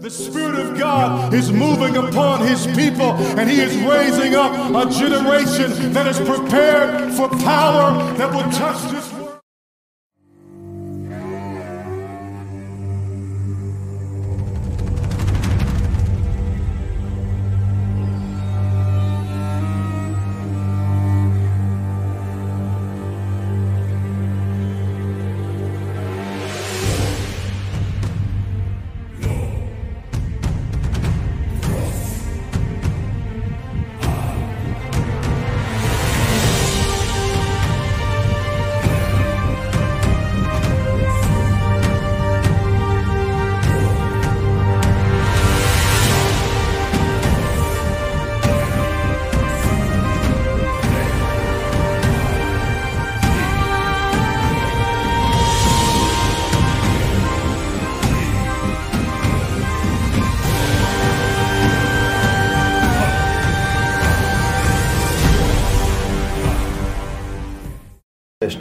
The Spirit of God is moving upon His people, and He is raising up a generation that is prepared for power that will touch this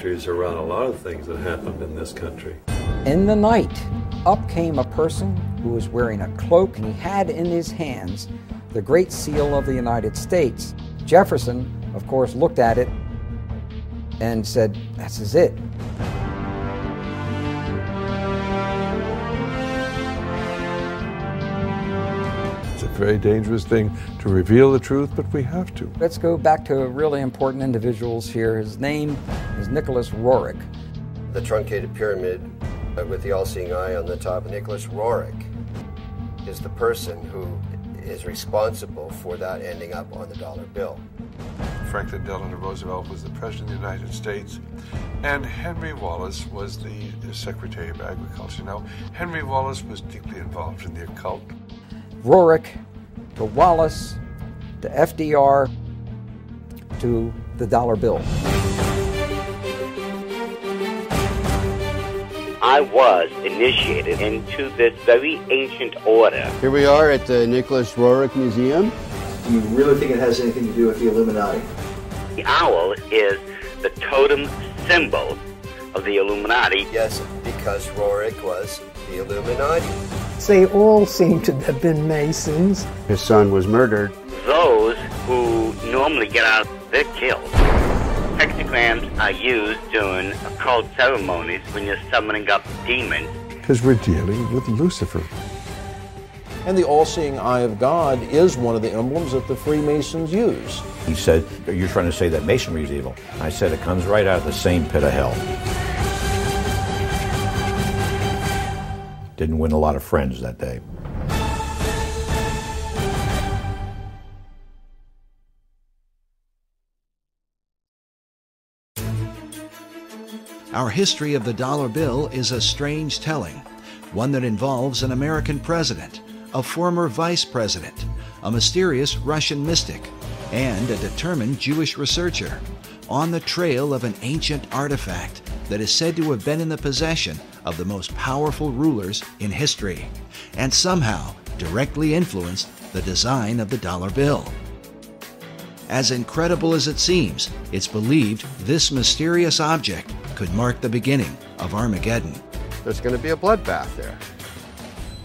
world. Histories around a lot of things that happened in this country. In the night, up came a person who was wearing a cloak, and he had in his hands the Great Seal of the United States. Jefferson, of course, looked at it and said, This is it. It's a very dangerous thing to reveal the truth, but we have to. Let's go back to really important individuals here. His name is Nicholas Roerich. The truncated pyramid uh, with the all seeing eye on the top, Nicholas Roerich, is the person who is responsible for that ending up on the dollar bill. Franklin Delano Roosevelt was the President of the United States, and Henry Wallace was the Secretary of Agriculture. Now, Henry Wallace was deeply involved in the occult. Roerich to Wallace to FDR to the dollar bill. I was initiated into this very ancient order. Here we are at the Nicholas Roerich Museum. Do you really think it has anything to do with the Illuminati? The owl is the totem symbol of the Illuminati. Yes, because Roerich was the Illuminati. They all seem to have been Masons. His son was murdered. Those who normally get out, they're killed. Hexagrams are used during occult ceremonies when you're summoning up demons. Because we're dealing with Lucifer. And the all seeing eye of God is one of the emblems that the Freemasons use. He said, You're trying to say that masonry is evil. I said, It comes right out of the same pit of hell. Didn't win a lot of friends that day. Our history of the dollar bill is a strange telling, one that involves an American president, a former vice president, a mysterious Russian mystic, and a determined Jewish researcher on the trail of an ancient artifact that is said to have been in the possession of the most powerful rulers in history and somehow directly influenced the design of the dollar bill. As incredible as it seems, it's believed this mysterious object could mark the beginning of Armageddon. There's going to be a bloodbath there.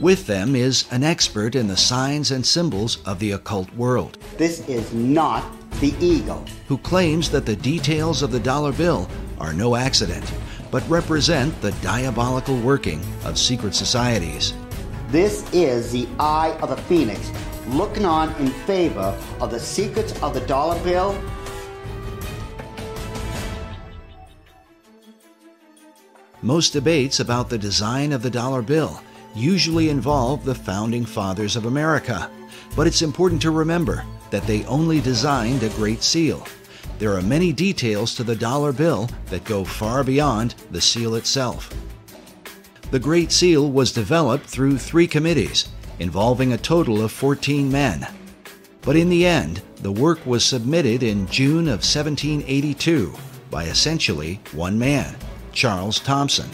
With them is an expert in the signs and symbols of the occult world. This is not the eagle. Who claims that the details of the dollar bill are no accident, but represent the diabolical working of secret societies. This is the eye of a phoenix looking on in favor of the secrets of the dollar bill Most debates about the design of the dollar bill usually involve the founding fathers of America, but it's important to remember that they only designed a Great Seal. There are many details to the dollar bill that go far beyond the seal itself. The Great Seal was developed through three committees involving a total of 14 men. But in the end, the work was submitted in June of 1782 by essentially one man, Charles Thomson.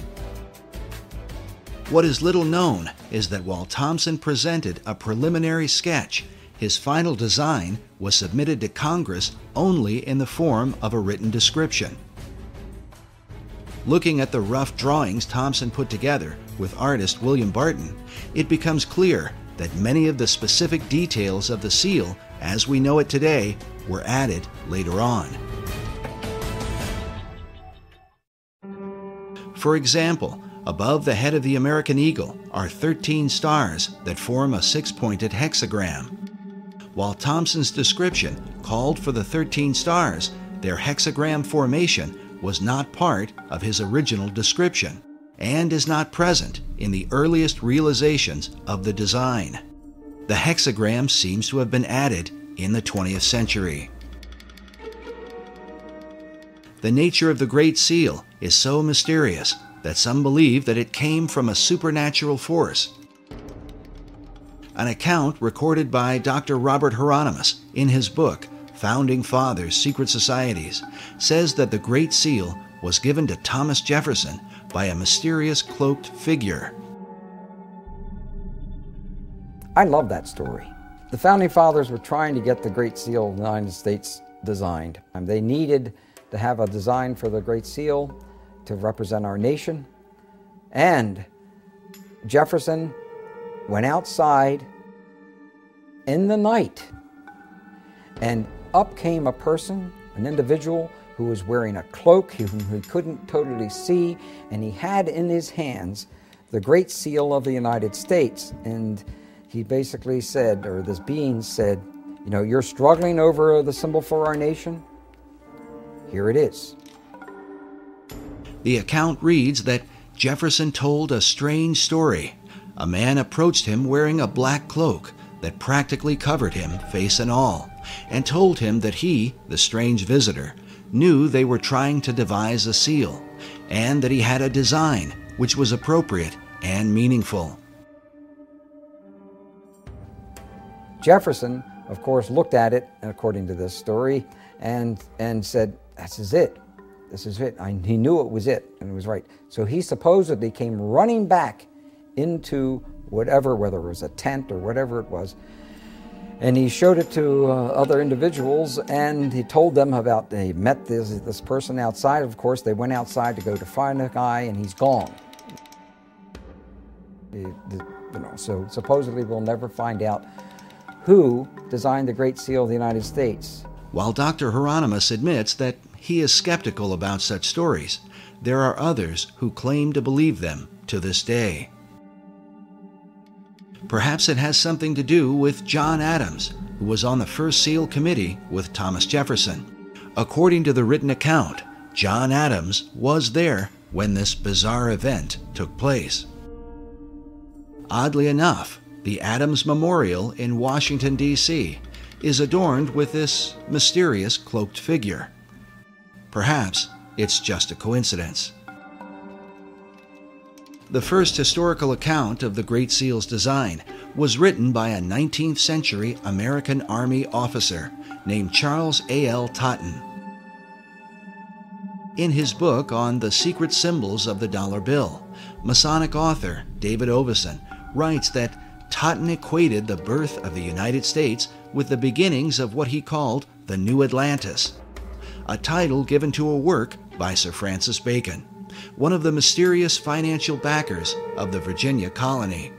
What is little known is that while Thomson presented a preliminary sketch, his final design was submitted to Congress only in the form of a written description. Looking at the rough drawings Thomson put together with artist William Barton, it becomes clear that many of the specific details of the seal, as we know it today, were added later on. For example, above the head of the American eagle are 13 stars that form a six pointed hexagram. While Thomson's description called for the 13 stars, their hexagram formation was not part of his original description and is not present in the earliest realizations of the design. The hexagram seems to have been added in the 20th century. The nature of the Great Seal is so mysterious that some believe that it came from a supernatural force. An account recorded by Dr. Robert Hieronymus in his book, Founding Fathers Secret Societies, says that the Great Seal was given to Thomas Jefferson by a mysterious cloaked figure. I love that story. The Founding Fathers were trying to get the Great Seal of the United States designed. They needed to have a design for the Great Seal to represent our nation. And Jefferson went outside in the night, and up came a person, an individual who was wearing a cloak, whom he couldn't totally see, and he had in his hands the Great Seal of the United States. And he basically said, or this being said, You know, you're struggling over the symbol for our nation? Here it is. The account reads that Jefferson told a strange story. A man approached him wearing a black cloak that practically covered him, face and all, and told him that he, the strange visitor, knew they were trying to devise a seal, and that he had a design which was appropriate and meaningful. Jefferson, of course, looked at it, according to this story, and, and said, This is it. This is it. I, he knew it was it, and it was right. So he supposedly came running back into whatever, whether it was a tent or whatever it was, and he showed it to uh, other individuals, and he told them about they met this this person outside. Of course, they went outside to go to find the guy, and he's gone. you know, so supposedly we'll never find out who designed the Great Seal of the United States. While Dr. Hieronymus admits that he is skeptical about such stories. There are others who claim to believe them to this day. Perhaps it has something to do with John Adams, who was on the first SEAL committee with Thomas Jefferson. According to the written account, John Adams was there when this bizarre event took place. Oddly enough, the Adams Memorial in Washington, D.C. is adorned with this mysterious cloaked figure. Perhaps it's just a coincidence. The first historical account of the Great Seal's design was written by a 19th century American Army officer named Charles A.L. Totten. In his book on the secret symbols of the dollar bill, Masonic author David Ovason writes that Totten equated the birth of the United States with the beginnings of what he called the New Atlantis a title given to a work by Sir Francis Bacon, one of the mysterious financial backers of the Virginia colony.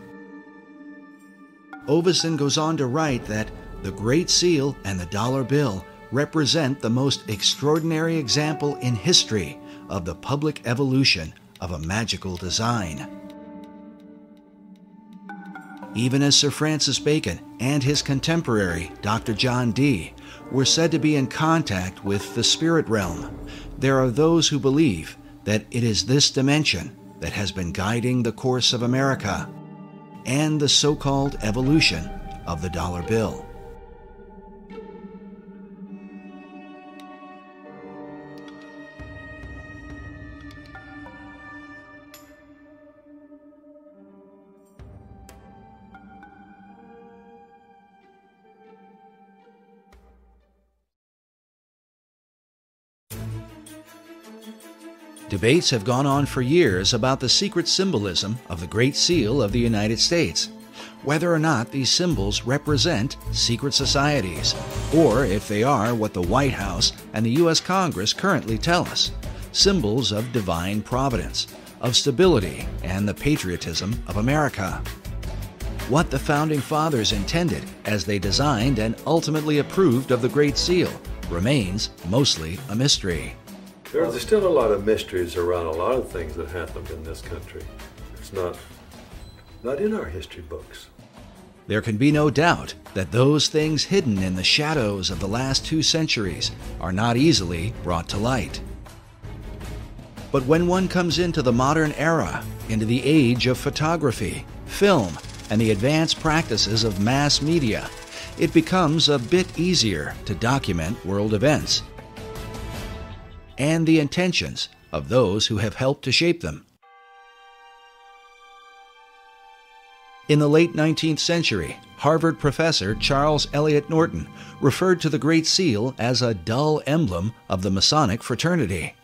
Ovason goes on to write that the Great Seal and the dollar bill represent the most extraordinary example in history of the public evolution of a magical design. Even as Sir Francis Bacon and his contemporary, Dr. John Dee, were said to be in contact with the spirit realm. There are those who believe that it is this dimension that has been guiding the course of America and the so called evolution of the dollar bill. Debates have gone on for years about the secret symbolism of the Great Seal of the United States, whether or not these symbols represent secret societies, or if they are what the White House and the U.S. Congress currently tell us symbols of divine providence, of stability, and the patriotism of America. What the Founding Fathers intended as they designed and ultimately approved of the Great Seal remains mostly a mystery. There's still a lot of mysteries around a lot of things that happened in this country. It's not, not in our history books. There can be no doubt that those things hidden in the shadows of the last two centuries are not easily brought to light. But when one comes into the modern era, into the age of photography, film, and the advanced practices of mass media, it becomes a bit easier to document world events and the intentions of those who have helped to shape them. In the late 19th century, Harvard professor Charles Eliot Norton referred to the Great Seal as a dull emblem of the Masonic fraternity.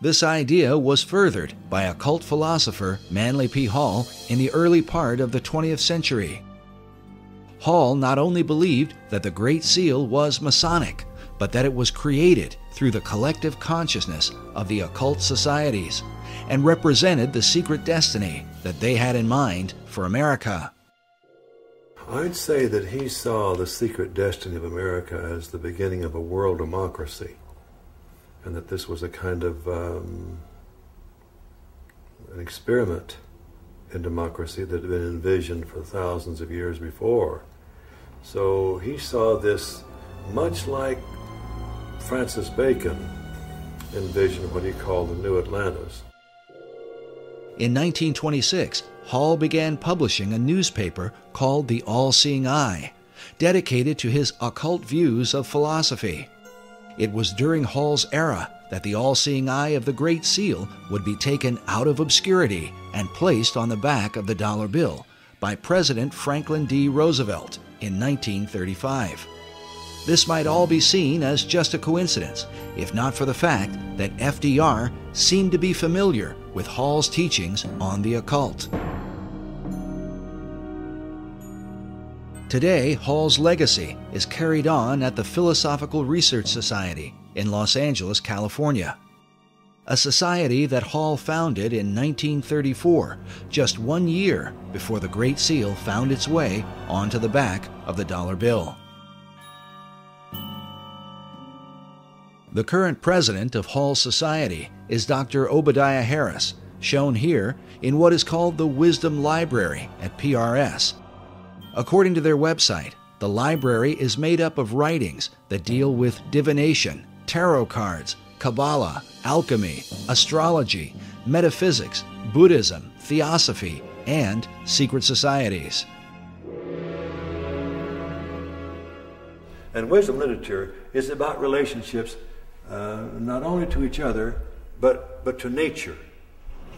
This idea was furthered by occult philosopher Manly P. Hall in the early part of the 20th century. Hall not only believed that the Great Seal was Masonic, but that it was created through the collective consciousness of the occult societies and represented the secret destiny that they had in mind for America. I'd say that he saw the secret destiny of America as the beginning of a world democracy, and that this was a kind of um, an experiment in democracy that had been envisioned for thousands of years before. So he saw this much like Francis Bacon envisioned what he called the New Atlantis. In 1926, Hall began publishing a newspaper called The All Seeing Eye, dedicated to his occult views of philosophy. It was during Hall's era that the all seeing eye of the Great Seal would be taken out of obscurity and placed on the back of the dollar bill by President Franklin D. Roosevelt in 1935. This might all be seen as just a coincidence, if not for the fact that FDR seemed to be familiar with Hall's teachings on the occult. Today, Hall's legacy is carried on at the Philosophical Research Society in Los Angeles, California. A society that Hall founded in 1934, just one year before the Great Seal found its way onto the back of the dollar bill. The current president of Hall Society is Dr. Obadiah Harris, shown here in what is called the Wisdom Library at PRS. According to their website, the library is made up of writings that deal with divination, tarot cards, Kabbalah, alchemy, astrology, metaphysics, Buddhism, theosophy, and secret societies. And wisdom literature is about relationships uh, not only to each other, but, but to nature,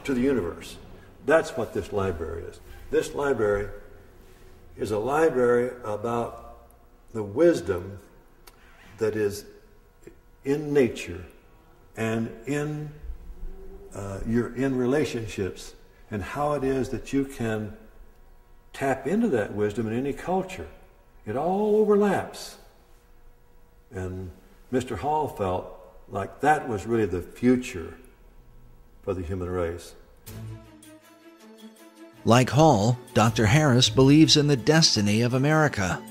to the universe. That's what this library is. This library is a library about the wisdom that is in nature and in uh, your in relationships and how it is that you can tap into that wisdom in any culture. It all overlaps. And Mr. Hall felt like that was really the future for the human race. Like Hall, Dr. Harris believes in the destiny of America.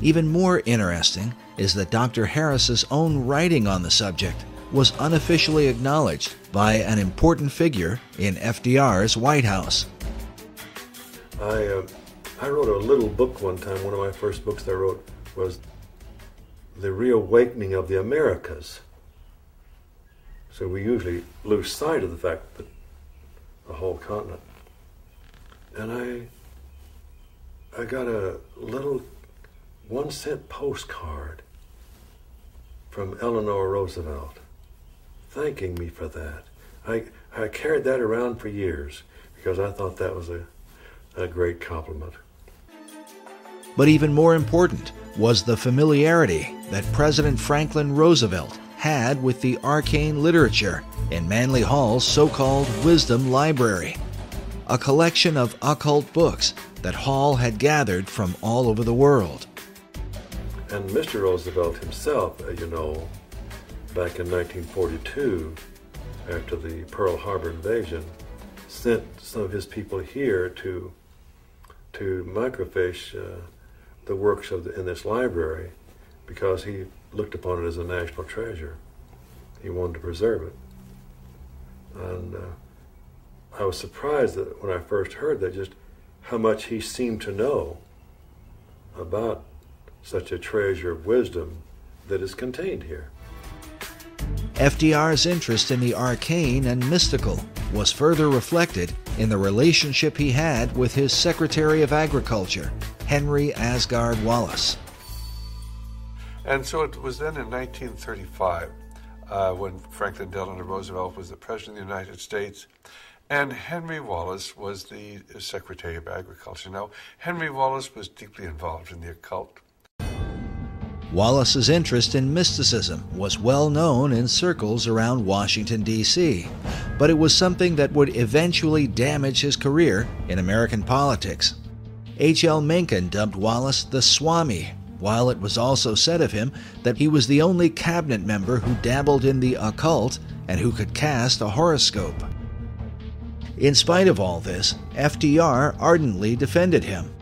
Even more interesting is that Dr. Harris's own writing on the subject was unofficially acknowledged by an important figure in FDR's White House. I, uh, I wrote a little book one time. One of my first books I wrote was The Reawakening of the Americas. So we usually lose sight of the fact that a whole continent. And I, I got a little one cent postcard from Eleanor Roosevelt thanking me for that. I, I carried that around for years because I thought that was a, a great compliment. But even more important was the familiarity that President Franklin Roosevelt had with the arcane literature in Manly Hall's so called Wisdom Library, a collection of occult books that Hall had gathered from all over the world. And Mr. Roosevelt himself, you know, back in 1942, after the Pearl Harbor invasion, sent some of his people here to to microfiche uh, the works of the, in this library because he looked upon it as a national treasure. He wanted to preserve it. And uh, I was surprised that when I first heard that, just how much he seemed to know about such a treasure of wisdom that is contained here. FDR's interest in the arcane and mystical was further reflected in the relationship he had with his Secretary of Agriculture, Henry Agard Wallace. And so it was then in 1935 uh, when Franklin Delano Roosevelt was the President of the United States and Henry Wallace was the Secretary of Agriculture. Now, Henry Wallace was deeply involved in the occult. Wallace's interest in mysticism was well known in circles around Washington, D.C., but it was something that would eventually damage his career in American politics. H.L. Mencken dubbed Wallace the Swami, while it was also said of him that he was the only cabinet member who dabbled in the occult and who could cast a horoscope. In spite of all this, FDR ardently defended him.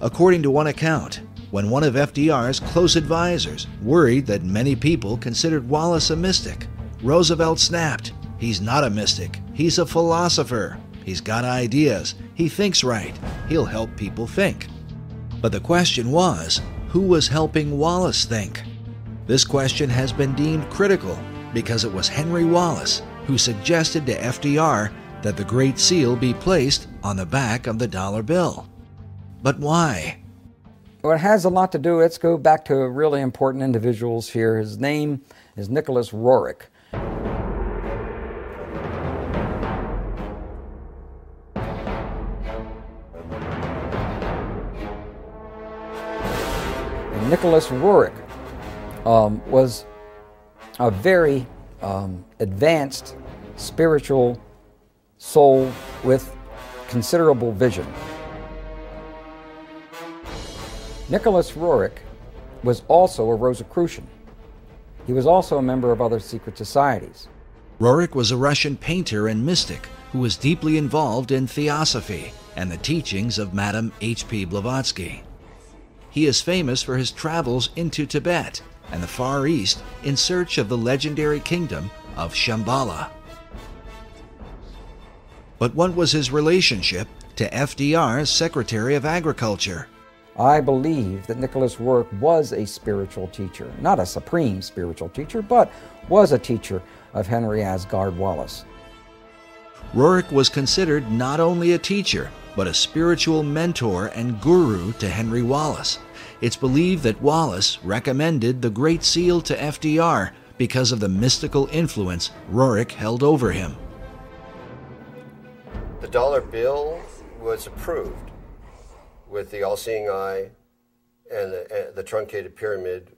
According to one account, when one of FDR's close advisers worried that many people considered Wallace a mystic. Roosevelt snapped, He's not a mystic, he's a philosopher. He's got ideas, he thinks right, he'll help people think. But the question was who was helping Wallace think? This question has been deemed critical because it was Henry Wallace who suggested to FDR that the Great Seal be placed on the back of the dollar bill. But why? Well, it has a lot to do. Let's go back to really important individuals here. His name is Nicholas Roerich. Nicholas Roerich um, was a very um, advanced spiritual soul with considerable vision. Nicholas Roerich was also a Rosicrucian. He was also a member of other secret societies. Roerich was a Russian painter and mystic who was deeply involved in theosophy and the teachings of Madame H.P. Blavatsky. He is famous for his travels into Tibet and the Far East in search of the legendary kingdom of Shambhala. But what was his relationship to FDR's Secretary of Agriculture? I believe that Nicholas Roerich was a spiritual teacher, not a supreme spiritual teacher, but was a teacher of Henry Agard Wallace. Roerich was considered not only a teacher, but a spiritual mentor and guru to Henry Wallace. It's believed that Wallace recommended the Great Seal to FDR because of the mystical influence Roerich held over him. The dollar bill was approved with the all-seeing eye and the, the truncated pyramid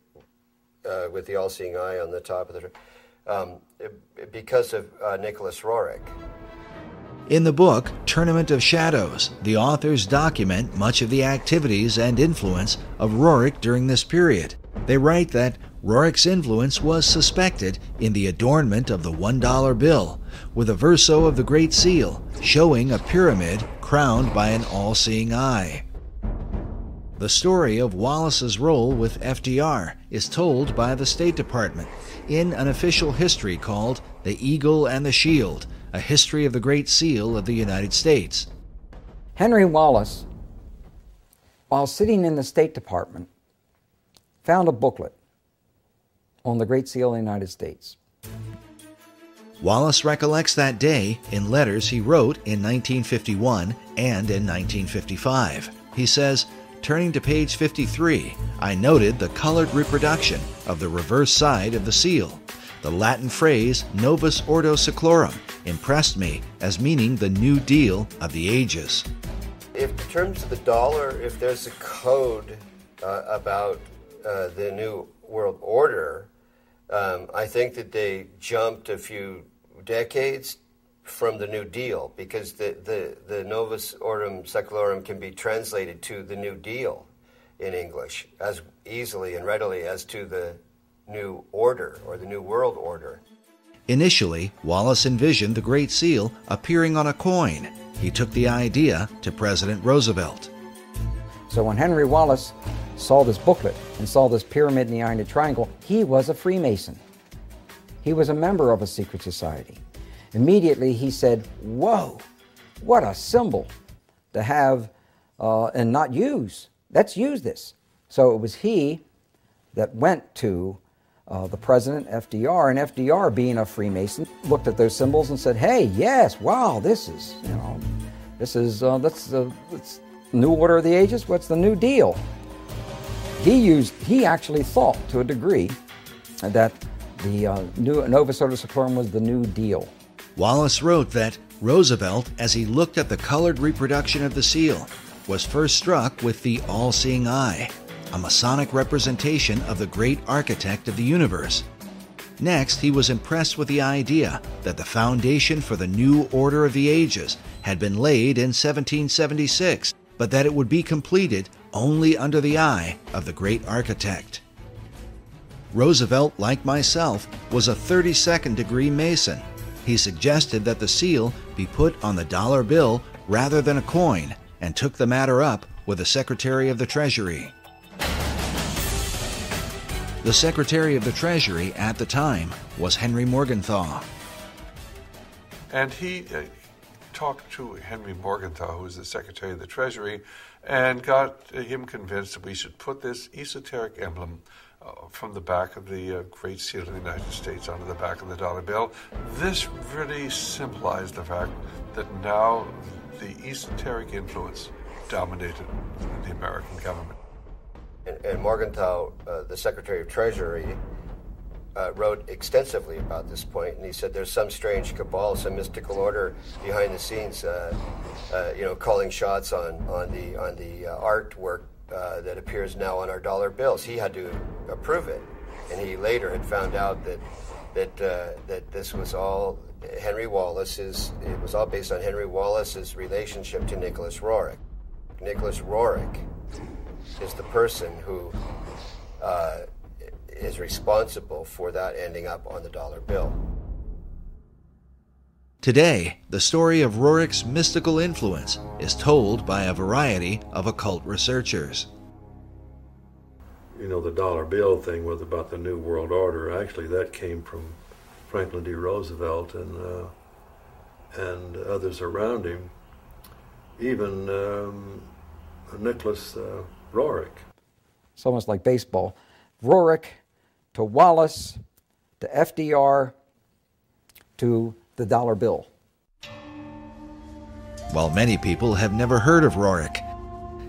uh, with the all-seeing eye on the top of the um, because of uh, Nicholas Roerich. In the book Tournament of Shadows, the authors document much of the activities and influence of Roerich during this period. They write that Roerich's influence was suspected in the adornment of the $1 bill, with a verso of the Great Seal showing a pyramid crowned by an all seeing eye. The story of Wallace's role with FDR is told by the State Department in an official history called The Eagle and the Shield A History of the Great Seal of the United States. Henry Wallace, while sitting in the State Department, found a booklet on the Great Seal of the United States. Wallace recollects that day in letters he wrote in 1951 and in 1955. He says, Turning to page 53, I noted the colored reproduction of the reverse side of the seal. The Latin phrase Novus Ordo Seclorum impressed me as meaning the New Deal of the ages. If, in terms of the dollar, if there's a code uh, about uh, the New World Order, um, I think that they jumped a few decades from the New Deal because the, the, the Novus Ordo Seclorum can be translated to the New Deal in English as easily and readily as to the New Order or the New World Order. Initially, Wallace envisioned the Great Seal appearing on a coin. He took the idea to President Roosevelt. So when Henry Wallace saw this booklet and saw this pyramid in the Iron Triangle, he was a Freemason. He was a member of a secret society. Immediately he said, Whoa, what a symbol to have uh, and not use. Let's use this. So it was he that went to uh, the president, FDR, and FDR, being a Freemason, looked at those symbols and said, "Hey, yes, wow, this is, you know, this is uh, that's uh, new order of the ages. What's the New Deal?" He used, he actually thought to a degree that the uh, new Novus Ordo Seclorum was the New Deal. Wallace wrote that Roosevelt, as he looked at the colored reproduction of the seal, was first struck with the all seeing eye, a Masonic representation of the great architect of the universe. Next, he was impressed with the idea that the foundation for the new order of the ages had been laid in 1776, but that it would be completed only under the eye of the great architect. Roosevelt, like myself, was a 32nd degree Mason. He suggested that the seal be put on the dollar bill rather than a coin and took the matter up with the Secretary of the Treasury. The Secretary of the Treasury at the time was Henry Morgenthau. And he uh, talked to Henry Morgenthau, who was the Secretary of the Treasury, and got him convinced that we should put this esoteric emblem uh, from the back of the uh, Great Seal of the United States onto the back of the dollar bill. This really symbolized the fact that now the esoteric influence dominated the American government. And, and Morgenthau, uh, the Secretary of Treasury, uh, wrote extensively about this point, and he said there's some strange cabal, some mystical order behind the scenes, uh, uh you know, calling shots on on the on the uh, artwork uh, that appears now on our dollar bills. He had to approve it, and he later had found out that that that this was all Henry Wallace's. It was all based on Henry Wallace's relationship to Nicholas Roerich. Nicholas Roerich is the person who uh, is responsible for that ending up on the dollar bill. Today, the story of Roerich's mystical influence is told by a variety of occult researchers. You know, the dollar bill thing was about the New World Order. Actually, that came from Franklin D. Roosevelt and, uh, and others around him, even um, Nicholas uh, Roerich. It's almost like baseball. Roerich to Wallace to FDR to the dollar bill. While many people have never heard of Roerich,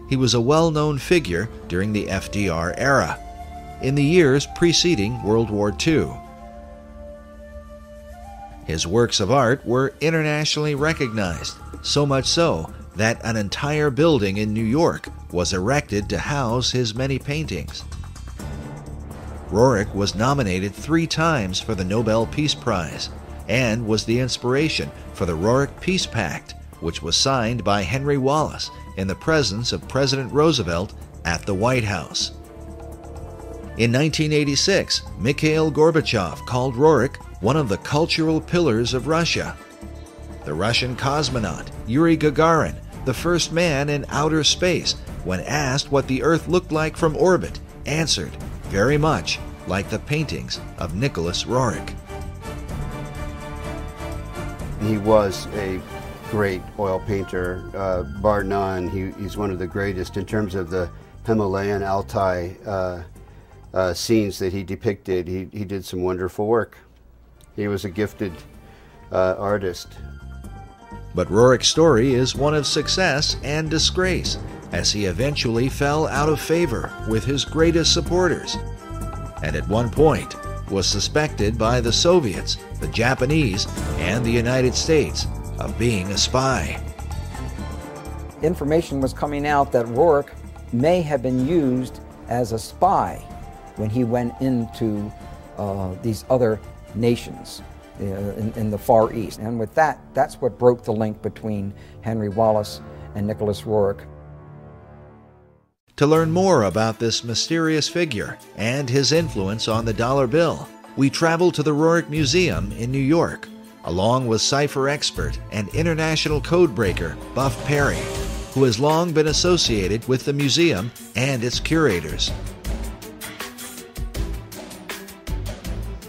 he was a well known figure during the FDR era, in the years preceding World War II. His works of art were internationally recognized, so much so that an entire building in New York was erected to house his many paintings. Roerich was nominated three times for the Nobel Peace Prize and was the inspiration for the Roerich Peace Pact, which was signed by Henry Wallace in the presence of President Roosevelt at the White House. In 1986, Mikhail Gorbachev called Roerich one of the cultural pillars of Russia. The Russian cosmonaut Yuri Gagarin, the first man in outer space, when asked what the Earth looked like from orbit, answered, very much like the paintings of Nicholas Roerich. He was a great oil painter, uh, bar none. He, he's one of the greatest in terms of the Himalayan Altai uh, uh, scenes that he depicted. He, he did some wonderful work. He was a gifted uh, artist. But Roerich's story is one of success and disgrace, as he eventually fell out of favor with his greatest supporters, and at one point was suspected by the Soviets, the Japanese, and the United States of being a spy. Information was coming out that Roerich may have been used as a spy when he went into uh, these other nations uh, in, in, the Far East. And with that, that's what broke the link between Henry Wallace and Nicholas Roerich. To learn more about this mysterious figure and his influence on the dollar bill, we travel to the Roerich Museum in New York, along with cipher expert and international codebreaker Buff Perry. who has long been associated with the museum and its curators.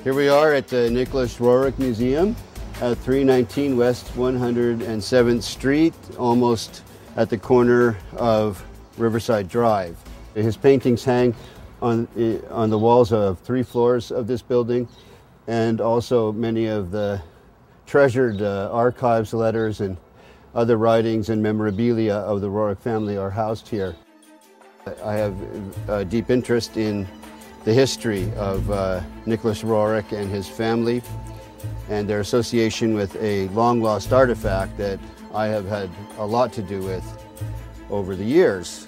Here we are at the Nicholas Roerich Museum at 319 West 107th Street, almost at the corner of Riverside Drive. His paintings hang on, on the walls of three floors of this building, and also many of the treasured uh, archives, letters, and other writings and memorabilia of the Roerich family are housed here. I have a deep interest in the history of uh, Nicholas Roerich and his family and their association with a long lost artifact that I have had a lot to do with over the years.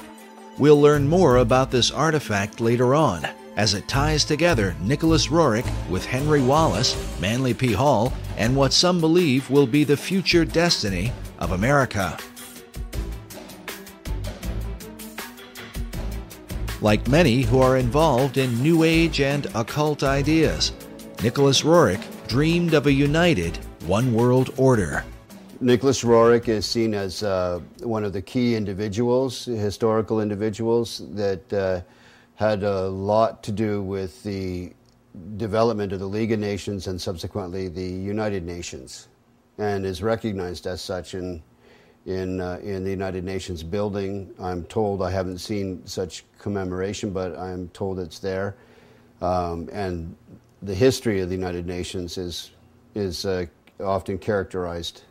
We'll learn more about this artifact later on as it ties together Nicholas Roerich with Henry Wallace, Manly P. Hall, and what some believe will be the future destiny of America. Like many who are involved in New Age and occult ideas, Nicholas Roerich dreamed of a united one world order. Nicholas Roerich is seen as uh, one of the key individuals, historical individuals, that uh, had a lot to do with the development of the League of Nations and subsequently the United Nations, and is recognized as such in in uh, in the United Nations building. I'm told I haven't seen such commemoration, but I'm told it's there. Um, and the history of the United Nations is is uh, often characterized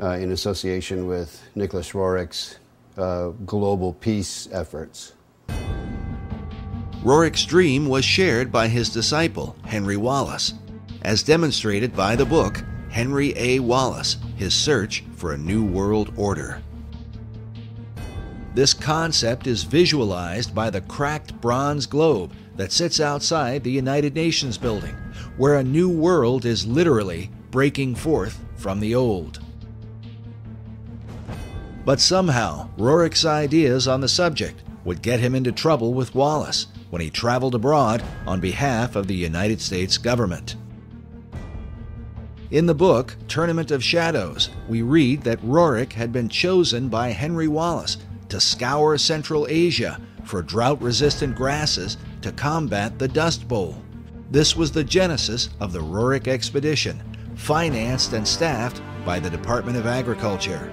in association with Nicholas Roerich's uh, global peace efforts. Roerich's dream was shared by his disciple, Henry Wallace, as demonstrated by the book Henry A. Wallace His Search for a New World Order. This concept is visualized by the cracked bronze globe that sits outside the United Nations building, where a new world is literally breaking forth from the old. But somehow, Roerich's ideas on the subject would get him into trouble with Wallace when he traveled abroad on behalf of the United States government. In the book, Tournament of Shadows, we read that Roerich had been chosen by Henry Wallace to scour Central Asia for drought resistant grasses to combat the Dust Bowl. This was the genesis of the Roerich expedition, financed and staffed by the Department of Agriculture.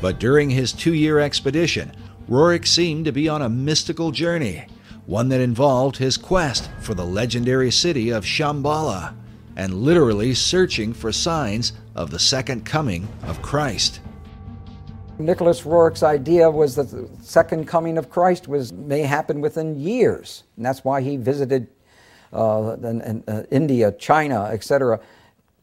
But during his two year expedition, Roerich seemed to be on a mystical journey, one that involved his quest for the legendary city of Shambhala and literally searching for signs of the second coming of Christ. Nicholas Roerich's idea was that the second coming of Christ was may happen within years, and that's why he visited uh, and, uh, India, China, etc.,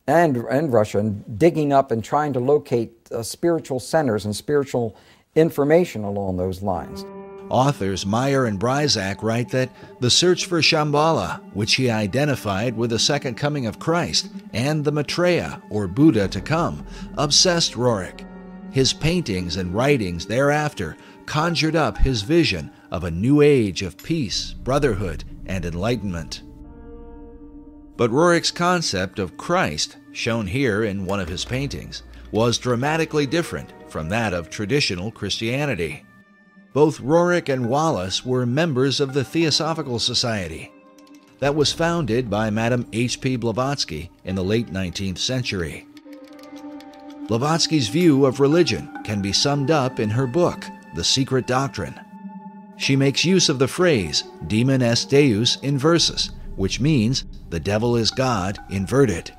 and and Russia, and digging up and trying to locate uh, spiritual centers and spiritual information along those lines. Authors Meyer and Brysac write that the search for Shambhala, which he identified with the second coming of Christ, and the Maitreya, or Buddha to come, obsessed Roerich. His paintings and writings thereafter conjured up his vision of a new age of peace, brotherhood, and enlightenment. But Roerich's concept of Christ, shown here in one of his paintings, was dramatically different from that of traditional Christianity. Both Roerich and Wallace were members of the Theosophical Society that was founded by Madame H.P. Blavatsky in the late 19th century. Blavatsky's view of religion can be summed up in her book, The Secret Doctrine. She makes use of the phrase demon est deus inversus, which means the devil is God inverted.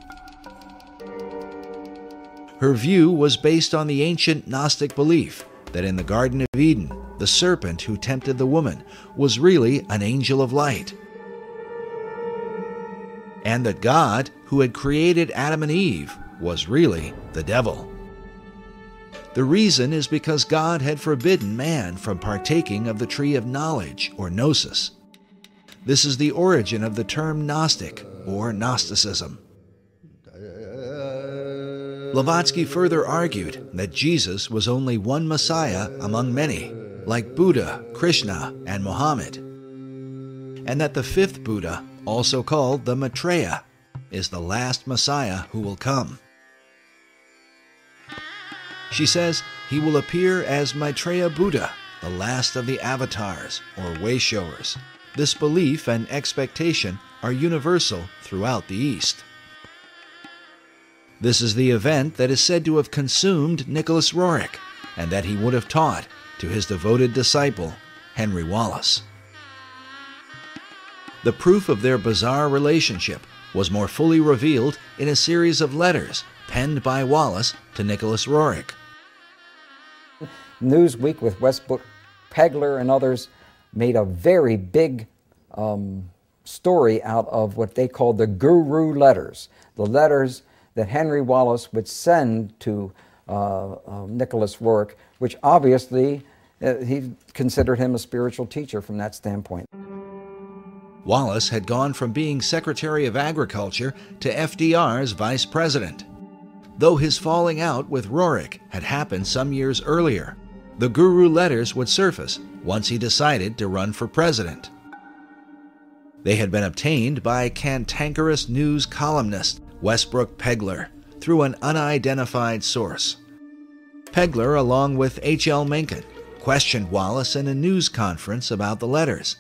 Her view was based on the ancient Gnostic belief that in the Garden of Eden, the serpent who tempted the woman was really an angel of light. And that God, who had created Adam and Eve, was really the devil. The reason is because God had forbidden man from partaking of the tree of knowledge, or gnosis. This is the origin of the term Gnostic, or Gnosticism. Blavatsky further argued that Jesus was only one Messiah among many, like Buddha, Krishna, and Muhammad, and that the fifth Buddha, also called the Maitreya, is the last Messiah who will come. She says he will appear as Maitreya Buddha, the last of the avatars or wayshowers. This belief and expectation are universal throughout the East. This is the event that is said to have consumed Nicholas Roerich and that he would have taught to his devoted disciple, Henry Wallace. The proof of their bizarre relationship was more fully revealed in a series of letters penned by Wallace to Nicholas Roerich. Newsweek with Westbrook Pegler and others made a very big um, story out of what they called the Guru letters, the letters that Henry Wallace would send to uh, uh, Nicholas Roerich, which obviously uh, he considered him a spiritual teacher from that standpoint. Wallace had gone from being Secretary of Agriculture to FDR's Vice President. Though his falling out with Roerich had happened some years earlier, the Guru letters would surface once he decided to run for president. They had been obtained by cantankerous news columnist Westbrook Pegler through an unidentified source. Pegler, along with H.L. Mencken, questioned Wallace in a news conference about the letters,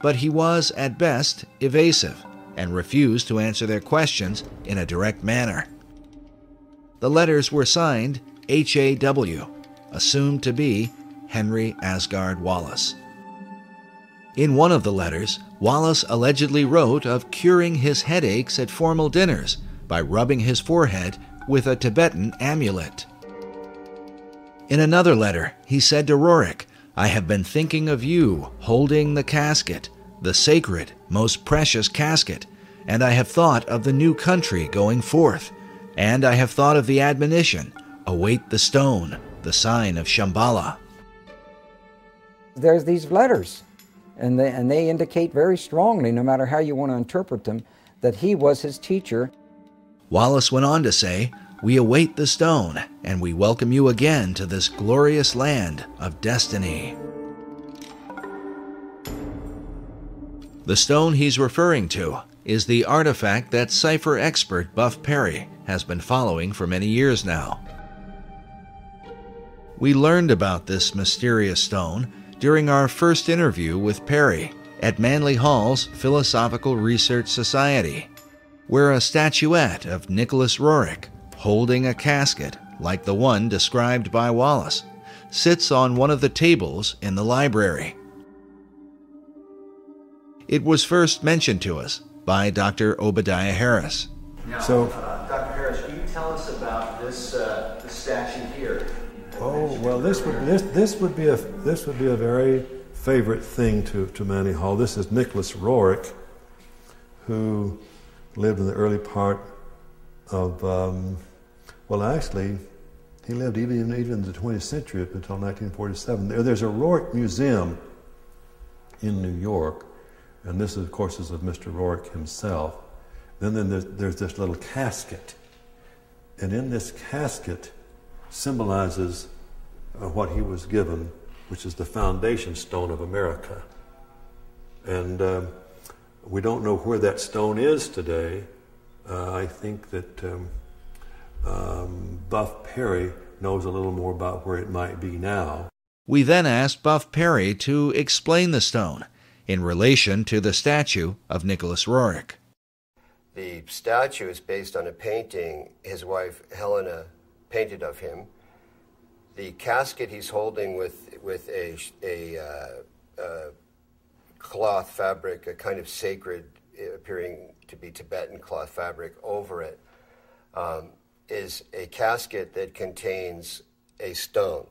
but he was, at best, evasive and refused to answer their questions in a direct manner. The letters were signed H.A.W., assumed to be Henry Agard Wallace. In one of the letters, Wallace allegedly wrote of curing his headaches at formal dinners by rubbing his forehead with a Tibetan amulet. In another letter, he said to Roerich, I have been thinking of you holding the casket, the sacred, most precious casket, and I have thought of the new country going forth, and I have thought of the admonition, await the stone, the sign of Shambhala. There's these letters, and they, and they indicate very strongly, no matter how you want to interpret them, that he was his teacher. Wallace went on to say, We await the stone, and we welcome you again to this glorious land of destiny. The stone he's referring to is the artifact that cipher expert Buff Perry has been following for many years now. We learned about this mysterious stone during our first interview with Perry at Manly Hall's Philosophical Research Society, where a statuette of Nicholas Roerich, holding a casket like the one described by Wallace, sits on one of the tables in the library. It was first mentioned to us by Dr. Obadiah Harris. So, well, this would this this would be a this would be a very favorite thing to to Manly Hall. This is Nicholas Roerich, who lived in the early part of um, well, actually, he lived even even in the 20th century up until 1947. There, there's a Roerich Museum in New York, and this, of course, is of Mr. Roerich himself. Then, then there's, there's this little casket, and in this casket symbolizes uh, what he was given, which is the foundation stone of America. And uh, we don't know where that stone is today. Uh, I think that um, um, Buff Perry knows a little more about where it might be now. We then asked Buff Perry to explain the stone in relation to the statue of Nicholas Roerich. The statue is based on a painting his wife Helena painted of him. The casket he's holding with with a a uh, uh, cloth fabric, a kind of sacred, appearing to be Tibetan cloth fabric over it, um, is a casket that contains a stone.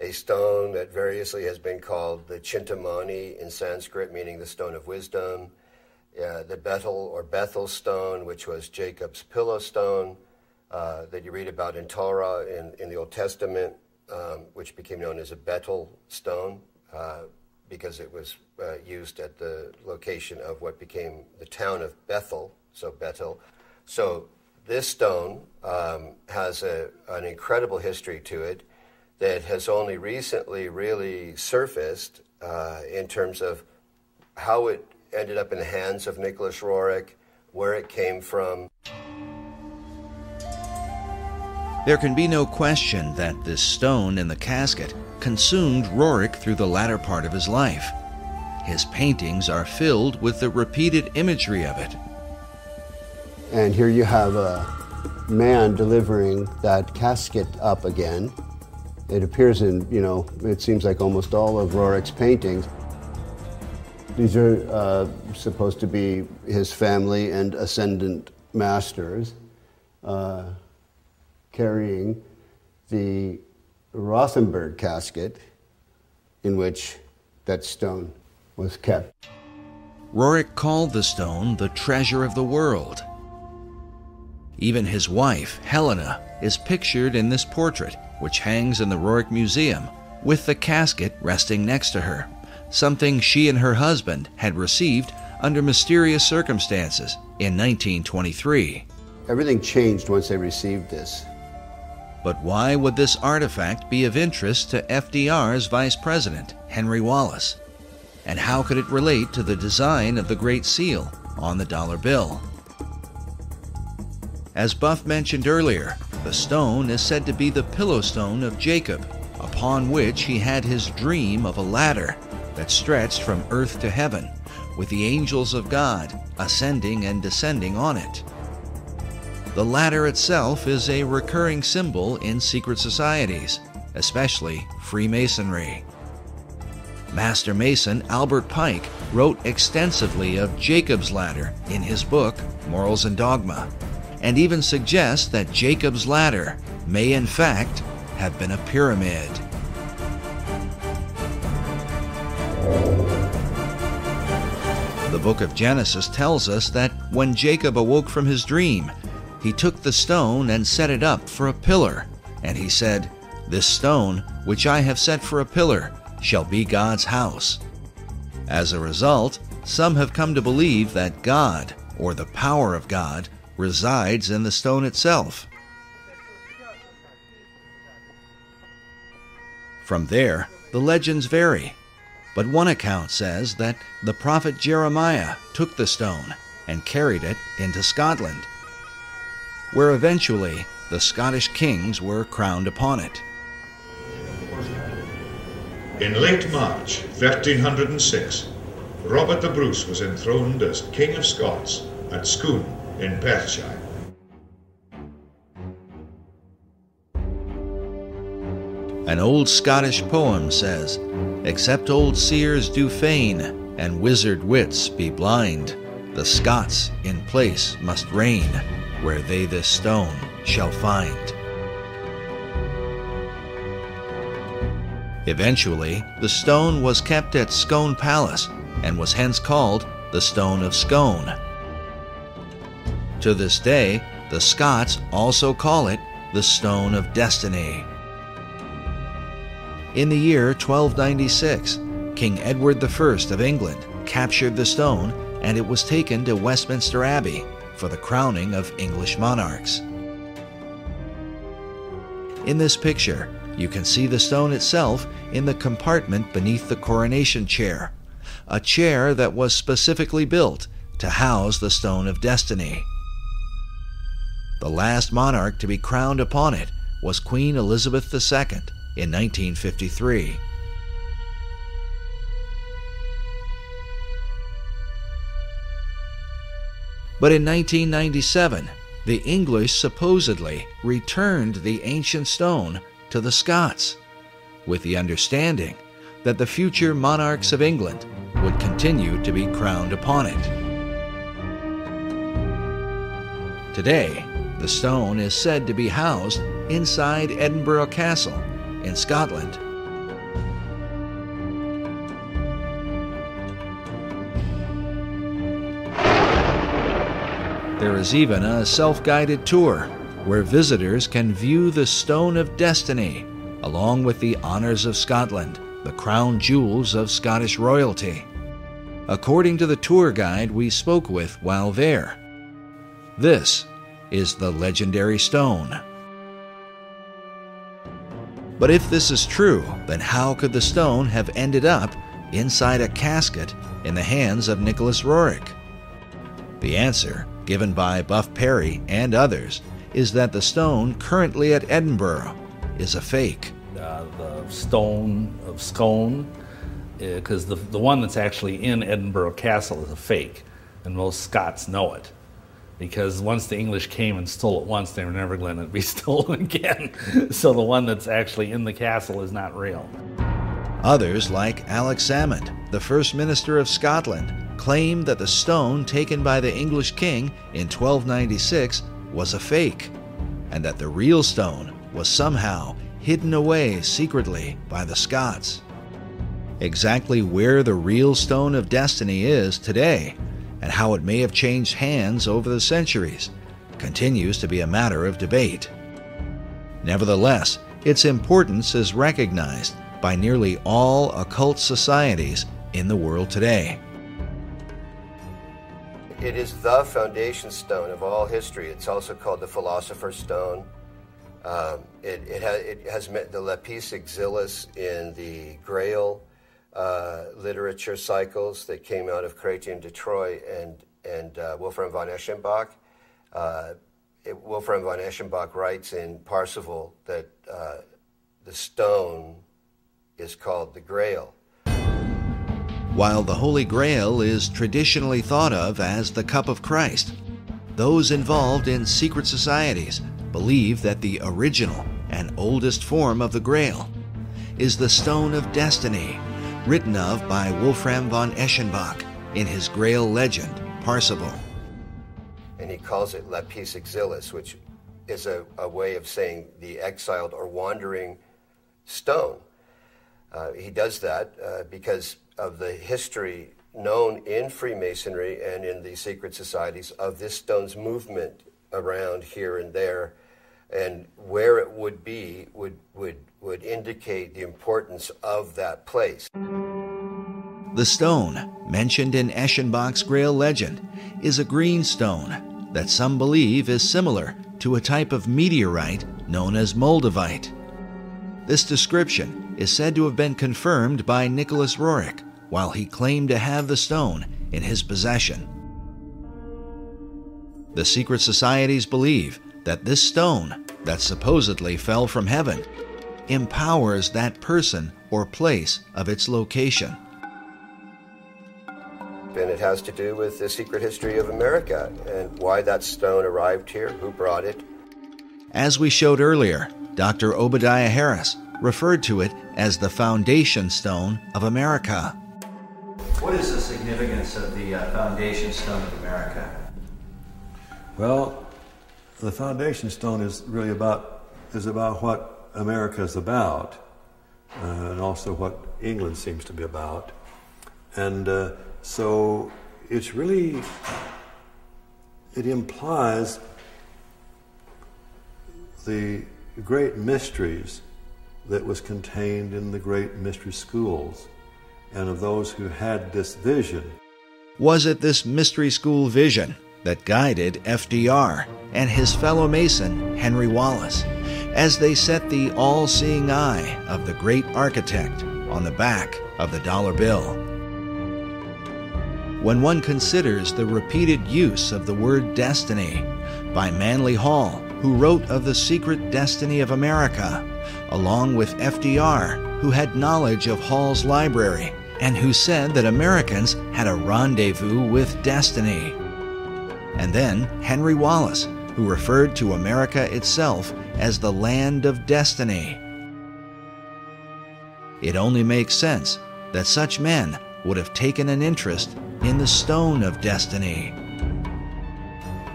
A stone that variously has been called the Chintamani in Sanskrit, meaning the stone of wisdom, uh, the Bethel or Bethel stone, which was Jacob's pillow stone, uh, that you read about in Torah in, in the Old Testament, um, which became known as a Bethel stone uh, because it was uh, used at the location of what became the town of Bethel, so Bethel. So this stone um, has a, an incredible history to it that has only recently really surfaced uh, in terms of how it ended up in the hands of Nicholas Roerich, where it came from. There can be no question that this stone in the casket consumed Roerich through the latter part of his life. His paintings are filled with the repeated imagery of it. And here you have a man delivering that casket up again. It appears in, you know, it seems like almost all of Roerich's paintings. These are uh, supposed to be his family and ascendant masters uh, carrying the Rothenburg casket in which that stone was kept. Roerich called the stone the treasure of the world. Even his wife, Helena, is pictured in this portrait, which hangs in the Roerich Museum, with the casket resting next to her, something she and her husband had received under mysterious circumstances in 1923. Everything changed once they received this. But why would this artifact be of interest to FDR's vice president, Henry Wallace? And how could it relate to the design of the Great Seal on the dollar bill? As Buff mentioned earlier, the stone is said to be the pillow stone of Jacob, upon which he had his dream of a ladder that stretched from earth to heaven, with the angels of God ascending and descending on it. The ladder itself is a recurring symbol in secret societies, especially Freemasonry. Master Mason Albert Pike wrote extensively of Jacob's ladder in his book Morals and Dogma, and even suggests that Jacob's ladder may in fact have been a pyramid. The book of Genesis tells us that when Jacob awoke from his dream, he took the stone and set it up for a pillar, and he said, This stone, which I have set for a pillar, shall be God's house. As a result, some have come to believe that God, or the power of God, resides in the stone itself. From there, the legends vary, but one account says that the prophet Jeremiah took the stone and carried it into Scotland, where eventually the Scottish kings were crowned upon it. In late March 1306, Robert the Bruce was enthroned as King of Scots at Scone in Perthshire. An old Scottish poem says, Except old seers do feign, and wizard wits be blind, the Scots in place must reign, where they this stone shall find. Eventually, the stone was kept at Scone Palace and was hence called the Stone of Scone. To this day, the Scots also call it the Stone of Destiny. In the year 1296, King Edward I of England captured the stone and it was taken to Westminster Abbey for the crowning of English monarchs. In this picture, you can see the stone itself in the compartment beneath the coronation chair, a chair that was specifically built to house the Stone of Destiny. The last monarch to be crowned upon it was Queen Elizabeth II in 1953. But in 1997, the English supposedly returned the ancient stone to the Scots, with the understanding that the future monarchs of England would continue to be crowned upon it. Today, the stone is said to be housed inside Edinburgh Castle in Scotland. There is even a self guided tour where visitors can view the Stone of Destiny along with the Honours of Scotland, the crown jewels of Scottish royalty. According to the tour guide we spoke with while there, this is the legendary stone. But if this is true, then how could the stone have ended up inside a casket in the hands of Nicholas Roerich? The answer, given by Buff Perry and others, is that the stone currently at Edinburgh is a fake. Uh, the stone of Scone, because uh, the, the one that's actually in Edinburgh Castle is a fake, and most Scots know it. Because once the English came and stole it once, they were never going to be stolen again. so the one that's actually in the castle is not real. Others, like Alex Salmond, the first minister of Scotland, claim that the stone taken by the English king in 1296 was a fake, and that the real stone was somehow hidden away secretly by the Scots. Exactly where the real Stone of Destiny is today and how it may have changed hands over the centuries continues to be a matter of debate. Nevertheless, its importance is recognized by nearly all occult societies in the world today. It is the foundation stone of all history. It's also called the Philosopher's Stone. Um, it, it, ha- it, has met the lapis exilis in the Grail uh, literature cycles that came out of Chrétien de Troyes and, and uh, Wolfram von Eschenbach. Uh, it, Wolfram von Eschenbach writes in Parsifal that uh, the stone is called the Grail. While the Holy Grail is traditionally thought of as the cup of Christ, those involved in secret societies believe that the original and oldest form of the Grail is the Stone of Destiny, written of by Wolfram von Eschenbach in his Grail legend, Parsifal. And he calls it lapis exilis, which is a, a way of saying the exiled or wandering stone. Uh, he does that uh, because of the history known in Freemasonry and in the secret societies of this stone's movement around here and there, and where it would be would, would, would indicate the importance of that place. The stone, mentioned in Eschenbach's Grail legend, is a green stone that some believe is similar to a type of meteorite known as moldavite. This description is said to have been confirmed by Nicholas Roerich while he claimed to have the stone in his possession. The secret societies believe that this stone, that supposedly fell from heaven, empowers that person or place of its location. And it has to do with the secret history of America and why that stone arrived here, who brought it. As we showed earlier, Dr. Obadiah Harris referred to it as the foundation stone of America. What is the significance of the uh, foundation stone of America? Well, the foundation stone is really about is about what America is about, uh, and also what England seems to be about, and uh, so it's really it implies the great mysteries that was contained in the great mystery schools and of those who had this vision. Was it this mystery school vision that guided FDR and his fellow Mason, Henry Wallace, as they set the all seeing eye of the great architect on the back of the dollar bill? When one considers the repeated use of the word destiny by Manly Hall, who wrote of the secret destiny of America, along with FDR, who had knowledge of Hall's library and who said that Americans had a rendezvous with destiny. And then Henry Wallace, who referred to America itself as the land of destiny. It only makes sense that such men would have taken an interest in the stone of destiny.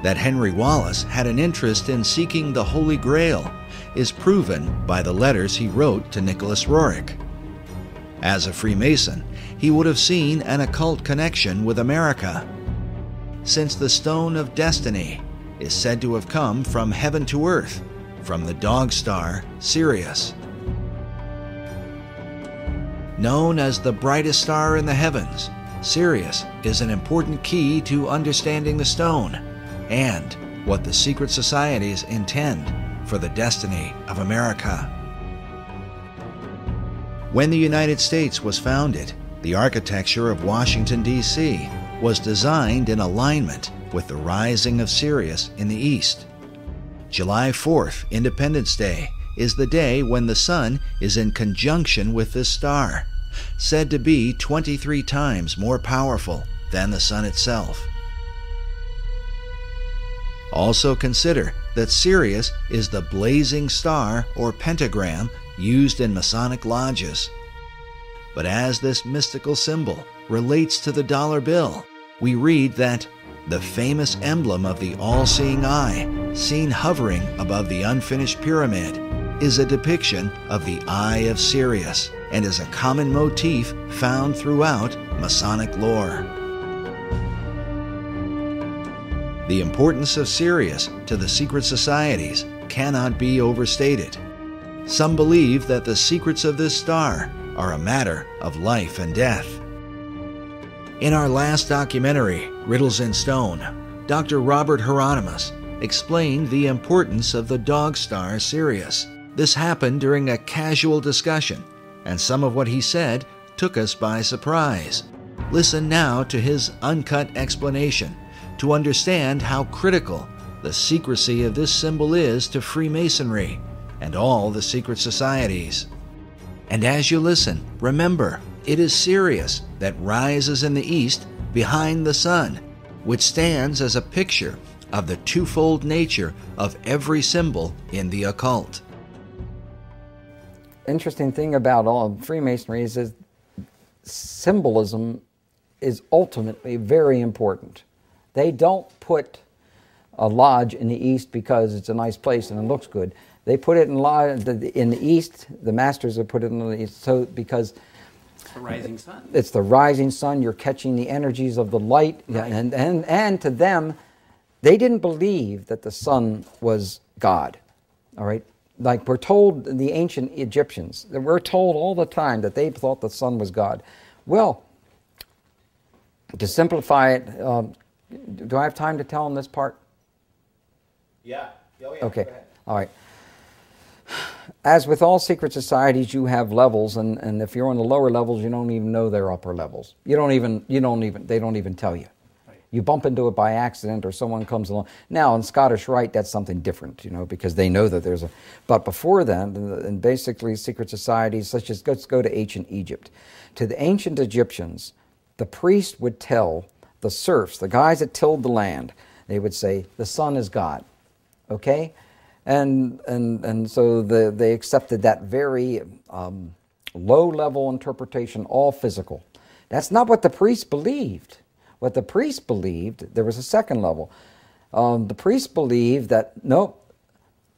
That Henry Wallace had an interest in seeking the Holy Grail is proven by the letters he wrote to Nicholas Roerich. As a Freemason, he would have seen an occult connection with America. Since the Stone of Destiny is said to have come from heaven to earth, from the dog star Sirius. Known as the brightest star in the heavens, Sirius is an important key to understanding the stone and what the secret societies intend for the destiny of America. When the United States was founded, the architecture of Washington, D.C. was designed in alignment with the rising of Sirius in the east. July 4th, Independence Day, is the day when the sun is in conjunction with this star, said to be 23 times more powerful than the sun itself. Also consider that Sirius is the blazing star or pentagram used in Masonic lodges. But as this mystical symbol relates to the dollar bill, we read that the famous emblem of the all seeing eye, seen hovering above the unfinished pyramid, is a depiction of the Eye of Sirius and is a common motif found throughout Masonic lore. The importance of Sirius to the secret societies cannot be overstated. Some believe that the secrets of this star are a matter of life and death. In our last documentary, Riddles in Stone, Dr. Robert Hieronymus explained the importance of the dog star Sirius. This happened during a casual discussion, and some of what he said took us by surprise. Listen now to his uncut explanation to understand how critical the secrecy of this symbol is to Freemasonry and all the secret societies. And as you listen, remember, it is Sirius that rises in the east behind the sun, which stands as a picture of the twofold nature of every symbol in the occult. Interesting thing about all Freemasonry is that symbolism is ultimately very important. They don't put a lodge in the east because it's a nice place and it looks good. They put it in, lodge, in the east. The masters have put it in the east so because it's the rising sun. It's the rising sun. You're catching the energies of the light, right. and and and to them, they didn't believe that the sun was God. All right, like we're told the ancient Egyptians, we're told all the time that they thought the sun was God. Well, to simplify it, um, do I have time to tell them this part? Yeah. Oh, yeah. Okay. All right. As with all secret societies, you have levels, and, and if you're on the lower levels, you don't even know they're upper levels. You don't even, you don't even, they don't even tell you. You bump into it by accident, or someone comes along. Now, in Scottish Rite, that's something different, you know, because they know that there's a. But before then, and basically, secret societies, such as let's go to ancient Egypt. To the ancient Egyptians, the priest would tell the serfs, the guys that tilled the land, they would say, the sun is God. Okay? And, and, and so the, they accepted that very um, low level interpretation, all physical. That's not what the priests believed. What the priests believed, there was a second level. Um, the priests believed that, no,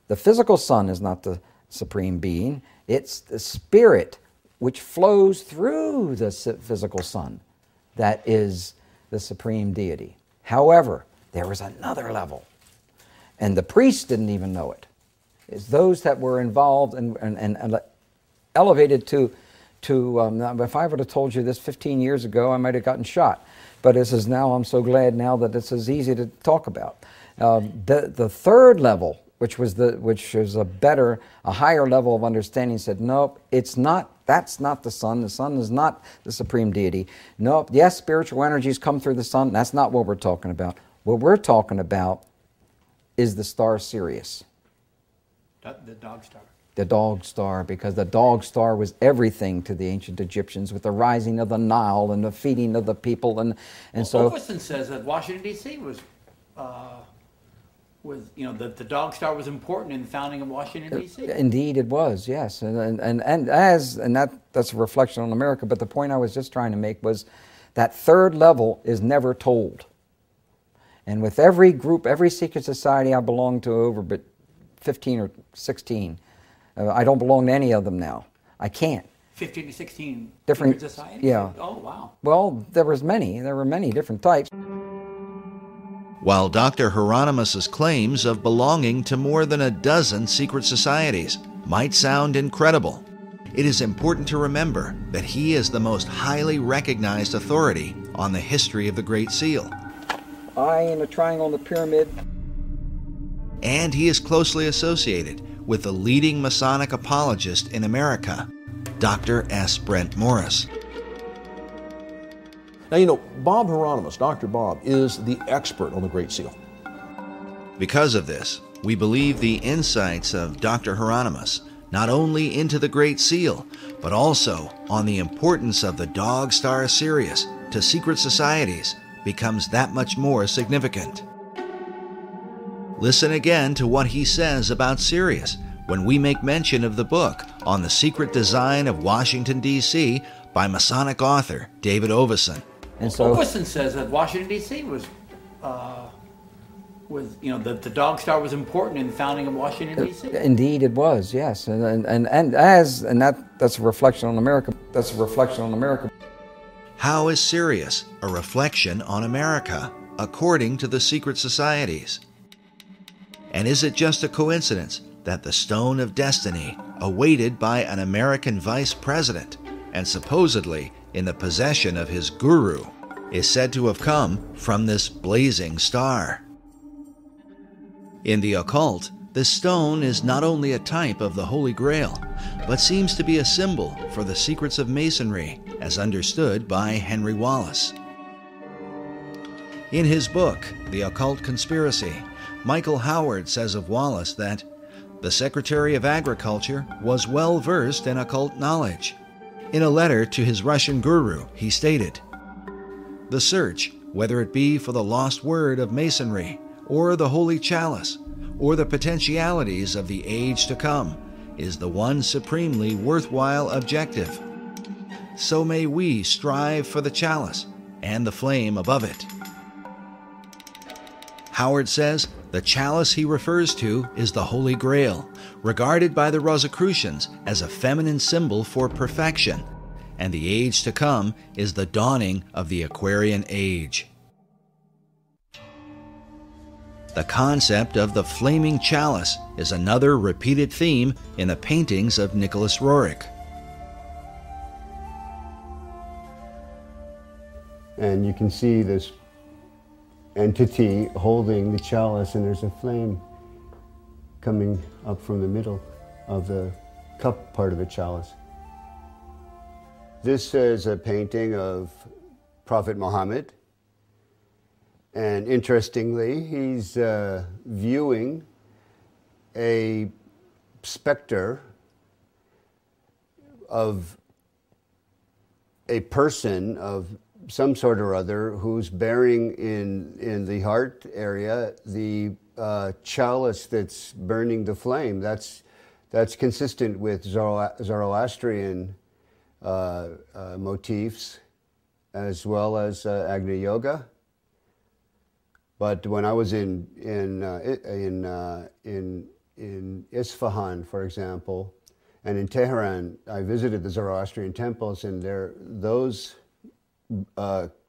the physical sun is not the supreme being, it's the spirit which flows through the physical sun that is the supreme deity. However, there was another level, and the priests didn't even know it. It's those that were involved and, and, and elevated to, to um, if I would have told you this 15 years ago, I might have gotten shot. But this is now, I'm so glad now that this is easy to talk about. Um, the, the third level, which was the which was a better, a higher level of understanding, said, nope, it's not that's not the sun. The sun is not the supreme deity. No, yes, spiritual energies come through the sun. That's not what we're talking about. What we're talking about is the star Sirius. The dog star. The dog star, because the dog star was everything to the ancient Egyptians with the rising of the Nile and the feeding of the people. And, and well, so. Ovason says that Washington, D.C. was. Uh, was you know the, the dog star was important in the founding of Washington D.C. Indeed, it was yes, and and and, and as and that that's a reflection on America. But the point I was just trying to make was that third level is never told. And with every group, every secret society I belong to, over but 15 or 16, uh, I don't belong to any of them now. I can't. 15 to 16 different societies. Yeah. Oh wow. Well, there was many. There were many different types. While Dr. Hieronymus's claims of belonging to more than a dozen secret societies might sound incredible, it is important to remember that he is the most highly recognized authority on the history of the Great Seal. Eye in a triangle in the pyramid. And he is closely associated with the leading Masonic apologist in America, Dr. S. Brent Morris. Now, you know, Bob Hieronymus, Dr. Bob, is the expert on the Great Seal. Because of this, we believe the insights of Dr. Hieronymus not only into the Great Seal, but also on the importance of the dog star Sirius to secret societies becomes that much more significant. Listen again to what he says about Sirius when we make mention of the book on the secret design of Washington, D.C. by Masonic author David Ovason. And so, Ovason says that Washington, D.C. was. Uh, was you know the, the dog star was important in the founding of Washington D.C. Indeed, it was. Yes, and and and, and as and that that's a reflection on America. That's a reflection on America. How is Sirius a reflection on America, according to the secret societies? And is it just a coincidence that the Stone of Destiny, awaited by an American vice president and supposedly in the possession of his guru, is said to have come from this blazing star? In the occult, the stone is not only a type of the Holy Grail, but seems to be a symbol for the secrets of Masonry as understood by Henry Wallace. In his book, The Occult Conspiracy, Michael Howard says of Wallace that the Secretary of Agriculture was well versed in occult knowledge. In a letter to his Russian guru, he stated The search, whether it be for the lost word of Masonry or the holy chalice, or the potentialities of the age to come, is the one supremely worthwhile objective. So may we strive for the chalice and the flame above it. Howard says the chalice he refers to is the Holy Grail, regarded by the Rosicrucians as a feminine symbol for perfection, and the age to come is the dawning of the Aquarian Age. The concept of the flaming chalice is another repeated theme in the paintings of Nicholas Roerich. And you can see this entity holding the chalice, and there's a flame coming up from the middle of the cup part of the chalice. This is a painting of Prophet Muhammad and interestingly, he's uh, viewing a specter of a person of some sort or other who's bearing in, in the heart area the uh, chalice that's burning the flame. That's, that's consistent with Zoroastrian uh, uh, motifs as well as uh, Agni Yoga. But when I was in in uh, in uh, in in Isfahan, for example, and in Tehran, I visited the Zoroastrian temples, and there those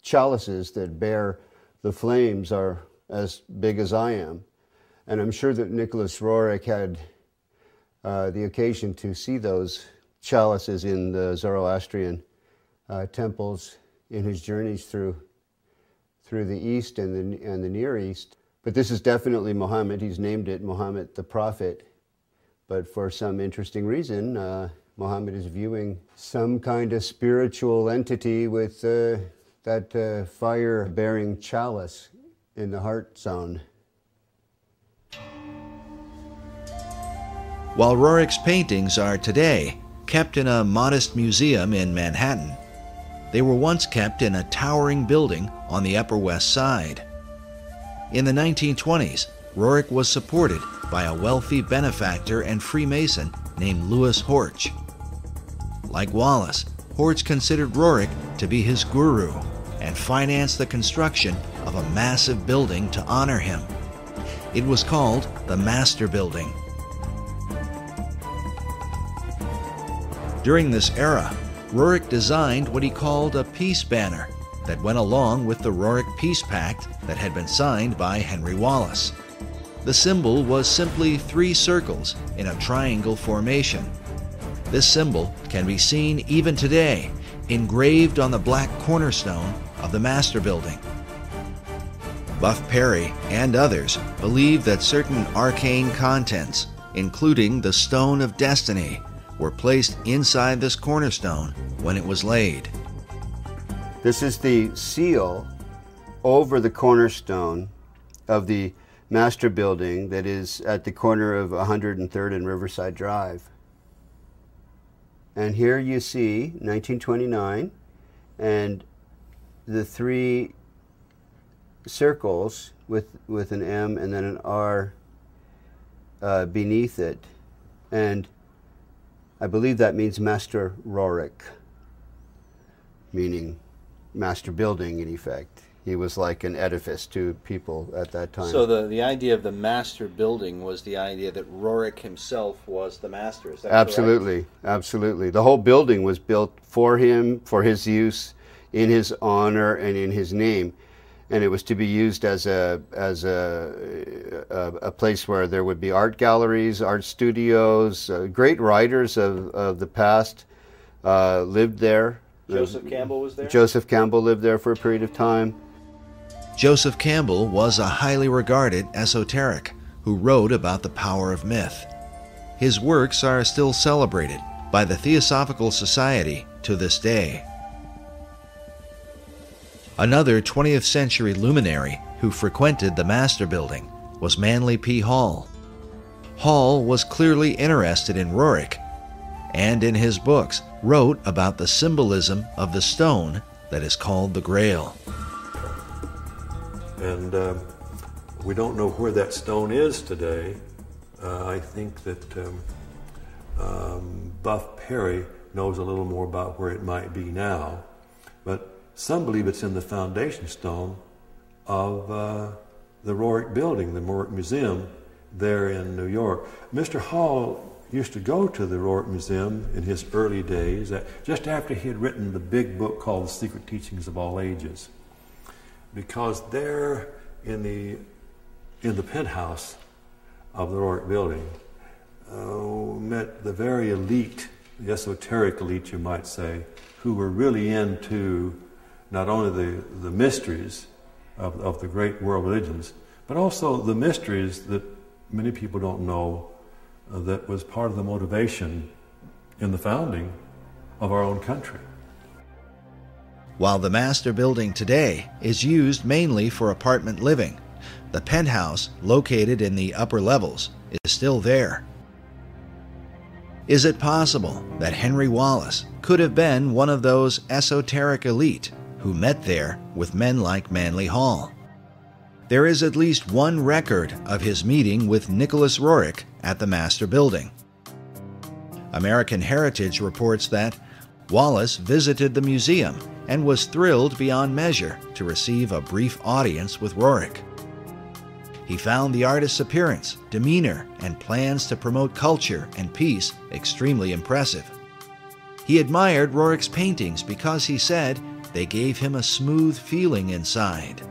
chalices that bear the flames are as big as I am, and I'm sure that Nicholas Roerich had uh, the occasion to see those chalices in the Zoroastrian uh, temples in his journeys through through the East and the, and the Near East. But this is definitely Muhammad. He's named it Muhammad the Prophet. But for some interesting reason, uh, Muhammad is viewing some kind of spiritual entity with uh, that uh, fire bearing chalice in the heart zone. While Roerich's paintings are today kept in a modest museum in Manhattan, they were once kept in a towering building on the Upper West Side. In the 1920s, Roerich was supported by a wealthy benefactor and Freemason named Louis Horch. Like Wallace, Horch considered Roerich to be his guru and financed the construction of a massive building to honor him. It was called the Master Building. During this era, Roerich designed what he called a peace banner that went along with the Roerich Peace Pact that had been signed by Henry Wallace. The symbol was simply three circles in a triangle formation. This symbol can be seen even today, engraved on the black cornerstone of the Master Building. Buff Perry and others believe that certain arcane contents, including the Stone of Destiny, were placed inside this cornerstone when it was laid. This is the seal over the cornerstone of the master building that is at the corner of 103rd and Riverside Drive. And here you see 1929 and the three circles with, with an M and then an R uh, beneath it. And I believe that means Master Roerich, meaning master building in effect. He was like an edifice to people at that time. So the, the idea of the master building was the idea that Roerich himself was the master. Is that absolutely, correct? absolutely. The whole building was built for him, for his use, in his honor, and in his name and it was to be used as a as a a, a place where there would be art galleries, art studios. Uh, great writers of, of the past uh, lived there. Joseph Campbell was there. Joseph Campbell lived there for a period of time. Joseph Campbell was a highly regarded esoteric who wrote about the power of myth. His works are still celebrated by the Theosophical Society to this day. Another 20th century luminary who frequented the Master Building was Manly P. Hall. Hall was clearly interested in Roerich and in his books wrote about the symbolism of the stone that is called the Grail. And uh, we don't know where that stone is today. Uh, I think that um, um, Buff Perry knows a little more about where it might be now. Some believe it's in the foundation stone of uh, the Roerich building, the Roerich Museum there in New York. Mr. Hall used to go to the Roerich Museum in his early days, uh, just after he had written the big book called The Secret Teachings of All Ages. Because there in the, in the penthouse of the Roerich building, uh, met the very elite, the esoteric elite, you might say, who were really into not only the, the mysteries of, of the great world religions, but also the mysteries that many people don't know uh, that was part of the motivation in the founding of our own country. While the master building today is used mainly for apartment living, the penthouse, located in the upper levels, is still there. Is it possible that Henry Wallace could have been one of those esoteric elite who met there with men like Manly Hall. There is at least one record of his meeting with Nicholas Roerich at the Master Building. American Heritage reports that Wallace visited the museum and was thrilled beyond measure to receive a brief audience with Roerich. He found the artist's appearance, demeanor, and plans to promote culture and peace extremely impressive. He admired Roerich's paintings because he said they gave him a smooth feeling inside.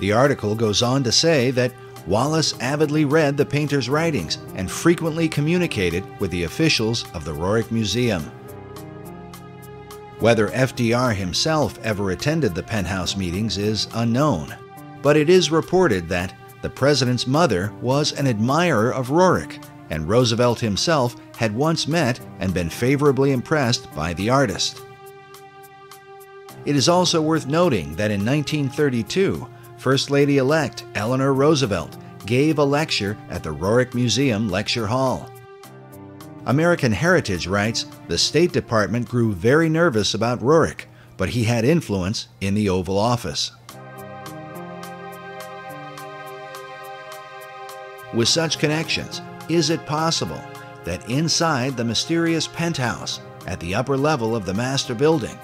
The article goes on to say that Wallace avidly read the painter's writings and frequently communicated with the officials of the Roerich Museum. Whether FDR himself ever attended the penthouse meetings is unknown, but it is reported that the president's mother was an admirer of Roerich, and Roosevelt himself had once met and been favorably impressed by the artist. It is also worth noting that in 1932, First Lady elect Eleanor Roosevelt gave a lecture at the Roerich Museum Lecture Hall. American Heritage writes the State Department grew very nervous about Roerich, but he had influence in the Oval Office. With such connections, is it possible that inside the mysterious penthouse at the upper level of the master building,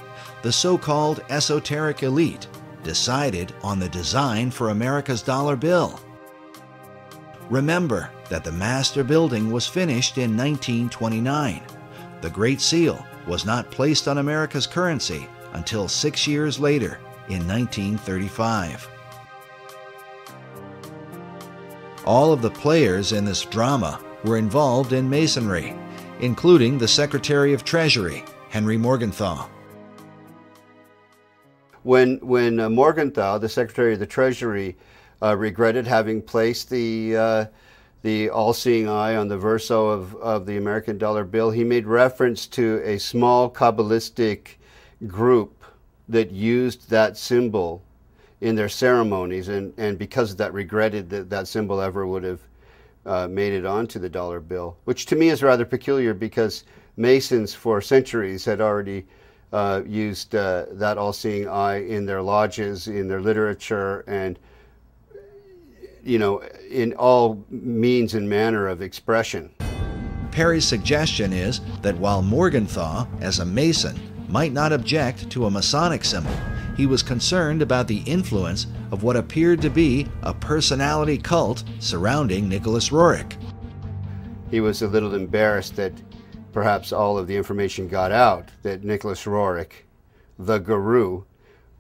the so called esoteric elite decided on the design for America's dollar bill. Remember that the master building was finished in 1929. The Great Seal was not placed on America's currency until six years later in 1935. All of the players in this drama were involved in Masonry, including the Secretary of Treasury, Henry Morgenthau, when when uh, Morgenthau, the Secretary of the Treasury, uh, regretted having placed the uh, the all-seeing eye on the verso of, of the American dollar bill, he made reference to a small Kabbalistic group that used that symbol in their ceremonies, and, and because of that, regretted that that symbol ever would have uh, made it onto the dollar bill, which to me is rather peculiar because Masons for centuries had already uh, used uh, that all seeing eye in their lodges, in their literature, and you know, in all means and manner of expression. Perry's suggestion is that while Morgenthau, as a Mason, might not object to a Masonic symbol, he was concerned about the influence of what appeared to be a personality cult surrounding Nicholas Roerich. He was a little embarrassed that perhaps all of the information got out that Nicholas Roerich, the guru,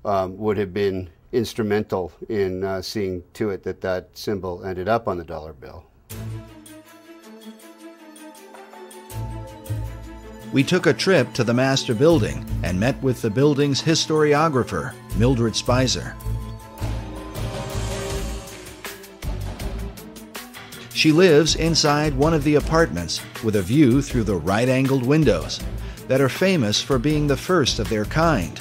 um, would have been instrumental in uh, seeing to it that that symbol ended up on the dollar bill. We took a trip to the master building and met with the building's historiographer, Mildred Speiser. She lives inside one of the apartments with a view through the right angled windows that are famous for being the first of their kind.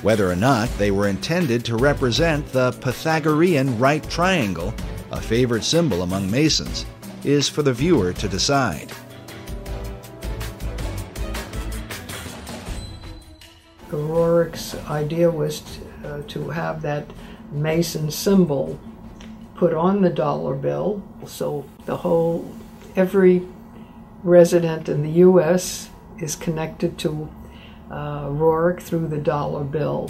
Whether or not they were intended to represent the Pythagorean right triangle, a favorite symbol among Masons, is for the viewer to decide. Roerich's idea was to, uh, to have that Mason symbol put on the dollar bill, so the whole, every resident in the U.S. is connected to uh, Roerich through the dollar bill.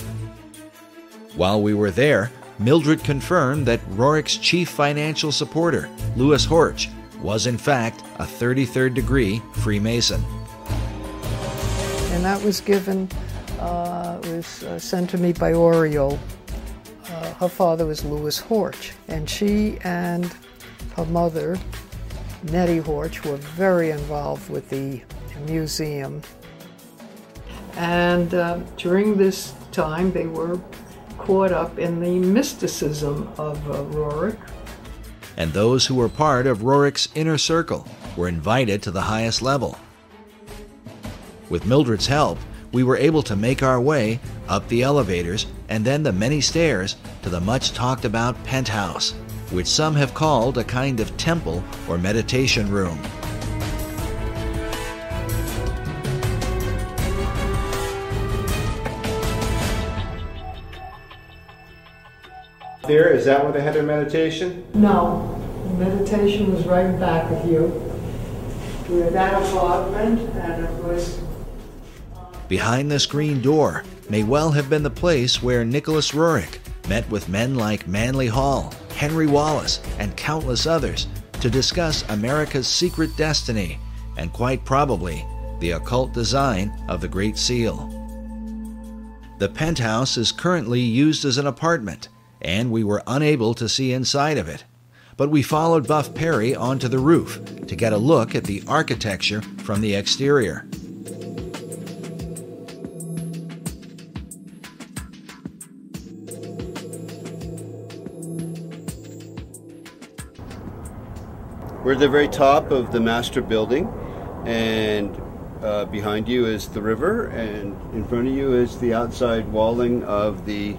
While we were there, Mildred confirmed that Roerich's chief financial supporter, Louis Horch, was in fact a 33rd degree Freemason. And that was given, uh, was uh, sent to me by Oriole. Uh, her father was Louis Horch, and she and her mother, Nettie Horch, were very involved with the museum. And uh, during this time, they were caught up in the mysticism of uh, Roerich. And those who were part of Roerich's inner circle were invited to the highest level. With Mildred's help, we were able to make our way up the elevators and then the many stairs to the much talked about penthouse, which some have called a kind of temple or meditation room. There, is that where they had their meditation? No, meditation was right back of you. We had that apartment, and it was Behind this green door may well have been the place where Nicholas Roerich met with men like Manly Hall, Henry Wallace, and countless others to discuss America's secret destiny and quite probably the occult design of the Great Seal. The penthouse is currently used as an apartment, and we were unable to see inside of it. But we followed Buff Perry onto the roof to get a look at the architecture from the exterior. We're at the very top of the master building, and uh, behind you is the river, and in front of you is the outside walling of the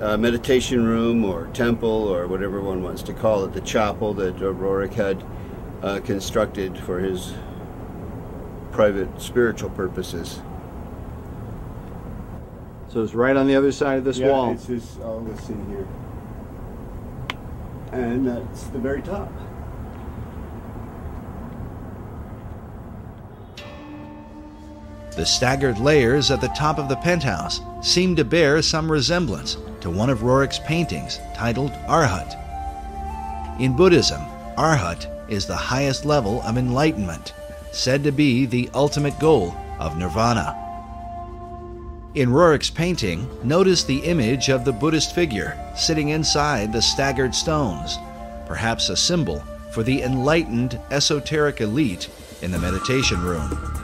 uh, meditation room or temple or whatever one wants to call it, the chapel that Roerich had uh, constructed for his private spiritual purposes. So it's right on the other side of this yeah, wall. It's this, all this in here. And that's the very top. The staggered layers at the top of the penthouse seem to bear some resemblance to one of Roerich's paintings titled Arhat. In Buddhism, Arhat is the highest level of enlightenment, said to be the ultimate goal of nirvana. In Roerich's painting, notice the image of the Buddhist figure sitting inside the staggered stones, perhaps a symbol for the enlightened esoteric elite in the meditation room.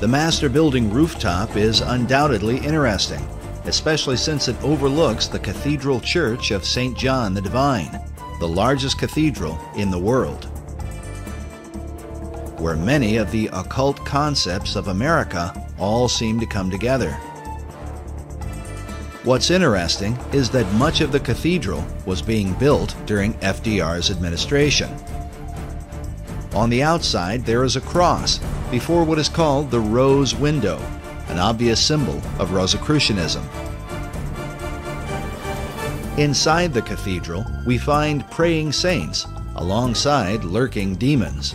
The master building rooftop is undoubtedly interesting, especially since it overlooks the Cathedral Church of St. John the Divine, the largest cathedral in the world. where many of the occult concepts of America all seem to come together. What's interesting is that much of the cathedral was being built during FDR's administration. On the outside, there is a cross before what is called the rose window, an obvious symbol of Rosicrucianism. Inside the cathedral, we find praying saints alongside lurking demons.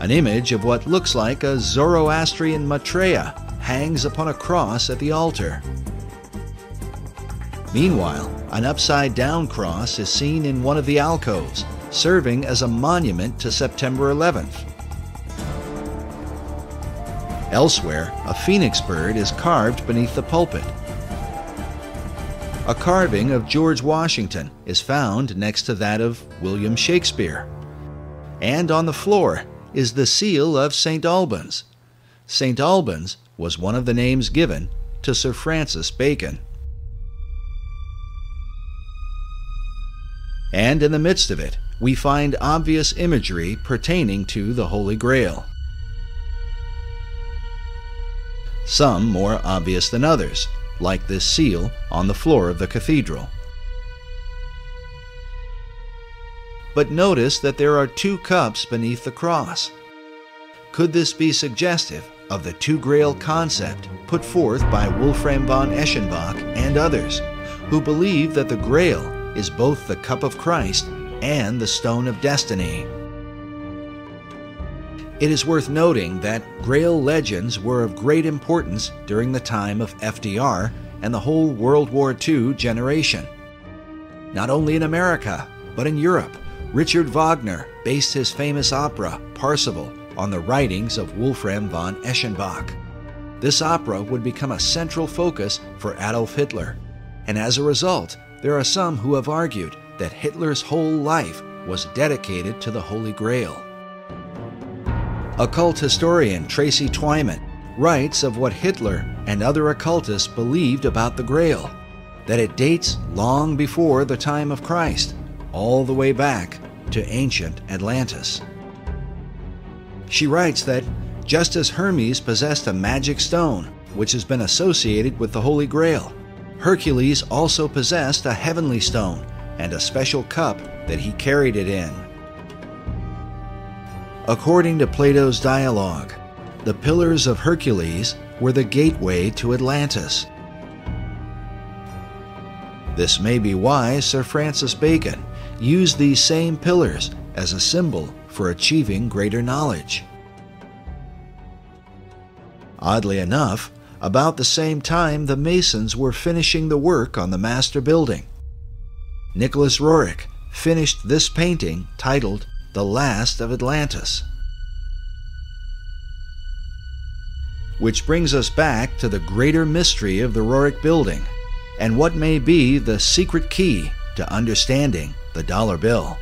An image of what looks like a Zoroastrian Maitreya hangs upon a cross at the altar. Meanwhile, an upside down cross is seen in one of the alcoves, serving as a monument to September 11th. Elsewhere, a phoenix bird is carved beneath the pulpit. A carving of George Washington is found next to that of William Shakespeare. And on the floor is the seal of St. Albans. St. Albans was one of the names given to Sir Francis Bacon. And in the midst of it, we find obvious imagery pertaining to the Holy Grail. Some more obvious than others, like this seal on the floor of the cathedral. But notice that there are two cups beneath the cross. Could this be suggestive of the two grail concept put forth by Wolfram von Eschenbach and others, who believe that the grail is both the cup of Christ and the stone of destiny? It is worth noting that Grail legends were of great importance during the time of FDR and the whole World War II generation. Not only in America, but in Europe, Richard Wagner based his famous opera, Parsifal, on the writings of Wolfram von Eschenbach. This opera would become a central focus for Adolf Hitler, and as a result, there are some who have argued that Hitler's whole life was dedicated to the Holy Grail. Occult historian Tracy Twyman writes of what Hitler and other occultists believed about the Grail, that it dates long before the time of Christ, all the way back to ancient Atlantis. She writes that just as Hermes possessed a magic stone, which has been associated with the Holy Grail, Hercules also possessed a heavenly stone and a special cup that he carried it in. According to Plato's dialogue, the pillars of Hercules were the gateway to Atlantis. This may be why Sir Francis Bacon used these same pillars as a symbol for achieving greater knowledge. Oddly enough, about the same time the Masons were finishing the work on the master building. Nicholas Roerich finished this painting titled The Last of Atlantis. Which brings us back to the greater mystery of the Roerich building and what may be the secret key to understanding the dollar bill.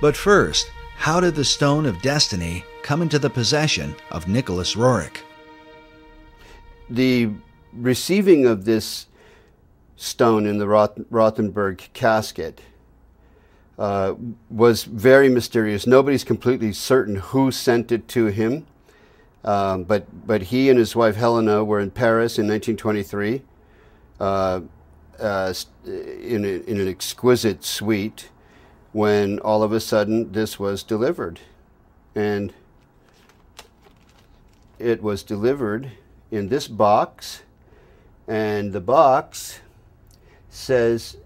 But first, how did the Stone of Destiny come into the possession of Nicholas Roerich? The receiving of this stone in the Roth- Rothenburg casket uh, was very mysterious. Nobody's completely certain who sent it to him, um, but but he and his wife Helena were in Paris in 1923, uh, uh, in, a, in an exquisite suite, when all of a sudden this was delivered, and it was delivered in this box, and the box says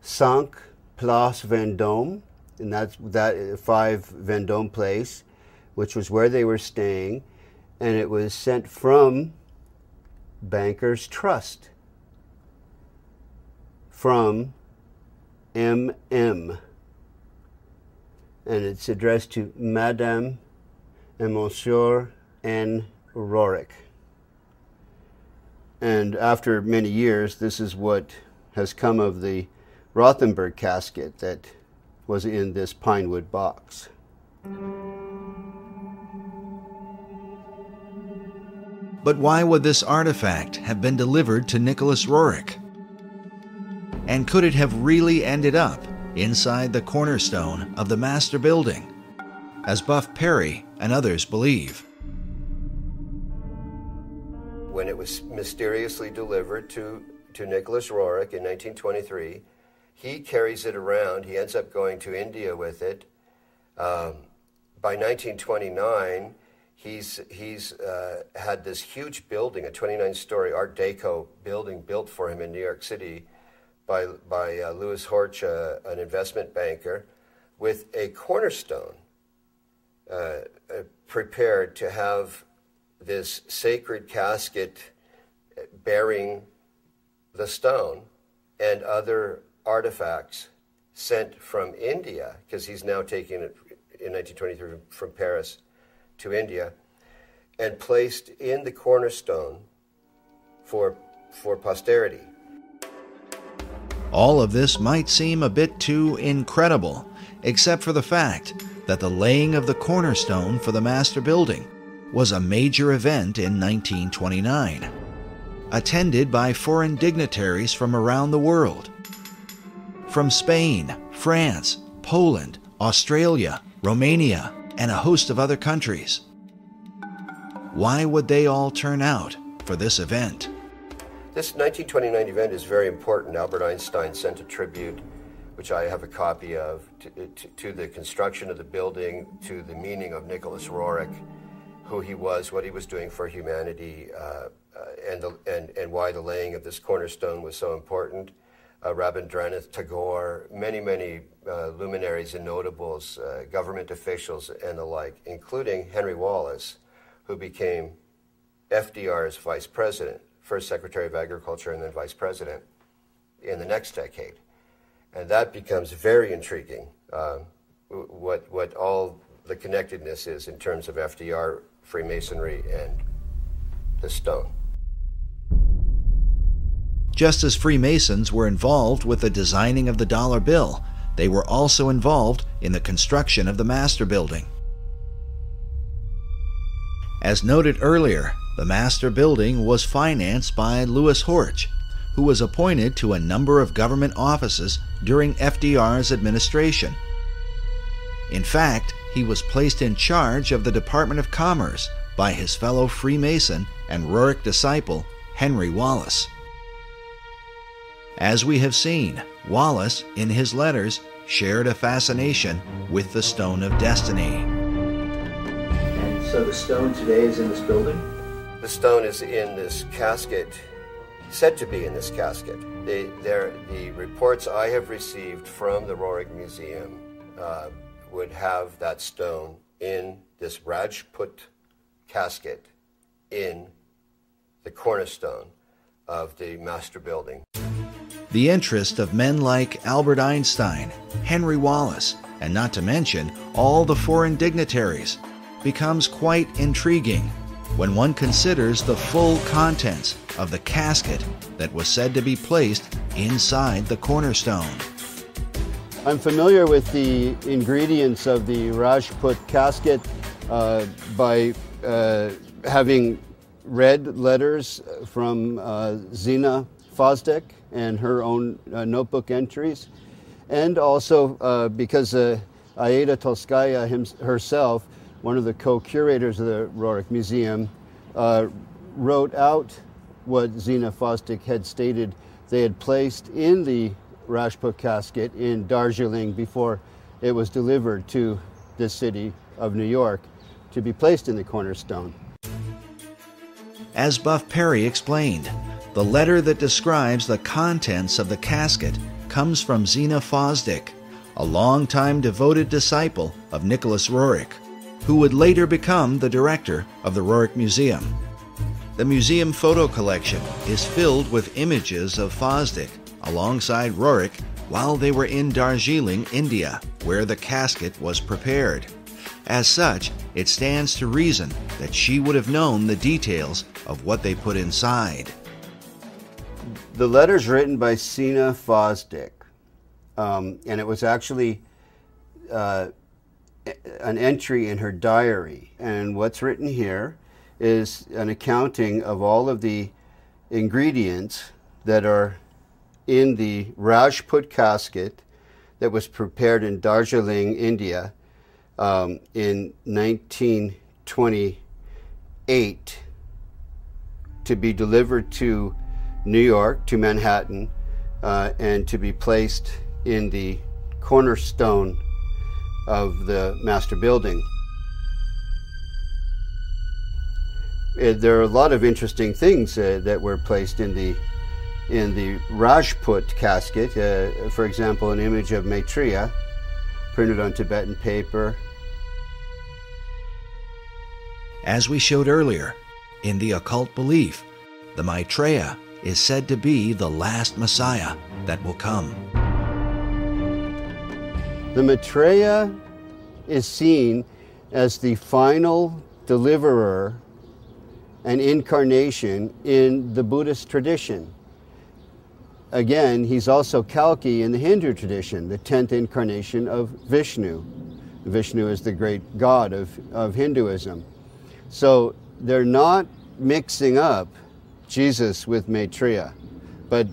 Cinq Place Vendôme, and that's that five Vendôme Place, which was where they were staying, and it was sent from Bankers Trust from MM, and it's addressed to Madame and Monsieur N. Roerich. And after many years, this is what has come of the Rothenburg casket that was in this pine wood box. But why would this artifact have been delivered to Nicholas Roerich? And could it have really ended up inside the cornerstone of the master building, as Buff Perry and others believe. When it was mysteriously delivered to, to Nicholas Roerich in 1923, he carries it around. He ends up going to India with it. Um, by 1929, he's, he's uh, had this huge building, a 29 story Art Deco building built for him in New York City by, by uh, Louis Horch, uh, an investment banker, with a cornerstone uh, uh, prepared to have this sacred casket bearing the stone and other artifacts sent from India, because he's now taking it in 1923 from Paris to India, and placed in the cornerstone for, for posterity. All of this might seem a bit too incredible, except for the fact that the laying of the cornerstone for the master building was a major event in 1929, attended by foreign dignitaries from around the world. From Spain, France, Poland, Australia, Romania, and a host of other countries. Why would they all turn out for this event? This 1929 event is very important. Albert Einstein sent a tribute, which I have a copy of, to, to, to the construction of the building, to the meaning of Nicholas Roerich, who he was, what he was doing for humanity, uh, uh, and, the, and, and why the laying of this cornerstone was so important. Uh, Rabindranath Tagore, many, many uh, luminaries and notables, uh, government officials, and the like, including Henry Wallace, who became FDR's vice president first Secretary of Agriculture and then Vice President in the next decade. And that becomes very intriguing, uh, what, what all the connectedness is in terms of FDR, Freemasonry, and the stone. Just as Freemasons were involved with the designing of the dollar bill, they were also involved in the construction of the master building. As noted earlier, the master building was financed by Louis Horch, who was appointed to a number of government offices during FDR's administration. In fact, he was placed in charge of the Department of Commerce by his fellow Freemason and Roerich disciple, Henry Wallace. As we have seen, Wallace, in his letters, shared a fascination with the Stone of Destiny. And so the stone today is in this building? The stone is in this casket, said to be in this casket. The, the reports I have received from the Roerich Museum uh, would have that stone in this Rajput casket in the cornerstone of the master building. The interest of men like Albert Einstein, Henry Wallace, and not to mention all the foreign dignitaries becomes quite intriguing when one considers the full contents of the casket that was said to be placed inside the cornerstone. I'm familiar with the ingredients of the Rajput casket uh, by uh, having read letters from uh, Zina Fosdick and her own uh, notebook entries, and also uh, because uh, Aida Tolskaya herself one of the co-curators of the Roerich Museum, uh, wrote out what Zina Fosdick had stated they had placed in the Rajput casket in Darjeeling before it was delivered to the city of New York to be placed in the cornerstone. As Buff Perry explained, the letter that describes the contents of the casket comes from Zina Fosdick, a longtime devoted disciple of Nicholas Roerich who would later become the director of the Roerich Museum. The museum photo collection is filled with images of Fosdick alongside Roerich while they were in Darjeeling, India, where the casket was prepared. As such, it stands to reason that she would have known the details of what they put inside. The letter's written by Sina Fosdick, um, and it was actually uh, an entry in her diary. And what's written here is an accounting of all of the ingredients that are in the Rajput casket that was prepared in Darjeeling, India, um, in 1928 to be delivered to New York, to Manhattan, uh, and to be placed in the cornerstone of the master building. Uh, there are a lot of interesting things uh, that were placed in the in the Rajput casket. Uh, for example, an image of Maitreya printed on Tibetan paper. As we showed earlier, in the occult belief, the Maitreya is said to be the last Messiah that will come. The Maitreya is seen as the final deliverer and incarnation in the Buddhist tradition. Again, he's also Kalki in the Hindu tradition, the 10th incarnation of Vishnu. Vishnu is the great god of, of Hinduism. So they're not mixing up Jesus with Maitreya, but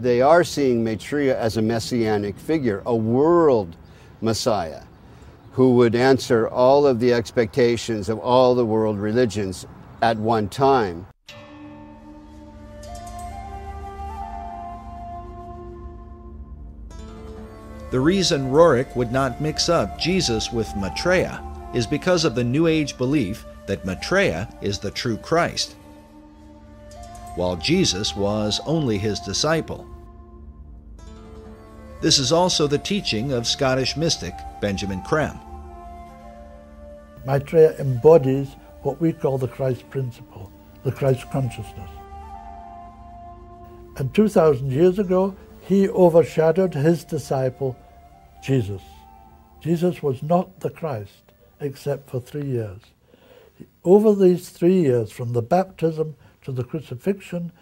they are seeing Maitreya as a messianic figure, a world Messiah who would answer all of the expectations of all the world religions at one time. The reason Roerich would not mix up Jesus with Maitreya is because of the New Age belief that Maitreya is the true Christ, while Jesus was only his disciple. This is also the teaching of Scottish mystic Benjamin Creme. Maitreya embodies what we call the Christ principle, the Christ consciousness. And 2,000 years ago, he overshadowed his disciple, Jesus. Jesus was not the Christ except for three years. Over these three years, from the baptism to the crucifixion,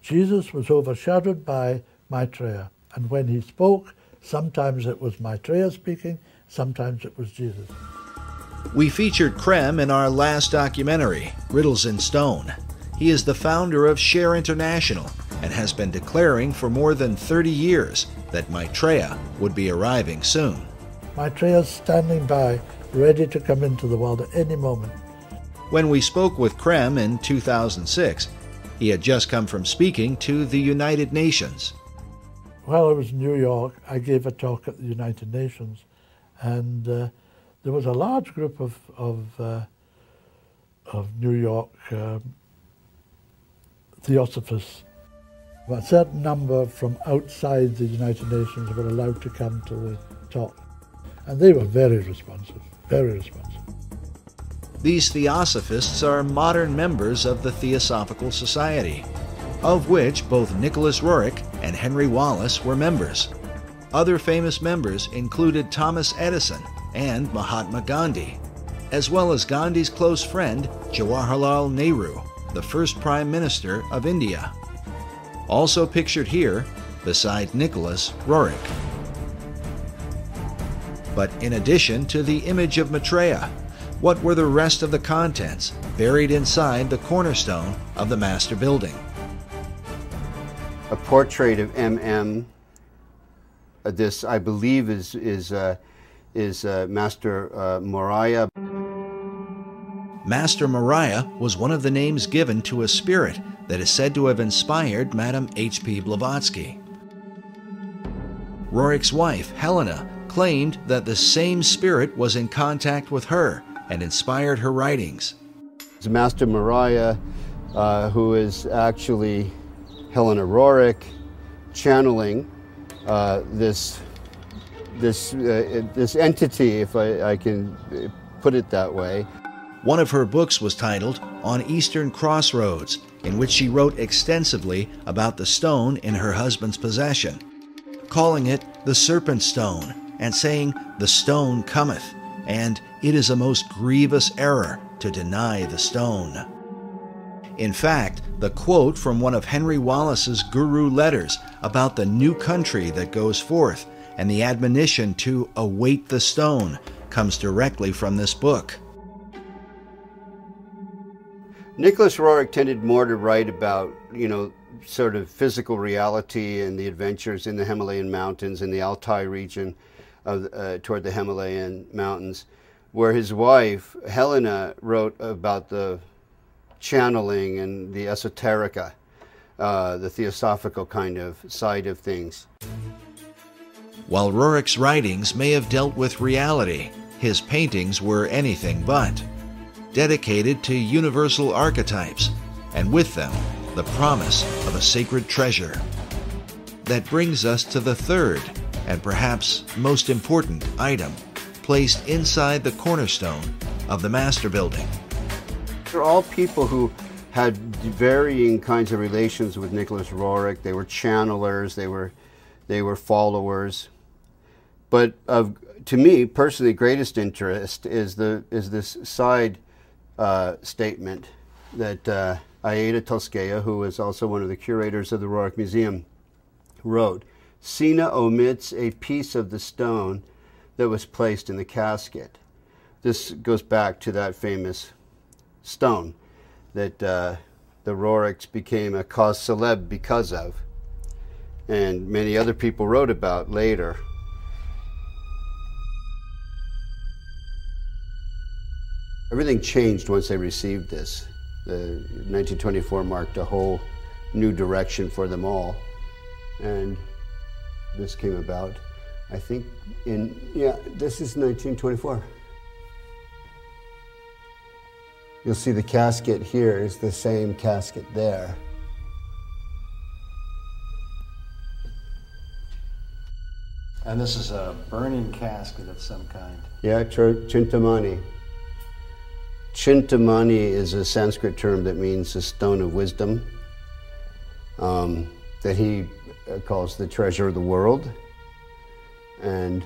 Jesus was overshadowed by Maitreya. And when he spoke, sometimes it was Maitreya speaking, sometimes it was Jesus. We featured Creme in our last documentary, Riddles in Stone. He is the founder of Share International and has been declaring for more than 30 years that Maitreya would be arriving soon. Maitreya is standing by, ready to come into the world at any moment. When we spoke with Creme in 2006, he had just come from speaking to the United Nations. While I was in New York, I gave a talk at the United Nations, and uh, there was a large group of of, uh, of New York um, theosophists. A certain number from outside the United Nations were allowed to come to the talk, and they were very responsive, very responsive. These theosophists are modern members of the Theosophical Society, of which both Nicholas Roerich and Henry Wallace were members. Other famous members included Thomas Edison and Mahatma Gandhi, as well as Gandhi's close friend Jawaharlal Nehru, the first Prime Minister of India. Also pictured here, beside Nicholas Roerich. But in addition to the image of Maitreya, what were the rest of the contents buried inside the cornerstone of the master building? A portrait of MM. This, I believe, is is uh, is uh, Master uh, Morya. Master Morya was one of the names given to a spirit that is said to have inspired Madame H.P. Blavatsky. Roerich's wife, Helena, claimed that the same spirit was in contact with her and inspired her writings. It's Master Morya, uh, who is actually Helena Roerich, channeling uh, this this uh, this entity, if I, I can put it that way. One of her books was titled On Eastern Crossroads, in which she wrote extensively about the stone in her husband's possession, calling it the serpent stone, and saying, The stone cometh, and it is a most grievous error to deny the stone. In fact, the quote from one of Henry Wallace's Guru letters about the new country that goes forth and the admonition to await the stone comes directly from this book. Nicholas Roerich tended more to write about, you know, sort of physical reality and the adventures in the Himalayan mountains in the Altai region of, uh, toward the Himalayan mountains, where his wife, Helena, wrote about the channeling and the esoterica, uh, the theosophical kind of side of things. While Roerich's writings may have dealt with reality, his paintings were anything but. Dedicated to universal archetypes, and with them, the promise of a sacred treasure. That brings us to the third, and perhaps most important item, placed inside the cornerstone of the master building. They're all people who had varying kinds of relations with Nicholas Roerich. They were channelers, they were, they were followers. But of, to me, personally, greatest interest is, the, is this side uh, statement that uh, Aida Tolskaya, who was also one of the curators of the Roerich Museum, wrote. Sina omits a piece of the stone that was placed in the casket. This goes back to that famous stone that uh, the Roerichs became a cause celeb because of, and many other people wrote about later. Everything changed once they received this. The 1924 marked a whole new direction for them all, and this came about. I think in yeah, this is 1924. You'll see the casket here is the same casket there. And this is a burning casket of some kind. Yeah, Ch- Chintamani. Chintamani is a Sanskrit term that means the stone of wisdom, um, that he Uh, calls the treasure of the world. And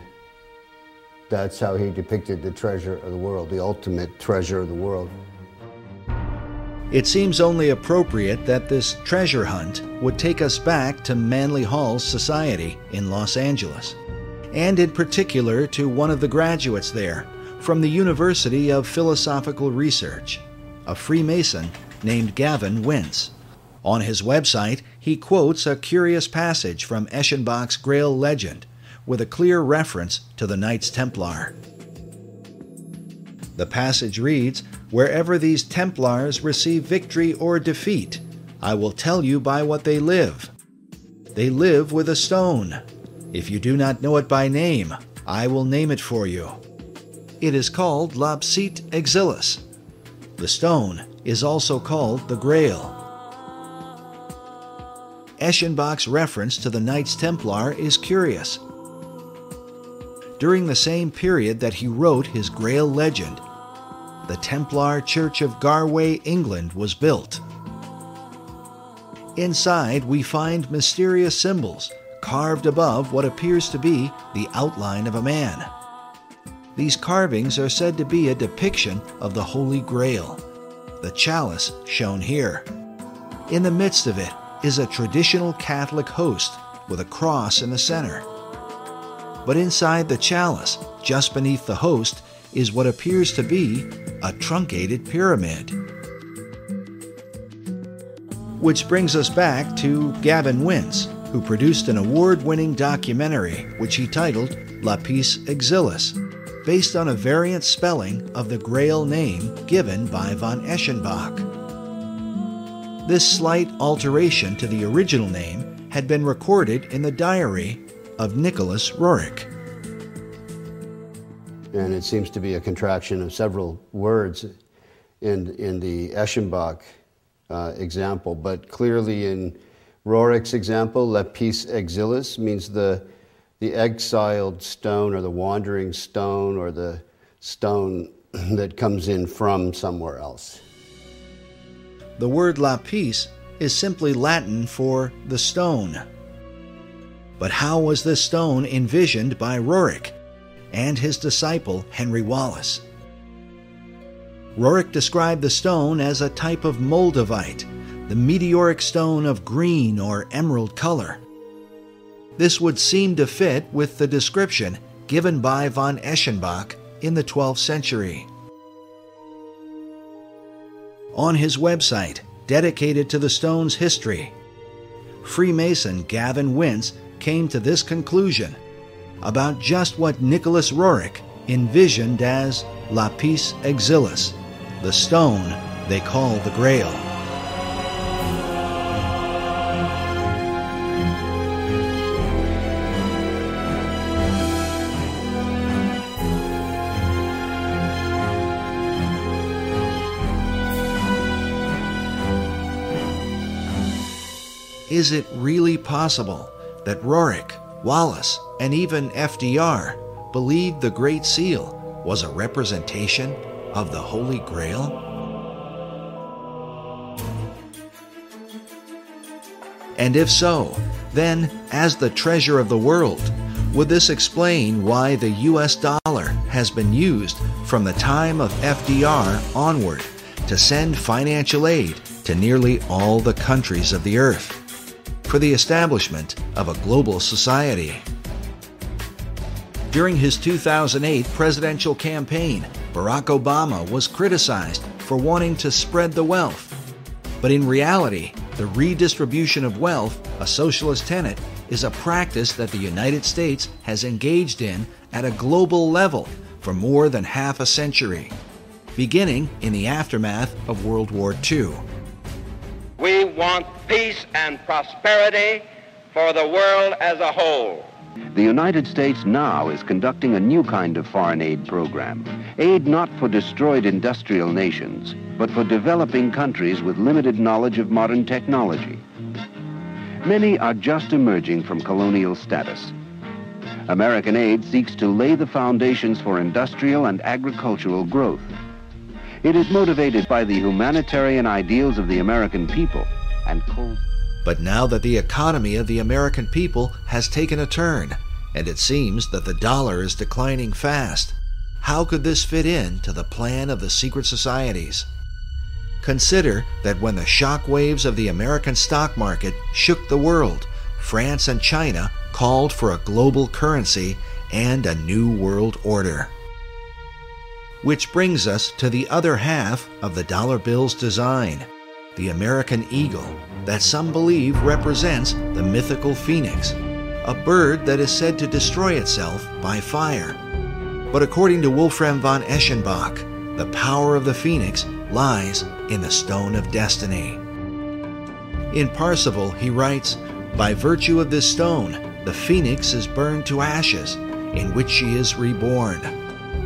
that's how he depicted the treasure of the world, the ultimate treasure of the world. It seems only appropriate that this treasure hunt would take us back to Manly Hall's society in Los Angeles, and in particular to one of the graduates there from the University of Philosophical Research, a Freemason named Gavin Wince. On his website, he quotes a curious passage from Eschenbach's Grail legend with a clear reference to the Knights Templar. The passage reads Wherever these Templars receive victory or defeat, I will tell you by what they live. They live with a stone. If you do not know it by name, I will name it for you. It is called Lapsit Exilis. The stone is also called the Grail. Eschenbach's reference to the Knights Templar is curious. During the same period that he wrote his Grail legend, the Templar Church of Garway, England was built. Inside, we find mysterious symbols carved above what appears to be the outline of a man. These carvings are said to be a depiction of the Holy Grail, the chalice shown here. In the midst of it is a traditional Catholic host with a cross in the center. But inside the chalice, just beneath the host, is what appears to be a truncated pyramid. Which brings us back to Gavin Wince, who produced an award winning documentary which he titled Lapis Exilis, based on a variant spelling of the Grail name given by von Eschenbach. This slight alteration to the original name had been recorded in the diary of Nicholas Roerich. And it seems to be a contraction of several words in, in the Eschenbach uh, example, but clearly in Roerich's example, Lapis Exilis means the, the exiled stone or the wandering stone or the stone that comes in from somewhere else. The word lapis is simply Latin for the stone. But how was this stone envisioned by Roerich and his disciple Henry Wallace? Roerich described the stone as a type of moldavite, the meteoric stone of green or emerald color. This would seem to fit with the description given by von Eschenbach in the 12th century. On his website, dedicated to the stone's history, Freemason Gavin Wince came to this conclusion about just what Nicholas Roerich envisioned as lapis exilis, the stone they call the Grail. Is it really possible that Roerich, Wallace, and even FDR believed the Great Seal was a representation of the Holy Grail? And if so, then, as the treasure of the world, would this explain why the US dollar has been used from the time of FDR onward to send financial aid to nearly all the countries of the earth? For the establishment of a global society. During his 2008 presidential campaign, Barack Obama was criticized for wanting to spread the wealth. But in reality, the redistribution of wealth, a socialist tenet, is a practice that the United States has engaged in at a global level for more than half a century, beginning in the aftermath of World War II. We want peace and prosperity for the world as a whole. The United States now is conducting a new kind of foreign aid program. Aid not for destroyed industrial nations, but for developing countries with limited knowledge of modern technology. Many are just emerging from colonial status. American aid seeks to lay the foundations for industrial and agricultural growth. It is motivated by the humanitarian ideals of the American people and cold. But now that the economy of the American people has taken a turn, and it seems that the dollar is declining fast, how could this fit in to the plan of the secret societies? Consider that when the shock waves of the American stock market shook the world, France and China called for a global currency and a new world order. Which brings us to the other half of the dollar bill's design the American eagle, that some believe represents the mythical phoenix, a bird that is said to destroy itself by fire. But according to Wolfram von Eschenbach, the power of the phoenix lies in the stone of destiny. In Parsifal, he writes, By virtue of this stone, the phoenix is burned to ashes, in which she is reborn.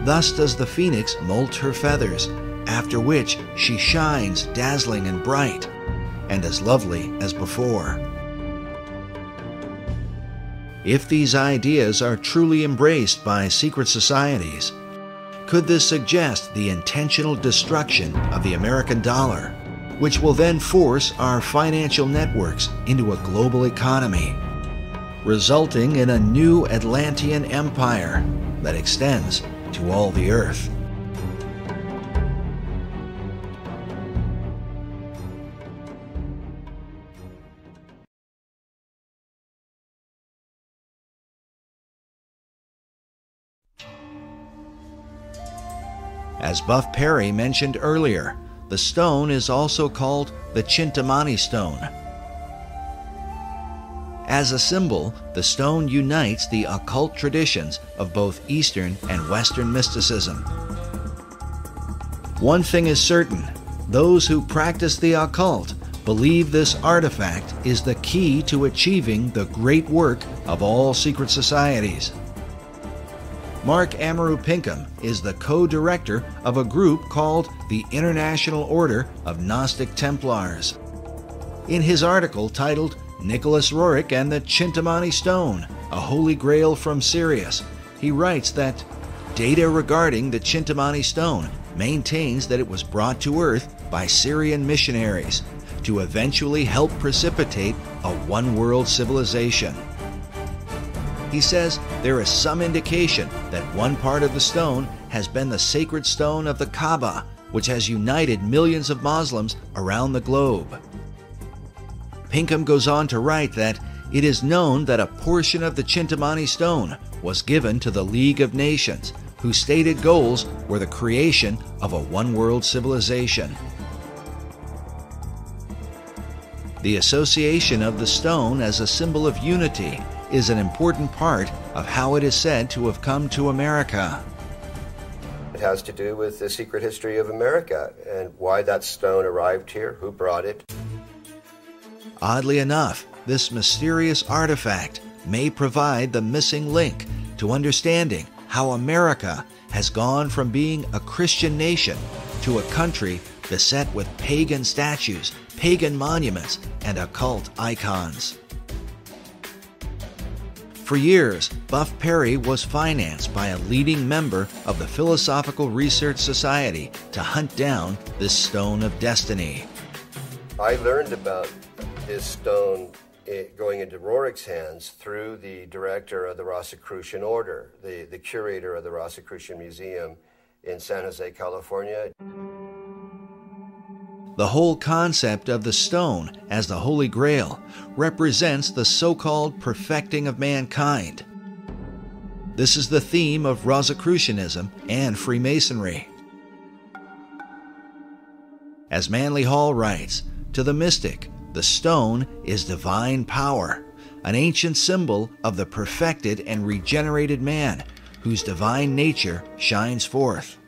Thus does the phoenix molt her feathers, after which she shines dazzling and bright, and as lovely as before. If these ideas are truly embraced by secret societies, could this suggest the intentional destruction of the American dollar, which will then force our financial networks into a global economy, resulting in a new Atlantean empire that extends to all the earth. As Buff Perry mentioned earlier, the stone is also called the Chintamani stone. As a symbol, the stone unites the occult traditions of both Eastern and Western mysticism. One thing is certain those who practice the occult believe this artifact is the key to achieving the great work of all secret societies. Mark Amaru Pinkham is the co director of a group called the International Order of Gnostic Templars. In his article titled Nicholas Roerich and the Chintamani Stone, a holy grail from Sirius, he writes that data regarding the Chintamani Stone maintains that it was brought to Earth by Sirian missionaries to eventually help precipitate a one world civilization. He says there is some indication that one part of the stone has been the sacred stone of the Kaaba, which has united millions of Muslims around the globe. Pinkham goes on to write that it is known that a portion of the Chintamani stone was given to the League of Nations, whose stated goals were the creation of a one world civilization. The association of the stone as a symbol of unity is an important part of how it is said to have come to America. It has to do with the secret history of America and why that stone arrived here, who brought it. Oddly enough, this mysterious artifact may provide the missing link to understanding how America has gone from being a Christian nation to a country beset with pagan statues, pagan monuments, and occult icons. For years, Buff Perry was financed by a leading member of the Philosophical Research Society to hunt down this stone of destiny. I learned about this stone eh, going into Roerich's hands through the director of the Rosicrucian Order, the, the curator of the Rosicrucian Museum in San Jose, California. The whole concept of the stone as the Holy Grail represents the so called perfecting of mankind. This is the theme of Rosicrucianism and Freemasonry. As Manly Hall writes, to the mystic, the stone is divine power, an ancient symbol of the perfected and regenerated man whose divine nature shines forth.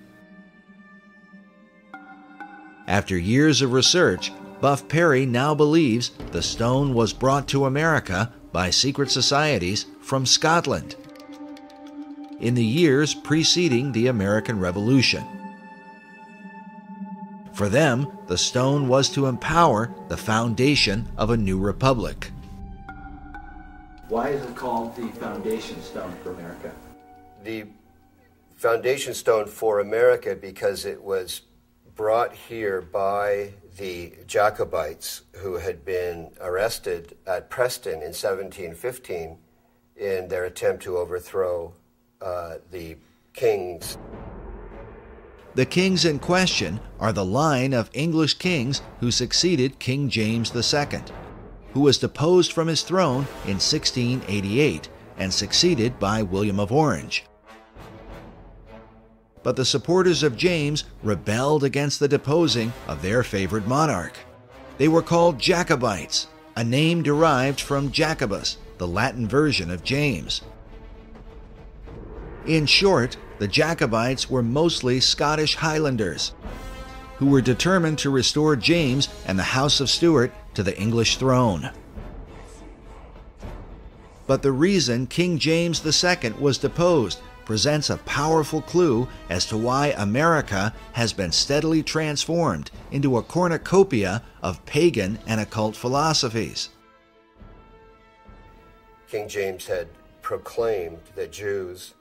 After years of research, Buff Perry now believes the stone was brought to America by secret societies from Scotland in the years preceding the American Revolution. For them, the stone was to empower the foundation of a new republic. Why is it called the foundation stone for America? The foundation stone for America because it was brought here by the Jacobites who had been arrested at Preston in 1715 in their attempt to overthrow uh, the kings. The kings in question are the line of English kings who succeeded King James II, who was deposed from his throne in 1688 and succeeded by William of Orange but the supporters of James rebelled against the deposing of their favored monarch. They were called Jacobites, a name derived from Jacobus, the Latin version of James. In short, the Jacobites were mostly Scottish Highlanders who were determined to restore James and the House of Stuart to the English throne. But the reason King James II was deposed presents a powerful clue as to why America has been steadily transformed into a cornucopia of pagan and occult philosophies. King James had proclaimed that Jews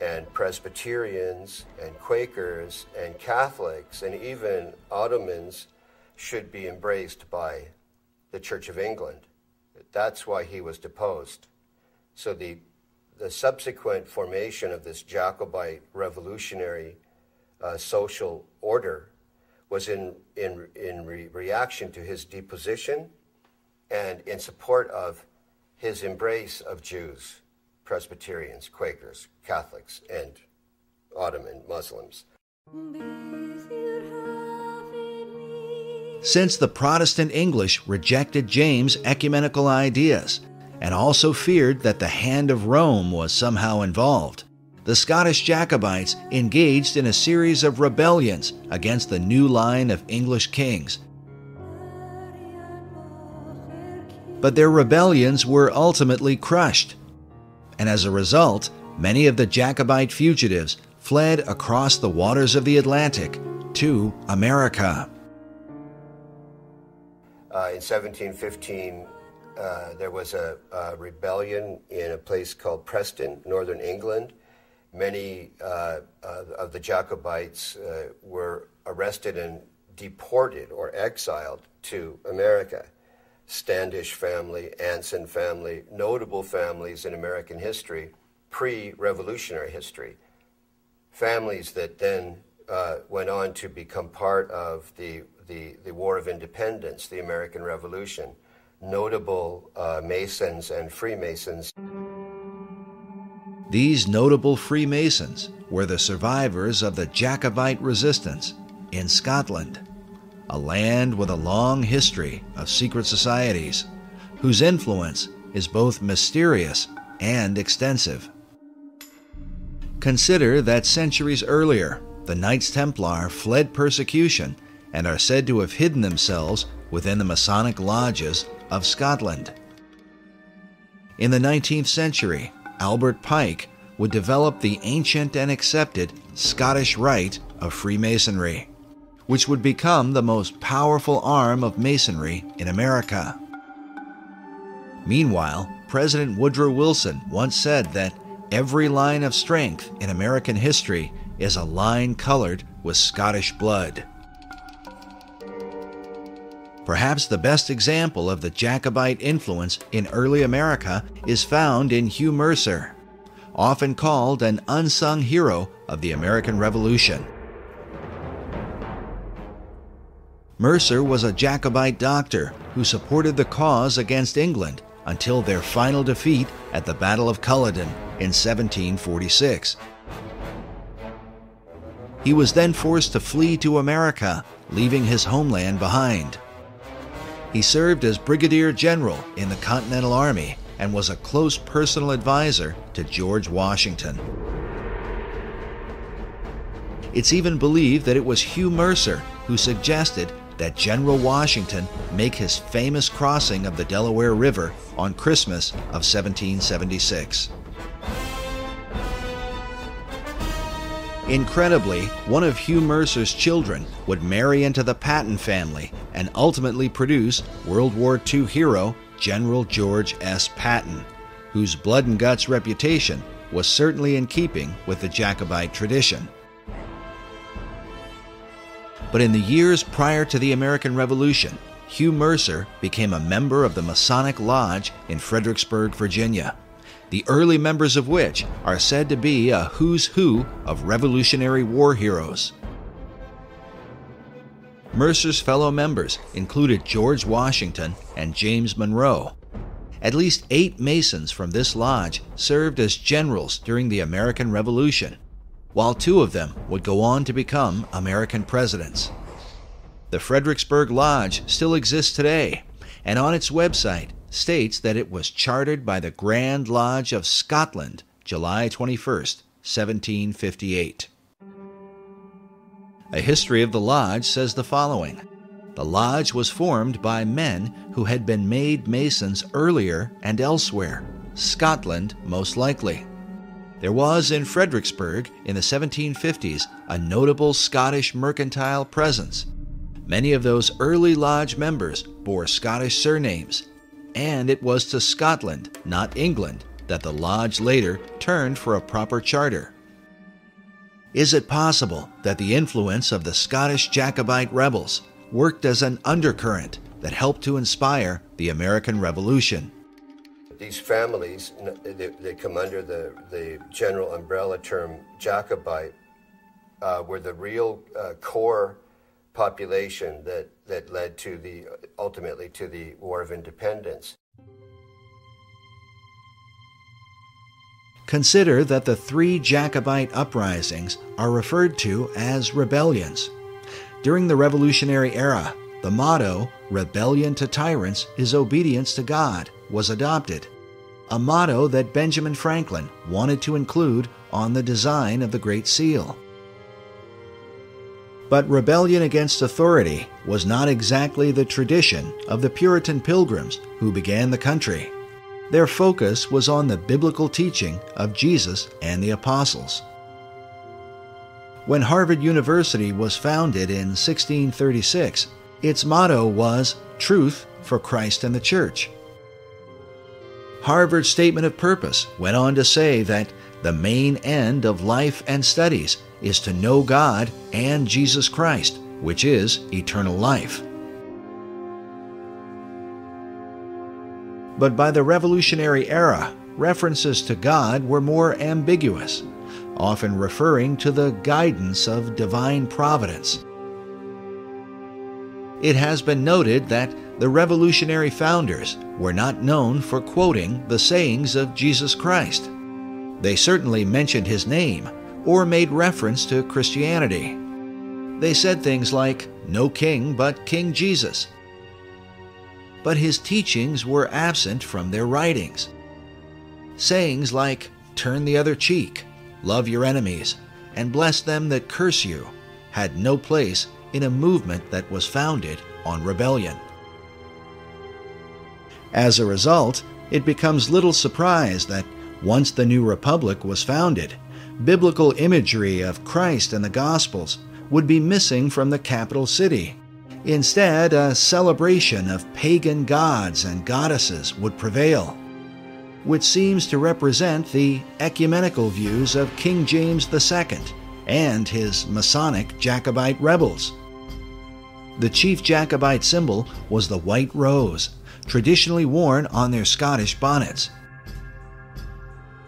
and Presbyterians and Quakers and Catholics and even Ottomans should be embraced by the Church of England. That's why he was deposed. So the the subsequent formation of this Jacobite revolutionary uh, social order was in, in, in re- reaction to his deposition and in support of his embrace of Jews, Presbyterians, Quakers, Catholics, and Ottoman Muslims. Since the Protestant English rejected James' ecumenical ideas, and also feared that the hand of Rome was somehow involved. The Scottish Jacobites engaged in a series of rebellions against the new line of English kings. But their rebellions were ultimately crushed, and as a result, many of the Jacobite fugitives fled across the waters of the Atlantic to America. Uh, in 1715, uh, there was a, a, rebellion in a place called Preston, northern England. Many uh, of the Jacobites uh, were arrested and deported or exiled to America. Standish family, Anson family, notable families in American history, pre revolutionary history. Families that then uh, went on to become part of the, the, the War of Independence, the American Revolution notable uh, Masons and Freemasons. These notable Freemasons were the survivors of the Jacobite resistance in Scotland. A land with a long history of secret societies, whose influence is both mysterious and extensive. Consider that centuries earlier, the Knights Templar fled persecution and are said to have hidden themselves within the Masonic lodges of Scotland. In the 19th century, Albert Pike would develop the ancient and accepted Scottish Rite of Freemasonry, which would become the most powerful arm of Masonry in America. Meanwhile, President Woodrow Wilson once said that every line of strength in American history is a line colored with Scottish blood. Perhaps the best example of the Jacobite influence in early America is found in Hugh Mercer, often called an unsung hero of the American Revolution. Mercer was a Jacobite doctor who supported the cause against England until their final defeat at the Battle of Culloden in 1746. He was then forced to flee to America, leaving his homeland behind. He served as brigadier general in the Continental Army and was a close personal advisor to George Washington. It's even believed that it was Hugh Mercer who suggested that General Washington make his famous crossing of the Delaware River on Christmas of 1776. Incredibly, one of Hugh Mercer's children would marry into the Patton family and ultimately produce World War II hero General George S. Patton, whose blood and guts reputation was certainly in keeping with the Jacobite tradition. But in the years prior to the American Revolution, Hugh Mercer became a member of the Masonic Lodge in Fredericksburg, Virginia the early members of which are said to be a who's who of Revolutionary War heroes. Mercer's fellow members included George Washington and James Monroe. At least eight Masons from this lodge served as generals during the American Revolution, while two of them would go on to become American presidents. The Fredericksburg Lodge still exists today, and on its website states that it was chartered by the Grand Lodge of Scotland, July 21, 1758. A history of the lodge says the following The lodge was formed by men who had been made Masons earlier and elsewhere, Scotland most likely. There was in Fredericksburg in the 1750s a notable Scottish mercantile presence. Many of those early lodge members bore Scottish surnames, and it was to Scotland, not England, that the lodge later turned for a proper charter. Is it possible that the influence of the Scottish Jacobite rebels worked as an undercurrent that helped to inspire the American Revolution? These families, they, they come under the, the general umbrella term Jacobite, uh, were the real uh, core population that, that led to the ultimately to the War of Independence. Consider that the three Jacobite uprisings are referred to as rebellions. During the Revolutionary era, the motto, Rebellion to Tyrants is Obedience to God, was adopted, a motto that Benjamin Franklin wanted to include on the design of the Great Seal. But rebellion against authority was not exactly the tradition of the Puritan pilgrims who began the country. Their focus was on the biblical teaching of Jesus and the apostles. When Harvard University was founded in 1636, its motto was Truth for Christ and the Church. Harvard's statement of purpose went on to say that the main end of life and studies is to know God and Jesus Christ, which is eternal life. But by the Revolutionary era, references to God were more ambiguous, often referring to the guidance of divine providence. It has been noted that the revolutionary founders were not known for quoting the sayings of Jesus Christ. They certainly mentioned his name or made reference to Christianity. They said things like, No king but King Jesus. But his teachings were absent from their writings. Sayings like, Turn the other cheek, love your enemies, and bless them that curse you, had no place in a movement that was founded on rebellion. As a result, it becomes little surprise that once the new republic was founded, biblical imagery of Christ and the Gospels would be missing from the capital city. Instead, a celebration of pagan gods and goddesses would prevail, which seems to represent the ecumenical views of King James II and his Masonic Jacobite rebels. The chief Jacobite symbol was the white rose, traditionally worn on their Scottish bonnets.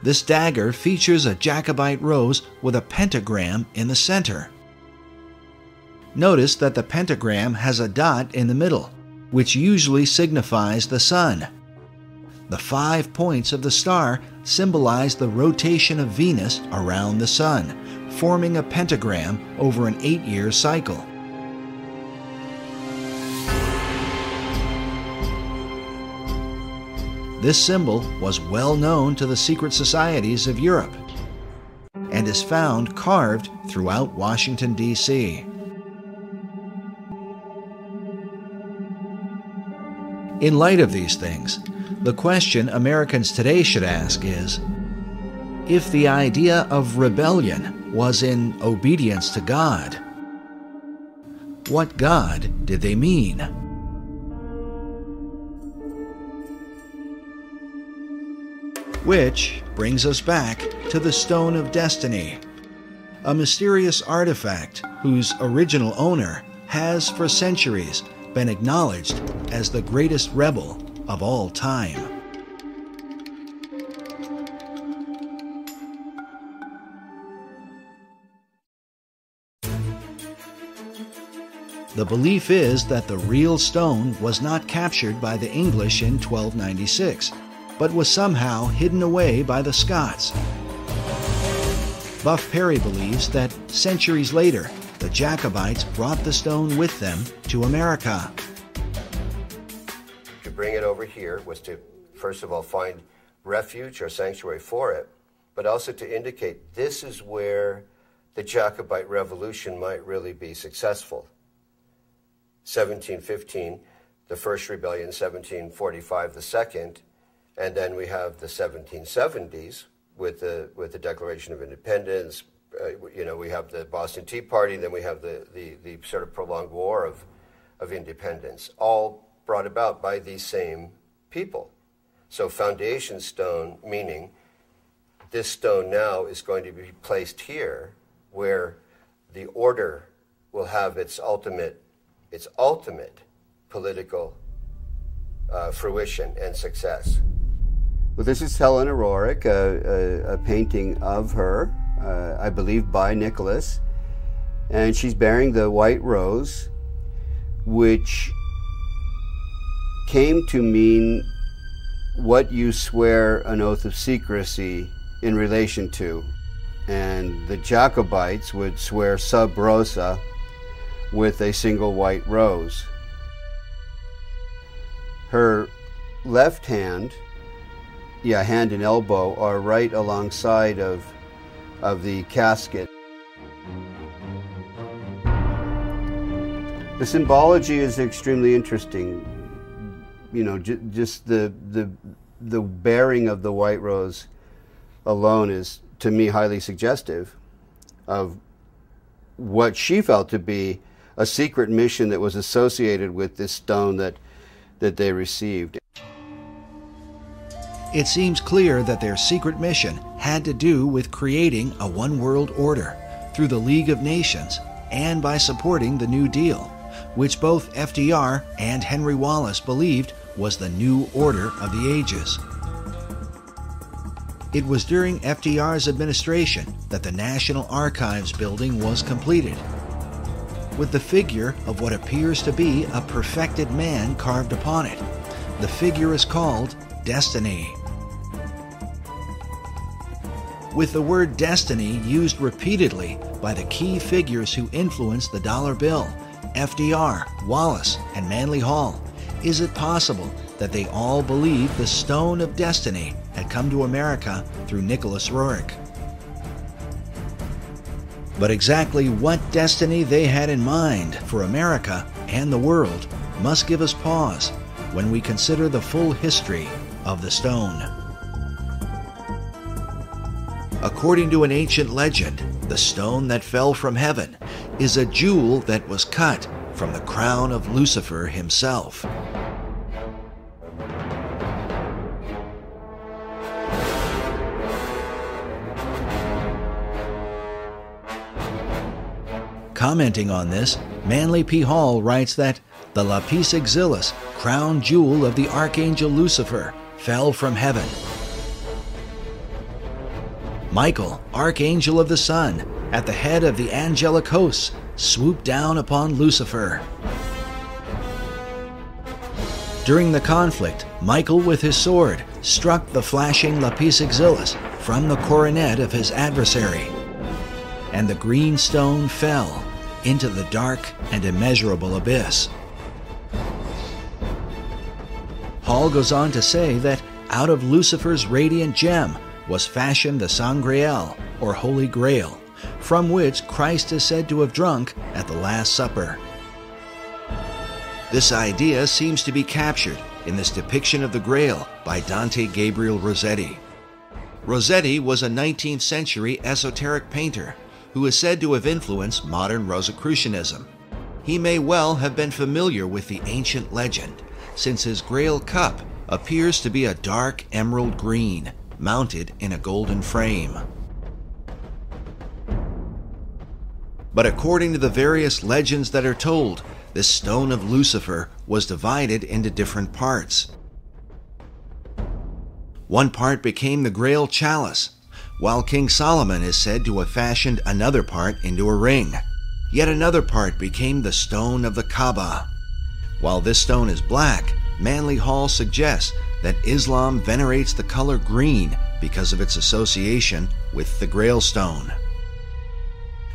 This dagger features a Jacobite rose with a pentagram in the center. Notice that the pentagram has a dot in the middle, which usually signifies the sun. The five points of the star symbolize the rotation of Venus around the sun, forming a pentagram over an eight year cycle. This symbol was well known to the secret societies of Europe and is found carved throughout Washington, D.C. In light of these things, the question Americans today should ask is if the idea of rebellion was in obedience to God, what God did they mean? Which brings us back to the Stone of Destiny, a mysterious artifact whose original owner has for centuries been acknowledged as the greatest rebel of all time. The belief is that the real stone was not captured by the English in 1296 but was somehow hidden away by the Scots. Buff Perry believes that centuries later, the Jacobites brought the stone with them to America. To bring it over here was to, first of all, find refuge or sanctuary for it, but also to indicate this is where the Jacobite revolution might really be successful. 1715, the first rebellion, 1745, the second, and then we have the 1770s with the, with the Declaration of Independence. Uh, you know, we have the Boston Tea Party, then we have the, the, the sort of prolonged war of, of independence, all brought about by these same people. So, foundation stone, meaning this stone now is going to be placed here where the order will have its ultimate, its ultimate political uh, fruition and success. Well, this is Helena Roerich, a, a, a painting of her, uh, I believe by Nicholas. And she's bearing the white rose, which came to mean what you swear an oath of secrecy in relation to. And the Jacobites would swear sub rosa with a single white rose. Her left hand yeah, hand and elbow are right alongside of of the casket. The symbology is extremely interesting. You know, j- just the the the bearing of the white rose alone is to me highly suggestive of what she felt to be a secret mission that was associated with this stone that that they received. It seems clear that their secret mission had to do with creating a one world order through the League of Nations and by supporting the New Deal, which both FDR and Henry Wallace believed was the new order of the ages. It was during FDR's administration that the National Archives building was completed, with the figure of what appears to be a perfected man carved upon it. The figure is called Destiny. With the word destiny used repeatedly by the key figures who influenced the dollar bill FDR, Wallace, and Manly Hall. Is it possible that they all believed the stone of destiny had come to America through Nicholas Roerich? But exactly what destiny they had in mind for America and the world must give us pause when we consider the full history of the stone. According to an ancient legend, the stone that fell from heaven is a jewel that was cut from the crown of Lucifer himself. Commenting on this, Manly P. Hall writes that the lapis exilis, crown jewel of the archangel Lucifer, fell from heaven. Michael, archangel of the sun, at the head of the angelic hosts, swooped down upon Lucifer. During the conflict, Michael with his sword struck the flashing lapis exilis from the coronet of his adversary, and the green stone fell into the dark and immeasurable abyss. Hall goes on to say that out of Lucifer's radiant gem was fashioned the Sangreal, or Holy Grail, from which Christ is said to have drunk at the Last Supper. This idea seems to be captured in this depiction of the Grail by Dante Gabriel Rossetti. Rossetti was a 19th century esoteric painter who is said to have influenced modern Rosicrucianism. He may well have been familiar with the ancient legend, since his Grail cup appears to be a dark emerald green, mounted in a golden frame. But according to the various legends that are told, this stone of Lucifer was divided into different parts. One part became the Grail chalice, while King Solomon is said to have fashioned another part into a ring. Yet another part became the stone of the Kaaba. While this stone is black, Manly Hall suggests that Islam venerates the color green because of its association with the Grail stone.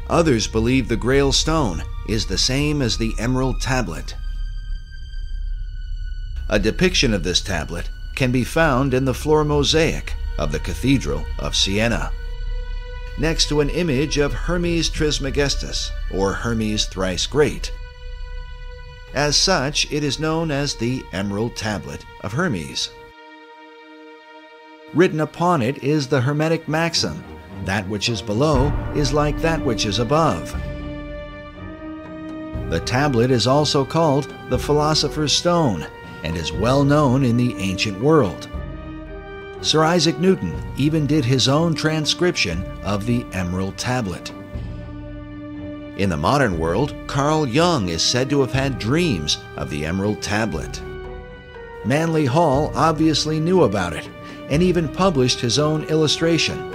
Others believe the Grail stone is the same as the Emerald Tablet. A depiction of this tablet can be found in the floor mosaic of the Cathedral of Siena, next to an image of Hermes Trismegistus, or Hermes Thrice Great. As such, it is known as the Emerald Tablet of Hermes. Written upon it is the Hermetic maxim that which is below is like that which is above. The tablet is also called the Philosopher's Stone and is well known in the ancient world. Sir Isaac Newton even did his own transcription of the Emerald Tablet. In the modern world, Carl Jung is said to have had dreams of the Emerald Tablet. Manly Hall obviously knew about it and even published his own illustration.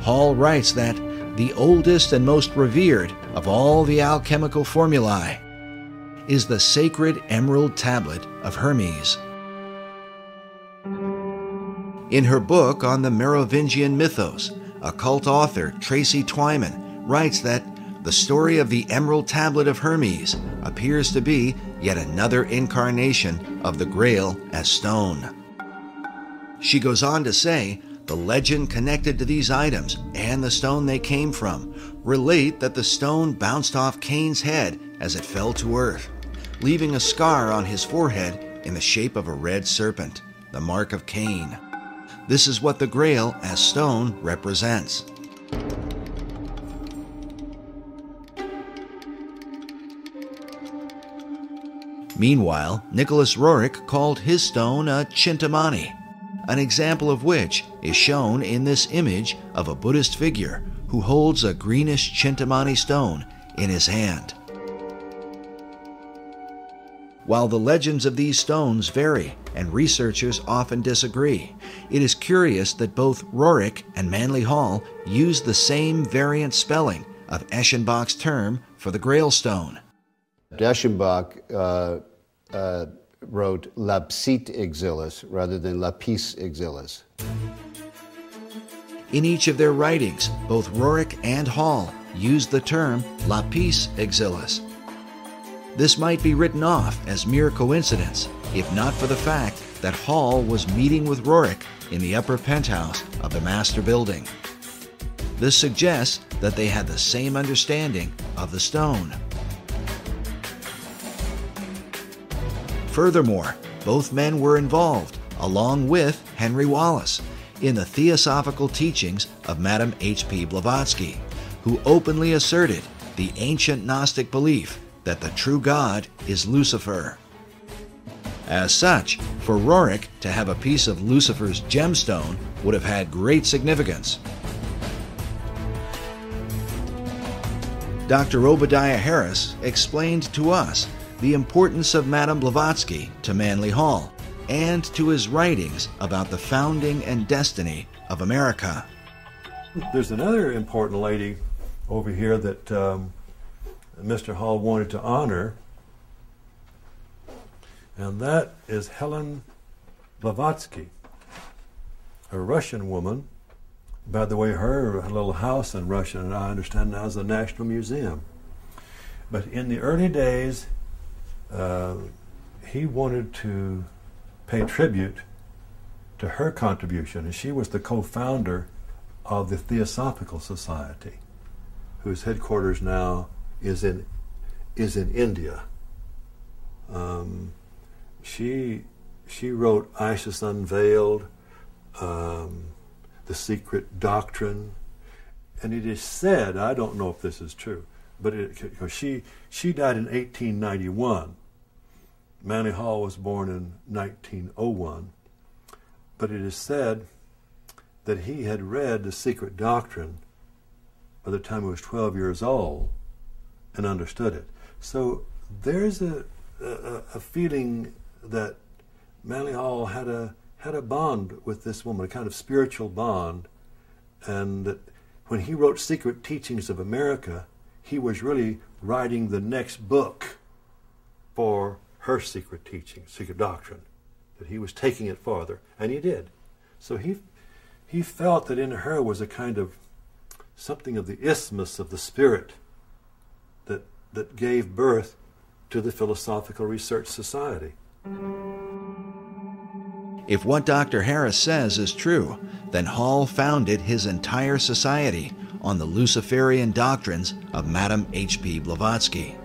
Hall writes that the oldest and most revered of all the alchemical formulae is the sacred Emerald Tablet of Hermes. In her book on the Merovingian mythos, occult author Tracy Twyman writes that the story of the Emerald Tablet of Hermes appears to be yet another incarnation of the Grail as stone. She goes on to say the legend connected to these items and the stone they came from relate that the stone bounced off Cain's head as it fell to earth, leaving a scar on his forehead in the shape of a red serpent, the mark of Cain. This is what the Grail as stone represents. Meanwhile, Nicholas Roerich called his stone a Chintamani, an example of which is shown in this image of a Buddhist figure who holds a greenish Chintamani stone in his hand. While the legends of these stones vary and researchers often disagree, it is curious that both Roerich and Manly Hall use the same variant spelling of Eschenbach's term for the Grail stone. Eschenbach uh, uh, wrote lapsit exilis rather than lapis exilis. In each of their writings, both Roerich and Hall used the term lapis exilis. This might be written off as mere coincidence, if not for the fact that Hall was meeting with Roerich in the upper penthouse of the master building. This suggests that they had the same understanding of the stone. Furthermore, both men were involved, along with Henry Wallace, in the theosophical teachings of Madame H.P. Blavatsky, who openly asserted the ancient Gnostic belief that the true God is Lucifer. As such, for Roerich to have a piece of Lucifer's gemstone would have had great significance. Dr. Obadiah Harris explained to us the importance of Madame Blavatsky to Manly Hall and to his writings about the founding and destiny of America. There's another important lady over here that um, Mr. Hall wanted to honor, and that is Helen Blavatsky, a Russian woman. By the way, her little house in Russia, and I understand now, is the National Museum. But in the early days, uh, he wanted to pay tribute to her contribution, and she was the co-founder of the Theosophical Society, whose headquarters now is in is in India. Um, she she wrote Isis Unveiled, um, The Secret Doctrine, and it is said I don't know if this is true, but it, she she died in 1891. Manly Hall was born in 1901, but it is said that he had read The Secret Doctrine by the time he was 12 years old and understood it. So there's a, a, a feeling that Manly Hall had a had a bond with this woman, a kind of spiritual bond, and that when he wrote Secret Teachings of America, he was really writing the next book for her secret teaching, secret doctrine, that he was taking it farther, and he did. So he he felt that in her was a kind of something of the isthmus of the spirit that that gave birth to the Philosophical Research Society. If what Dr. Harris says is true, then Hall founded his entire society on the Luciferian doctrines of Madame H.P. Blavatsky.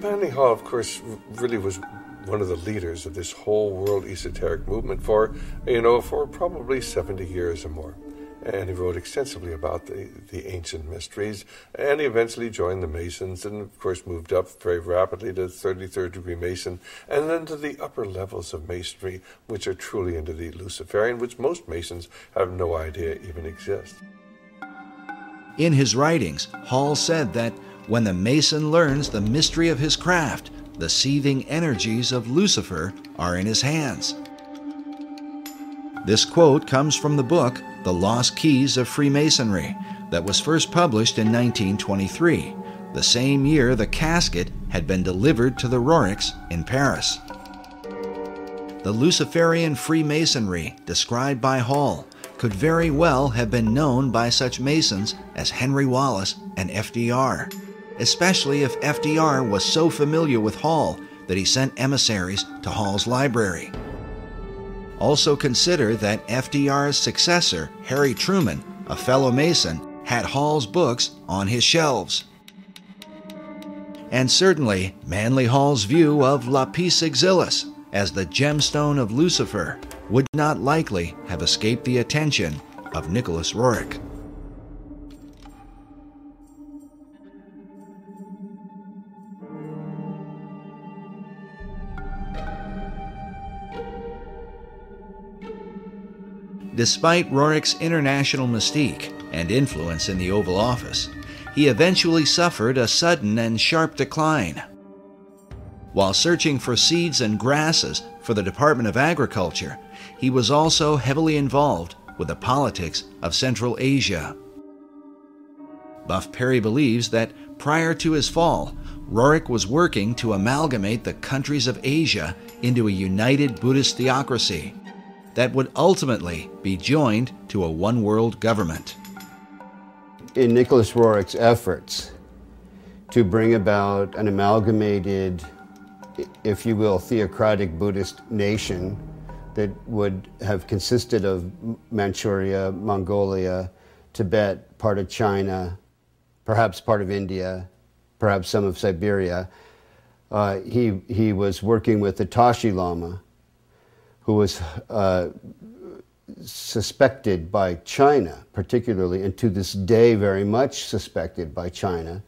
Manly Hall, of course, really was one of the leaders of this whole world esoteric movement for, you know, for probably 70 years or more and he wrote extensively about the, the ancient mysteries. And he eventually joined the Masons and, of course, moved up very rapidly to 33rd degree Mason and then to the upper levels of Masonry, which are truly into the Luciferian, which most Masons have no idea even exist. In his writings, Hall said that when the Mason learns the mystery of his craft, the seething energies of Lucifer are in his hands. This quote comes from the book The Lost Keys of Freemasonry, that was first published in 1923, the same year the casket had been delivered to the Roerichs in Paris. The Luciferian Freemasonry, described by Hall, could very well have been known by such Masons as Henry Wallace and FDR, especially if FDR was so familiar with Hall that he sent emissaries to Hall's library. Also consider that FDR's successor, Harry Truman, a fellow Mason, had Hall's books on his shelves. And certainly, Manly Hall's view of Lapis Exilis as the gemstone of Lucifer would not likely have escaped the attention of Nicholas Roerich. Despite Roerich's international mystique and influence in the Oval Office, he eventually suffered a sudden and sharp decline. While searching for seeds and grasses for the Department of Agriculture, he was also heavily involved with the politics of Central Asia. Buff Perry believes that prior to his fall, Roerich was working to amalgamate the countries of Asia into a united Buddhist theocracy that would ultimately be joined to a one world government. In Nicholas Roerich's efforts to bring about an amalgamated, if you will, theocratic Buddhist nation that would have consisted of Manchuria, Mongolia, Tibet, part of China, perhaps part of India, perhaps some of Siberia. Uh, he, he was working with the Tashi Lama, who was uh, suspected by China, particularly, and to this day very much suspected by China,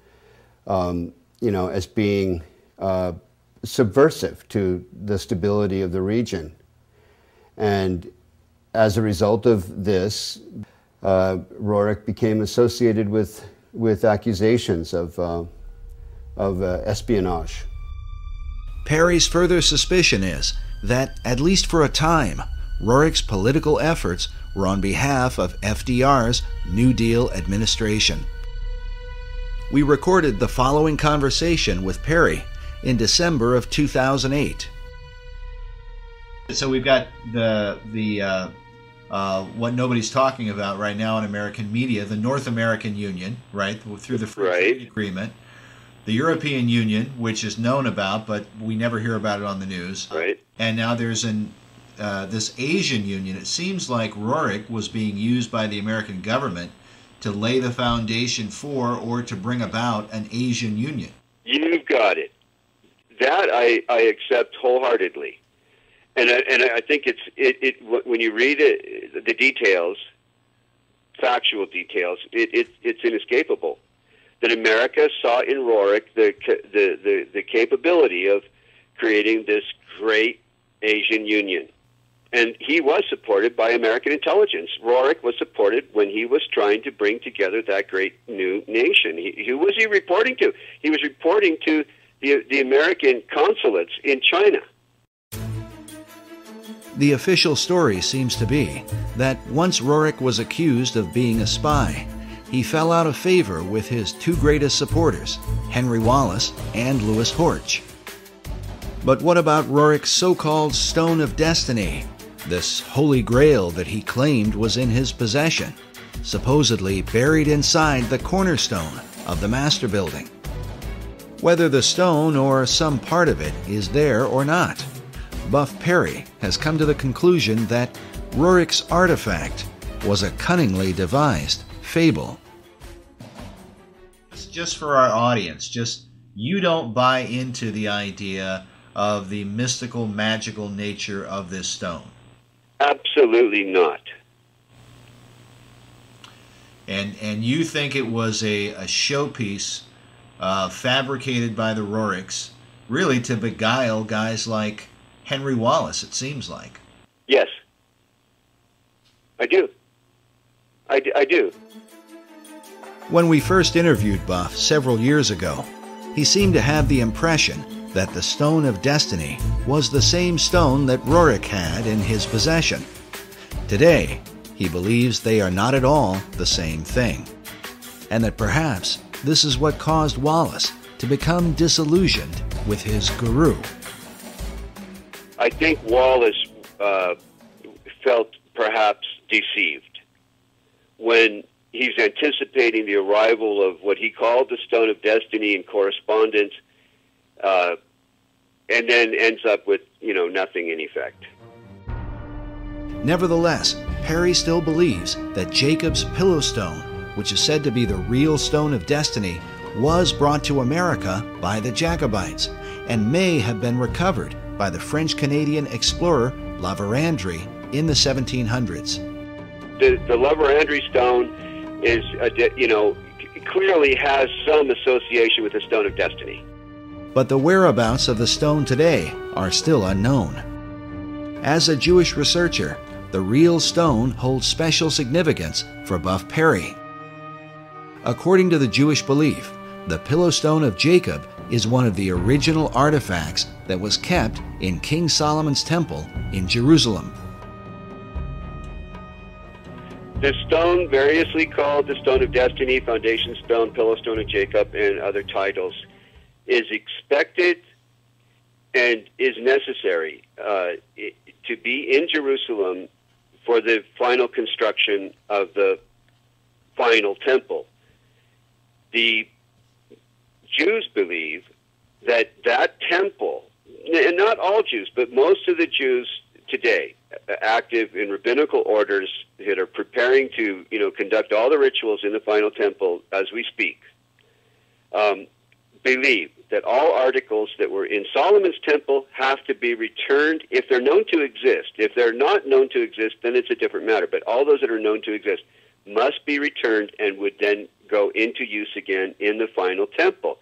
um, you know, as being uh, subversive to the stability of the region. And as a result of this, uh, Roerich became associated with, with accusations of, uh, of uh, espionage. Perry's further suspicion is that, at least for a time, Roerich's political efforts were on behalf of FDR's New Deal administration. We recorded the following conversation with Perry in December of 2008. So we've got the the uh, uh, what nobody's talking about right now in American media, the North American Union, right, through the free trade agreement, the European Union, which is known about, but we never hear about it on the news, right, and now there's an uh, this Asian Union. It seems like Roerich was being used by the American government to lay the foundation for or to bring about an Asian Union. You've got it. That I, I accept wholeheartedly and I, and I think it's it, it when you read it, the details, factual details, it, it it's inescapable that America saw in Roerich the the the, the capability of creating this great Asian Union. And he was supported by American intelligence. Roerich was supported when he was trying to bring together that great new nation. He, who was he reporting to? He was reporting to the, the American consulates in China. The official story seems to be that once Roerich was accused of being a spy, he fell out of favor with his two greatest supporters, Henry Wallace and Louis Horch. But what about Roerich's so called Stone of Destiny, this holy grail that he claimed was in his possession, supposedly buried inside the cornerstone of the Master Building? Whether the stone or some part of it is there or not, Buff Perry has come to the conclusion that Roerich's artifact was a cunningly devised fable. Just for our audience, just you don't buy into the idea of the mystical, magical nature of this stone. Absolutely not. And and you think it was a, a showpiece uh, fabricated by the Roerichs, really to beguile guys like Henry Wallace, it seems like. Yes. I do. I, I do. When we first interviewed Buff several years ago, he seemed to have the impression that the Stone of Destiny was the same stone that Roerich had in his possession. Today, he believes they are not at all the same thing, and that perhaps this is what caused Wallace to become disillusioned with his guru. I think Wallace uh, felt perhaps deceived when he's anticipating the arrival of what he called the Stone of Destiny in correspondence, uh, and then ends up with you know nothing in effect. Nevertheless, Perry still believes that Jacob's pillow stone, which is said to be the real Stone of Destiny, was brought to America by the Jacobites and may have been recovered by the French Canadian explorer La Vérendrye in the 1700s. The, the La Vérendrye stone is, you know, clearly has some association with the Stone of Destiny. But the whereabouts of the stone today are still unknown. As a Jewish researcher, the real stone holds special significance for Buff Perry. According to the Jewish belief, the pillow stone of Jacob is one of the original artifacts that was kept in King Solomon's temple in Jerusalem. The stone, variously called the Stone of Destiny, Foundation Stone, Pillow Stone of Jacob, and other titles, is expected and is necessary uh, to be in Jerusalem for the final construction of the final temple. The Jews believe that that temple, and not all Jews, but most of the Jews today, active in rabbinical orders that are preparing to, you know, conduct all the rituals in the final temple as we speak, um, believe that all articles that were in Solomon's temple have to be returned if they're known to exist. If they're not known to exist, then it's a different matter. But all those that are known to exist must be returned and would then go into use again in the final temple.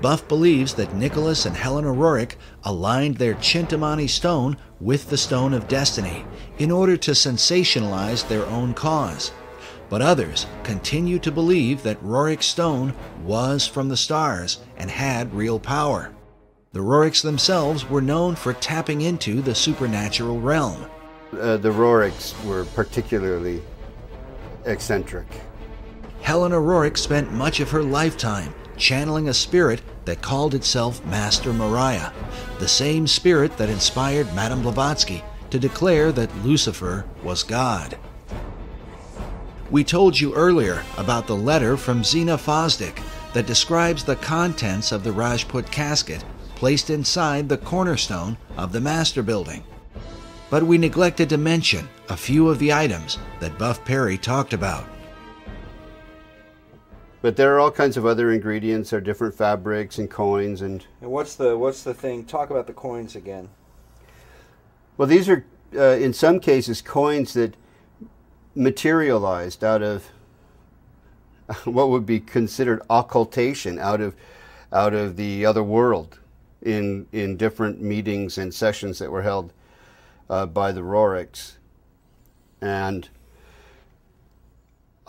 Buff believes that Nicholas and Helena Roerich aligned their Chintamani stone with the Stone of Destiny in order to sensationalize their own cause. But others continue to believe that Roerich's stone was from the stars and had real power. The Roerichs themselves were known for tapping into the supernatural realm. Uh, the Roerichs were particularly eccentric. Helena Roerich spent much of her lifetime channeling a spirit that called itself Master Morya, the same spirit that inspired Madame Blavatsky to declare that Lucifer was God. We told you earlier about the letter from Zena Fosdick that describes the contents of the Rajput casket placed inside the cornerstone of the Master Building. But we neglected to mention a few of the items that Buff Perry talked about. But there are all kinds of other ingredients. There are different fabrics and coins and. And what's the what's the thing? Talk about the coins again. Well, these are uh, in some cases coins that materialized out of what would be considered occultation, out of out of the other world, in in different meetings and sessions that were held uh, by the Roerichs, and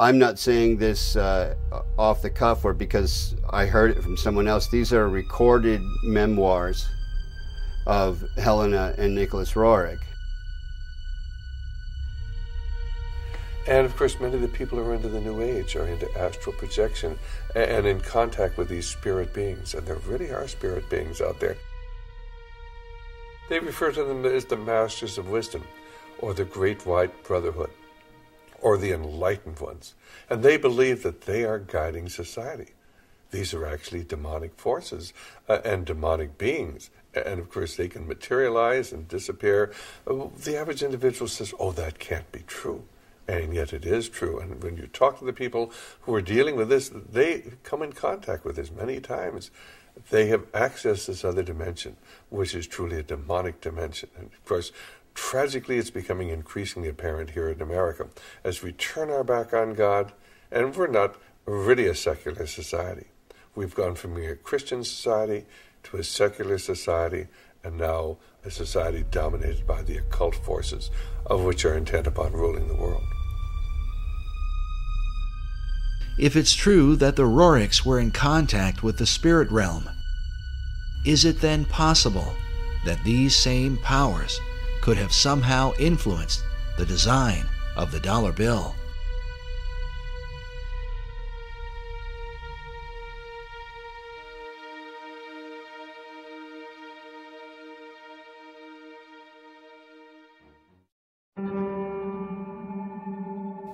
I'm not saying this uh, off the cuff or because I heard it from someone else. These are recorded memoirs of Helena and Nicholas Roerich. And of course, many of the people who are into the New Age are into astral projection and in contact with these spirit beings. And there really are spirit beings out there. They refer to them as the Masters of Wisdom or the Great White Brotherhood or the enlightened ones. And they believe that they are guiding society. These are actually demonic forces uh, and demonic beings. And of course, they can materialize and disappear. The average individual says, Oh, that can't be true. And yet it is true. And when you talk to the people who are dealing with this, they come in contact with this many times. They have accessed this other dimension, which is truly a demonic dimension. And of course, Tragically, it's becoming increasingly apparent here in America as we turn our back on God, and we're not really a secular society. We've gone from being a Christian society to a secular society, and now a society dominated by the occult forces, of which are intent upon ruling the world. If it's true that the Roerichs were in contact with the spirit realm, is it then possible that these same powers could have somehow influenced the design of the dollar bill.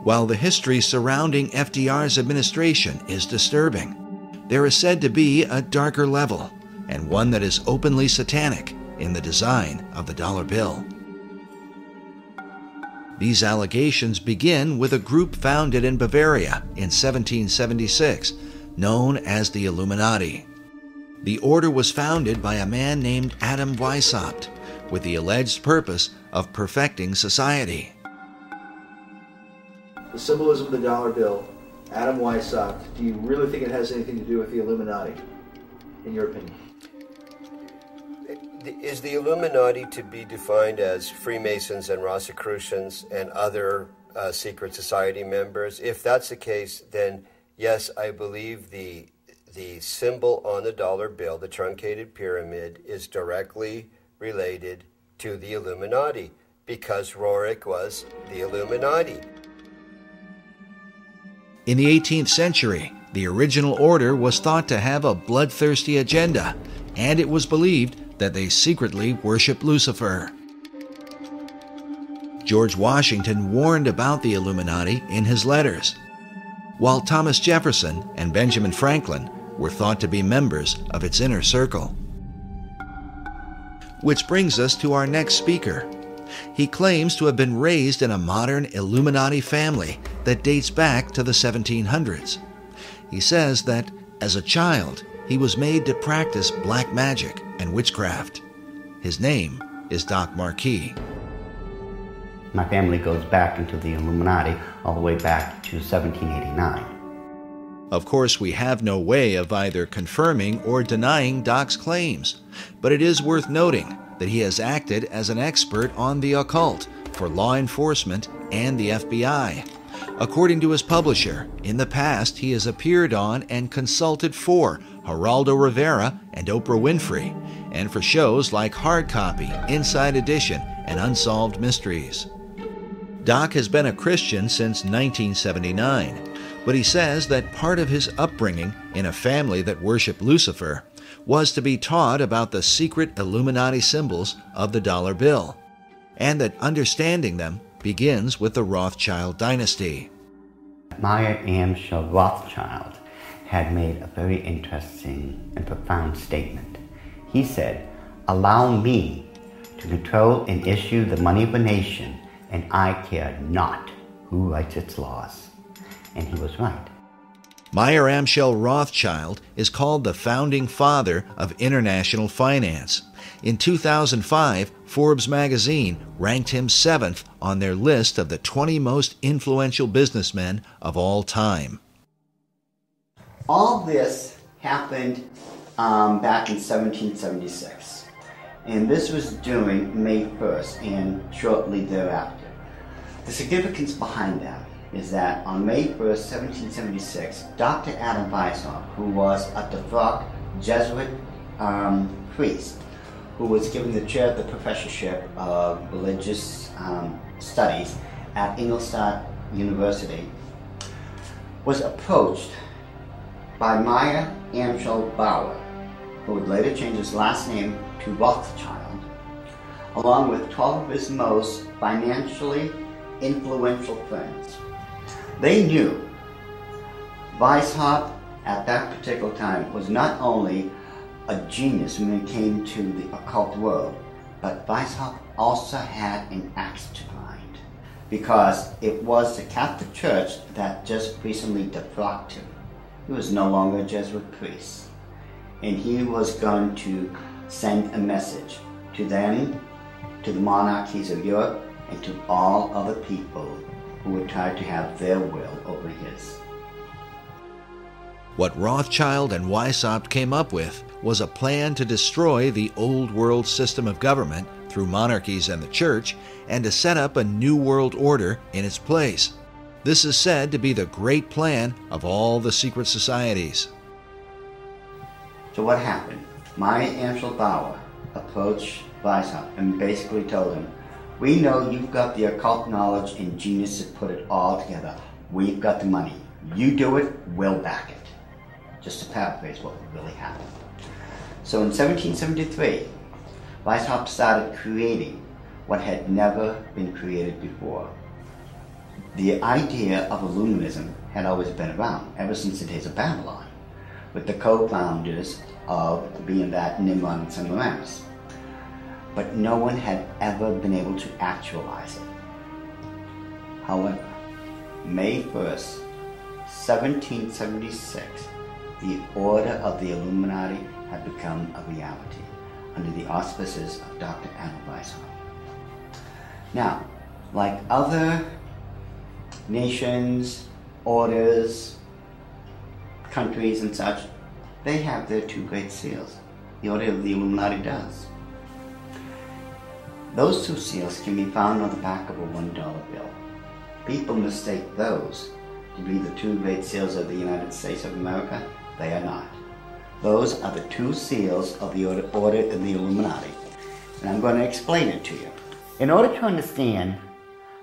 While the history surrounding FDR's administration is disturbing, there is said to be a darker level, and one that is openly satanic in the design of the dollar bill. These allegations begin with a group founded in Bavaria in 1776, known as the Illuminati. The order was founded by a man named Adam Weishaupt with the alleged purpose of perfecting society. The symbolism of the dollar bill, Adam Weishaupt, do you really think it has anything to do with the Illuminati, in your opinion? Is the Illuminati to be defined as Freemasons and Rosicrucians and other uh, secret society members? If that's the case, then yes, I believe the the symbol on the dollar bill, the truncated pyramid, is directly related to the Illuminati because Roerich was the Illuminati. In the 18th century, the original order was thought to have a bloodthirsty agenda, and it was believed that they secretly worship Lucifer. George Washington warned about the Illuminati in his letters, while Thomas Jefferson and Benjamin Franklin were thought to be members of its inner circle. Which brings us to our next speaker. He claims to have been raised in a modern Illuminati family that dates back to the 1700s. He says that, as a child, he was made to practice black magic and witchcraft. His name is Doc Marquis. My family goes back into the Illuminati all the way back to 1789. Of course, we have no way of either confirming or denying Doc's claims, but it is worth noting that he has acted as an expert on the occult for law enforcement and the FBI. According to his publisher, in the past he has appeared on and consulted for Geraldo Rivera and Oprah Winfrey, and for shows like Hard Copy, Inside Edition, and Unsolved Mysteries. Doc has been a Christian since 1979, but he says that part of his upbringing in a family that worshiped Lucifer was to be taught about the secret Illuminati symbols of the dollar bill, and that understanding them begins with the Rothschild dynasty. Meyer Amschel Rothschild had made a very interesting and profound statement. He said, Allow me to control and issue the money of a nation, and I care not who writes its laws. And he was right. Meyer Amschel Rothschild is called the founding father of international finance. In 2005, Forbes magazine ranked him seventh on their list of the 20 most influential businessmen of all time. All this happened um, back in 1776, and this was during May 1st and shortly thereafter. The significance behind that is that on May 1st, 1776, Dr. Adam Weishaupt, who was a devout Jesuit um, priest, who was given the chair of the professorship of religious um, studies at Ingolstadt University, was approached by Meyer Amschel Bauer, who would later change his last name to Rothschild, along with 12 of his most financially influential friends. They knew Weishaupt at that particular time was not only a genius when it came to the occult world, but Weishaupt also had an axe to grind because it was the Catholic Church that just recently defrocked him. He was no longer a Jesuit priest, and he was going to send a message to them, to the monarchies of Europe, and to all other people who would try to have their will over his. What Rothschild and Weishaupt came up with was a plan to destroy the old world system of government through monarchies and the church and to set up a new world order in its place. This is said to be the great plan of all the secret societies. So what happened? Meyer Amschel Bauer approached Weishaupt and basically told him, we know you've got the occult knowledge and genius to put it all together. We've got the money. You do it, we'll back it. Just to paraphrase what really happened. So in 1773, Weishaupt started creating what had never been created before. The idea of Illuminism had always been around, ever since the days of Babylon, with the co-founders of being that Nimrod and Semiramis but no one had ever been able to actualize it. However, May 1st, 1776, the Order of the Illuminati had become a reality under the auspices of Dr. Adam Weishaupt. Now, like other nations, orders, countries, and such, they have their two great seals. The Order of the Illuminati does. Those two seals can be found on the back of a $1 bill. People mistake those to be the two great seals of the United States of America. They are not. Those are the two seals of the Order, order of the Illuminati. And I'm going to explain it to you. In order to understand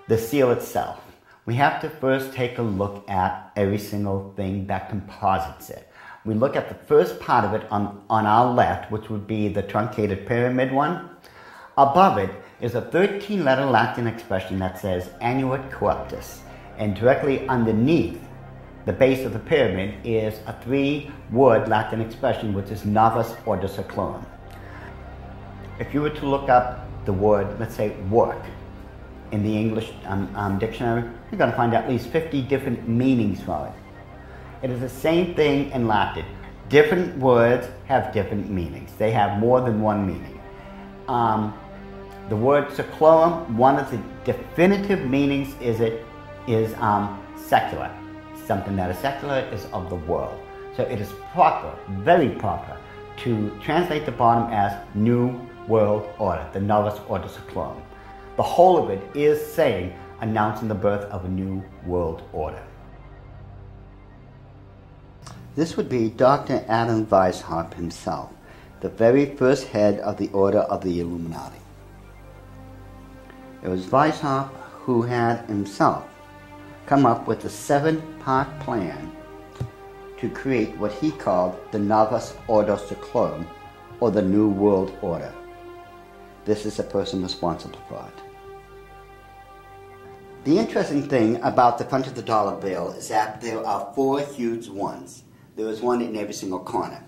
the seal itself, we have to first take a look at every single thing that composites it. We look at the first part of it on, on our left, which would be the truncated pyramid one. Above it is a 13 letter Latin expression that says Annuit Coeptis. And directly underneath the base of the pyramid is a three word Latin expression which is Novus Ordo Seclorum. If you were to look up the word, let's say work, in the English um, um, dictionary, you're going to find at least 50 different meanings for it. It is the same thing in Latin. Different words have different meanings. They have more than one meaning. Um, the word seclorum, one of the definitive meanings is it is um, secular. Something that is secular is of the world. So it is proper, very proper, to translate the bottom as New World Order, the Novus Ordo Seclorum. The whole of it is saying, announcing the birth of a new world order. This would be Dr. Adam Weishaupt himself, the very first head of the Order of the Illuminati. It was Weishaupt who had himself come up with a seven part plan to create what he called the Novus Ordo Seclorum, or the New World Order. This is the person responsible for it. The interesting thing about the front of the dollar bill is that there are four huge ones. There is one in every single corner.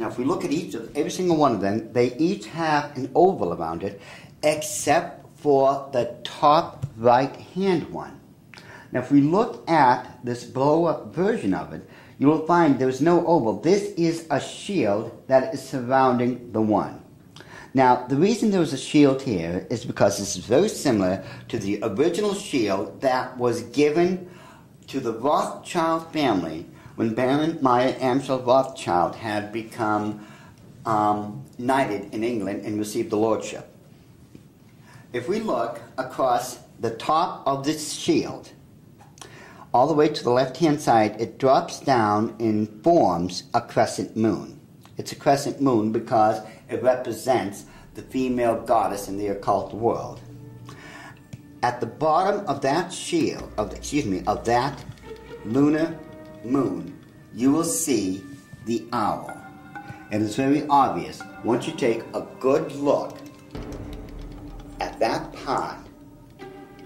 Now, if we look at each of every single one of them, they each have an oval around it, except for the top right hand one. Now, if we look at this blow up version of it, you will find there's no oval. This is a shield that is surrounding the one. Now, the reason there was a shield here is because this is very similar to the original shield that was given to the Rothschild family when Baron Meyer Amschel Rothschild had become um, knighted in England and received the lordship. If we look across the top of this shield, all the way to the left hand side, it drops down and forms a crescent moon. It's a crescent moon because it represents the female goddess in the occult world. At the bottom of that shield, of the, excuse me, of that lunar moon, you will see the owl. And it's very obvious once you take a good look at that part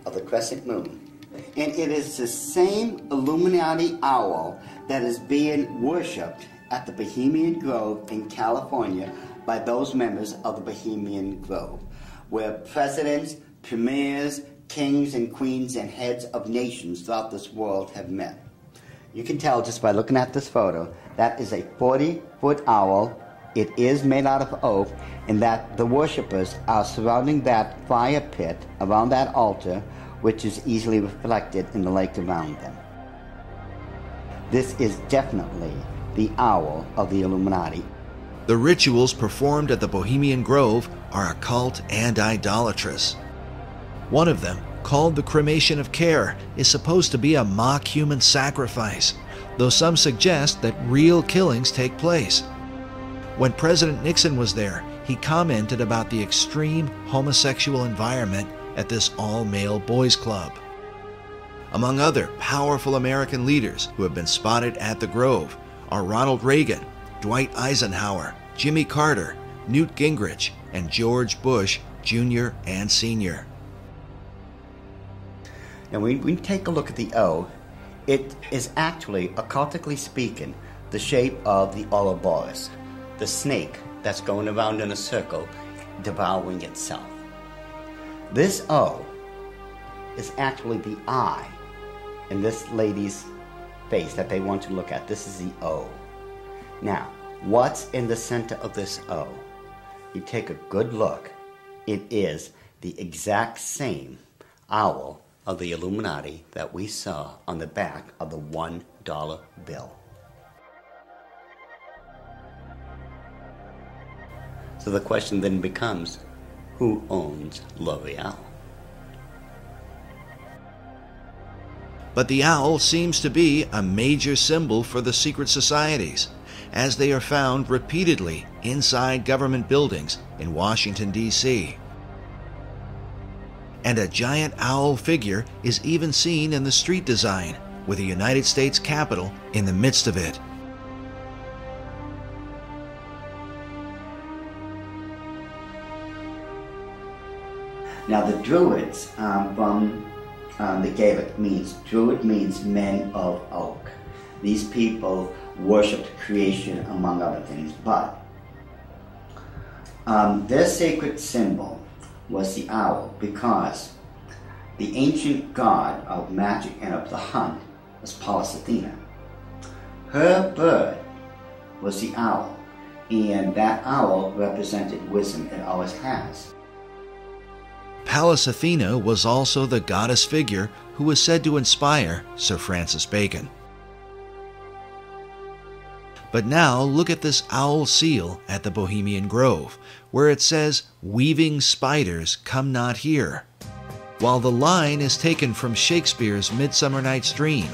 of the crescent moon. And it is the same Illuminati owl that is being worshipped at the Bohemian Grove in California by those members of the Bohemian Grove, where presidents, premiers, kings and queens, and heads of nations throughout this world have met. You can tell just by looking at this photo that is a 40 foot owl. It is made out of oak, and that the worshippers are surrounding that fire pit around that altar, which is easily reflected in the lake around them. This is definitely the owl of the Illuminati. The rituals performed at the Bohemian Grove are occult and idolatrous. One of them, called the cremation of care, is supposed to be a mock human sacrifice, though some suggest that real killings take place. When President Nixon was there, he commented about the extreme homosexual environment at this all male boys' club. Among other powerful American leaders who have been spotted at the Grove are Ronald Reagan, Dwight Eisenhower, Jimmy Carter, Newt Gingrich, and George Bush Jr. and Sr. Now, when we take a look at the O, it is actually, occultically speaking, the shape of the Ouroboros, the snake that's going around in a circle, devouring itself. This O is actually the eye in this lady's face that they want to look at. This is the O. Now, what's in the center of this O? You take a good look. It is the exact same owl of the Illuminati that we saw on the back of the $1 bill. So the question then becomes who owns L'Oreal? But the owl seems to be a major symbol for the secret societies, as they are found repeatedly inside government buildings in Washington, D.C. And a giant owl figure is even seen in the street design, with the United States Capitol in the midst of it. Now the Druids um, from um, the Gaelic means Druid means men of oak. These people worshipped creation among other things, but um, their sacred symbol was the owl because the ancient god of magic and of the hunt was Pallas Athena. Her bird was the owl, and that owl represented wisdom, it always has. Pallas Athena was also the goddess figure who was said to inspire Sir Francis Bacon. But now look at this owl seal at the Bohemian Grove, where it says, Weaving spiders come not here. While the line is taken from Shakespeare's Midsummer Night's Dream,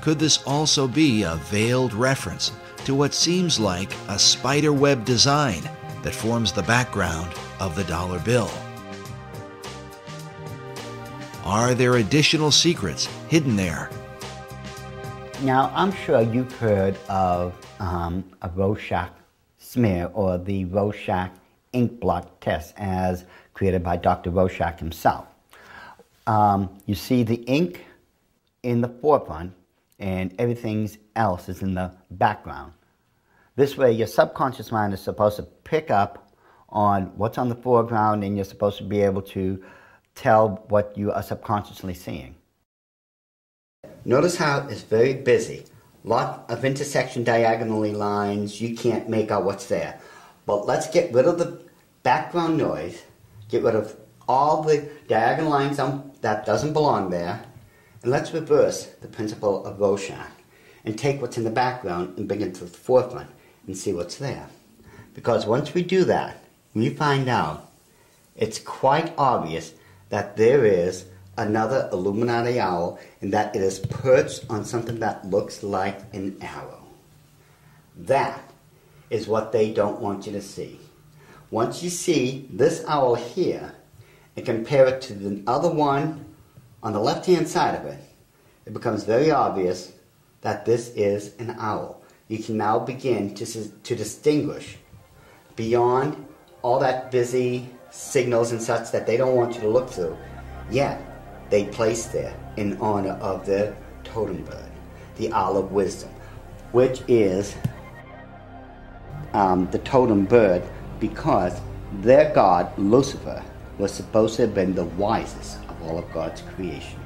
could this also be a veiled reference to what seems like a spider web design that forms the background of the dollar bill? Are there additional secrets hidden there? Now, I'm sure you've heard of um, a Rorschach smear or the Rorschach ink blot test as created by Dr. Rorschach himself. Um, you see the ink in the forefront and everything else is in the background. This way, your subconscious mind is supposed to pick up on what's on the foreground and you're supposed to be able to tell what you are subconsciously seeing. Notice how it's very busy. Lot of intersection diagonally lines, you can't make out what's there. But let's get rid of the background noise, get rid of all the diagonal lines that doesn't belong there, and let's reverse the principle of Rorschach and take what's in the background and bring it to the forefront and see what's there. Because once we do that, we find out it's quite obvious that there is another Illuminati owl in that it is perched on something that looks like an arrow. That is what they don't want you to see. Once you see this owl here and compare it to the other one on the left hand side of it, it becomes very obvious that this is an owl. You can now begin to, to distinguish beyond all that busy signals and such that they don't want you to look through. Yet, they placed there in honor of their totem bird, the owl of wisdom, which is um, the totem bird because their god, Lucifer, was supposed to have been the wisest of all of God's creation.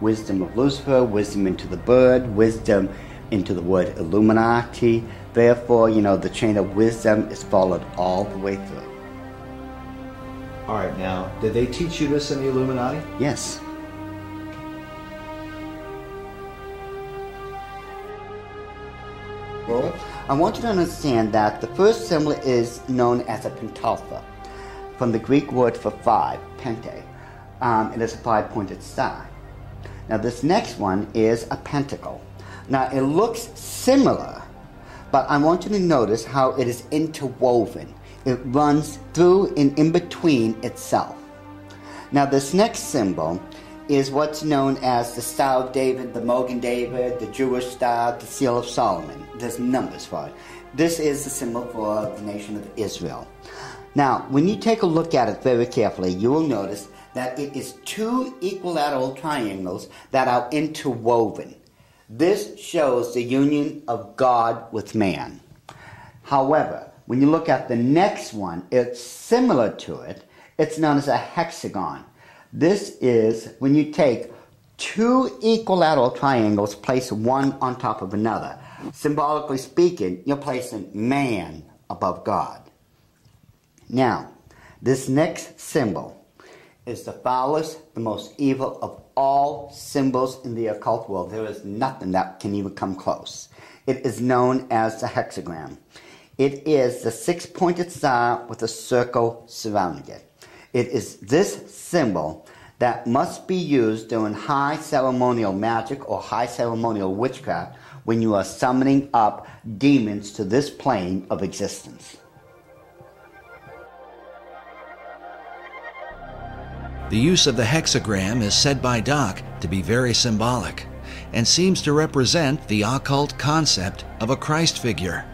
Wisdom of Lucifer, wisdom into the bird, wisdom into the word Illuminati. Therefore, you know, the chain of wisdom is followed all the way through. All right, now, did they teach you this in the Illuminati? Yes. Well, I want you to understand that the first symbol is known as a pentalpha, from the Greek word for five, pente. Um, it is a five-pointed star. Now this next one is a pentacle. Now it looks similar, but I want you to notice how it is interwoven. It runs through and in between itself. Now this next symbol is what's known as the Star of David, the Magen David, the Jewish Star, the Seal of Solomon. There's numbers for it. This is the symbol for the nation of Israel. Now, when you take a look at it very carefully, you will notice that it is two equilateral triangles that are interwoven. This shows the union of God with man. However, when you look at the next one, it's similar to it. It's known as a hexagon. This is when you take two equilateral triangles, place one on top of another. Symbolically speaking, you're placing man above God. Now, this next symbol is the foulest, the most evil of all symbols in the occult world. There is nothing that can even come close. It is known as the hexagram. It is the six pointed star with a circle surrounding it. It is this symbol that must be used during high ceremonial magic or high ceremonial witchcraft when you are summoning up demons to this plane of existence. The use of the hexagram is said by Doc to be very symbolic and seems to represent the occult concept of a Christ figure,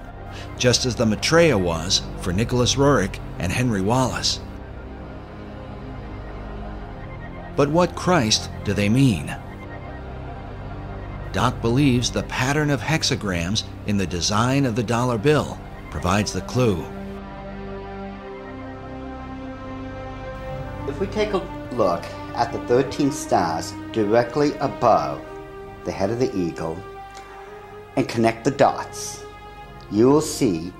just as the Maitreya was for Nicholas Roerich and Henry Wallace. But what Christ do they mean? Doc believes the pattern of hexagrams in the design of the dollar bill provides the clue. If we take a look at the 13 stars directly above the head of the eagle and connect the dots, you will see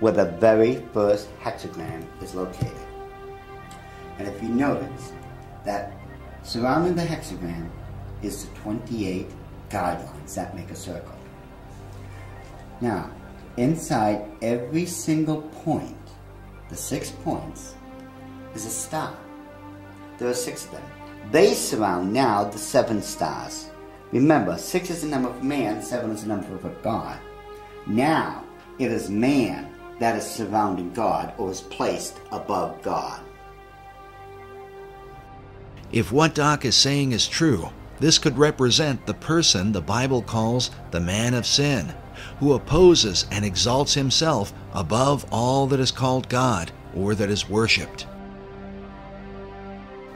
where the very first hexagram is located. And if you notice that surrounding the hexagram is the 28 guidelines that make a circle. Now, inside every single point, the six points, is a star. There are six of them. They surround now the seven stars. Remember, six is the number of man, seven is the number of a God. Now, it is man that is surrounding God or is placed above God. If what Doc is saying is true, this could represent the person the Bible calls the man of sin, who opposes and exalts himself above all that is called God or that is worshiped.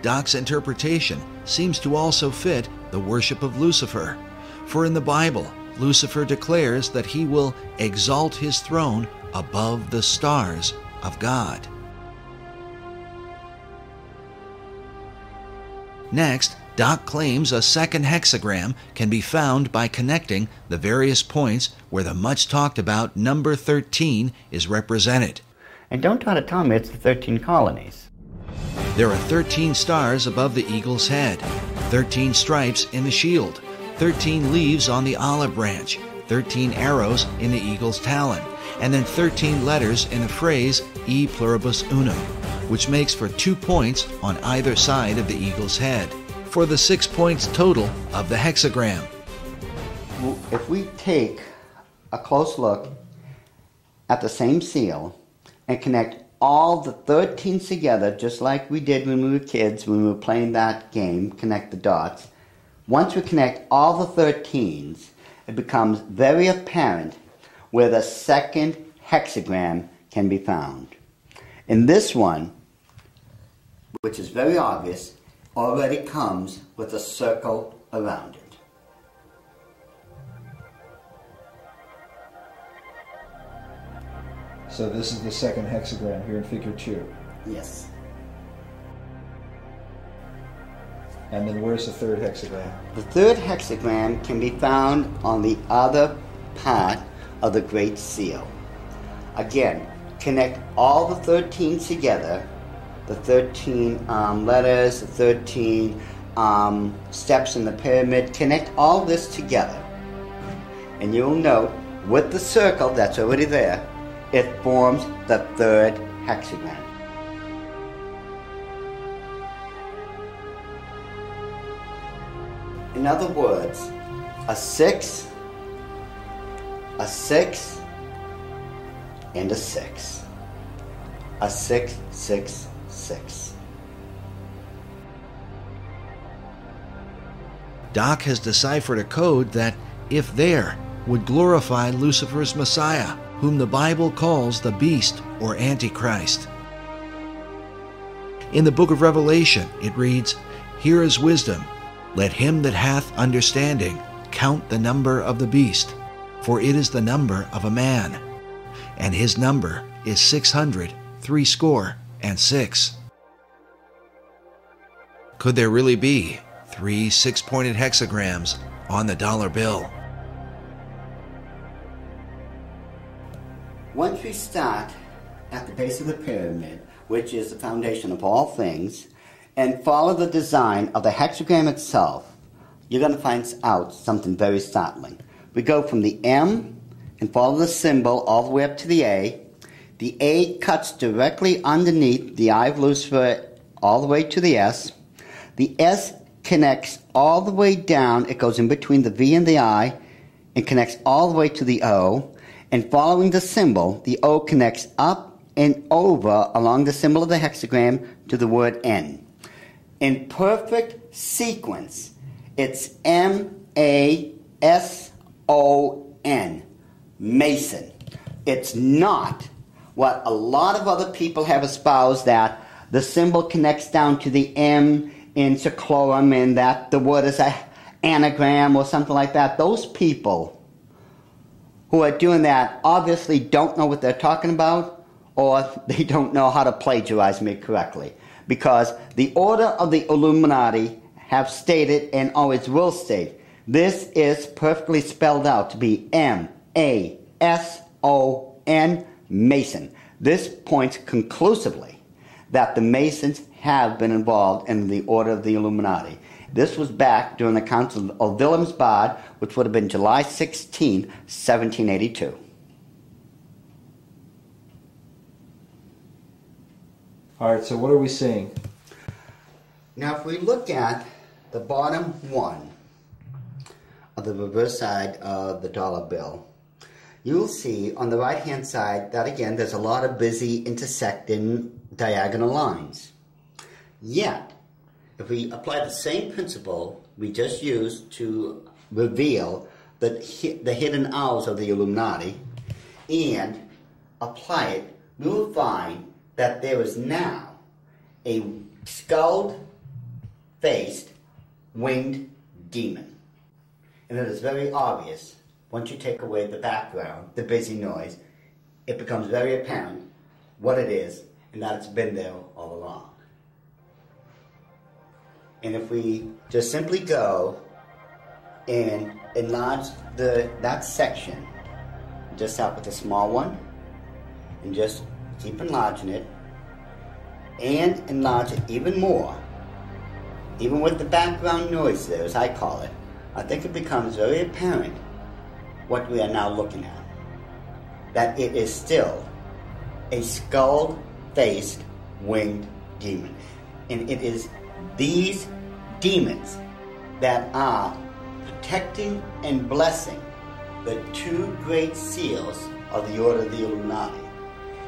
Doc's interpretation seems to also fit the worship of Lucifer, for in the Bible, Lucifer declares that he will exalt his throne above the stars of God. Next, Doc claims a second hexagram can be found by connecting the various points where the much talked about number 13 is represented. And don't try to tell me it's the 13 colonies. There are 13 stars above the eagle's head, 13 stripes in the shield, 13 leaves on the olive branch, 13 arrows in the eagle's talon, and then 13 letters in the phrase E pluribus unum, which makes for two points on either side of the eagle's head, for the six points total of the hexagram. If we take a close look at the same seal and connect all the 13s together, just like we did when we were kids, when we were playing that game, connect the dots. Once we connect all the 13s, it becomes very apparent where the second hexagram can be found. In this one, which is very obvious, already comes with a circle around it. So this is the second hexagram here in figure two. Yes. And then where's the third hexagram? The third hexagram can be found on the other part of the Great Seal. Again, connect all the 13 together, the 13 um, letters, the 13 um, steps in the pyramid, connect all this together. And you'll note with the circle that's already there, it forms the third hexagram. In other words, a six, a six, and a six. A six, six, six. Doc has deciphered a code that, if there, would glorify Lucifer's Messiah, whom the Bible calls the beast or Antichrist. In the book of Revelation, it reads, Here is wisdom. Let him that hath understanding count the number of the beast, for it is the number of a man, and his number is six hundred threescore and six. Could there really be three six pointed hexagrams on the dollar bill? Once we start at the base of the pyramid, which is the foundation of all things, and follow the design of the hexagram itself, you're going to find out something very startling. We go from the M and follow the symbol all the way up to the A. The A cuts directly underneath the eye of Lucifer all the way to the S. The S connects all the way down, it goes in between the V and the I, and connects all the way to the O. And following the symbol, the O connects up and over along the symbol of the hexagram to the word N in perfect sequence. It's M A S O N, Mason. It's not what a lot of other people have espoused that the symbol connects down to the M in Seclorum and that the word is a anagram or something like that. Those people who are doing that obviously don't know what they're talking about or they don't know how to plagiarize me correctly. Because the order of the Illuminati have stated and always will state this is perfectly spelled out to be M A S O N Mason. This points conclusively that the Masons have been involved in the order of the Illuminati. This was back during the Council of Wilhelmsbad, which would have been July 16, 1782. All right, so what are we seeing? Now, if we look at the bottom one of the reverse side of the dollar bill, you'll see on the right hand side that again there's a lot of busy intersecting diagonal lines. Yet, if we apply the same principle we just used to reveal the, the hidden hours of the Illuminati and apply it, we will find that there is now a skulled faced winged demon. And it is very obvious once you take away the background, the busy noise, it becomes very apparent what it is and that it's been there all along. And if we just simply go and enlarge the that section, just out with a small one, and just keep enlarging it, and enlarge it even more, even with the background noise there, as I call it, I think it becomes very apparent what we are now looking at. That it is still a skull faced winged demon. And it is these demons that are protecting and blessing the two great seals of the Order of the Illuminati.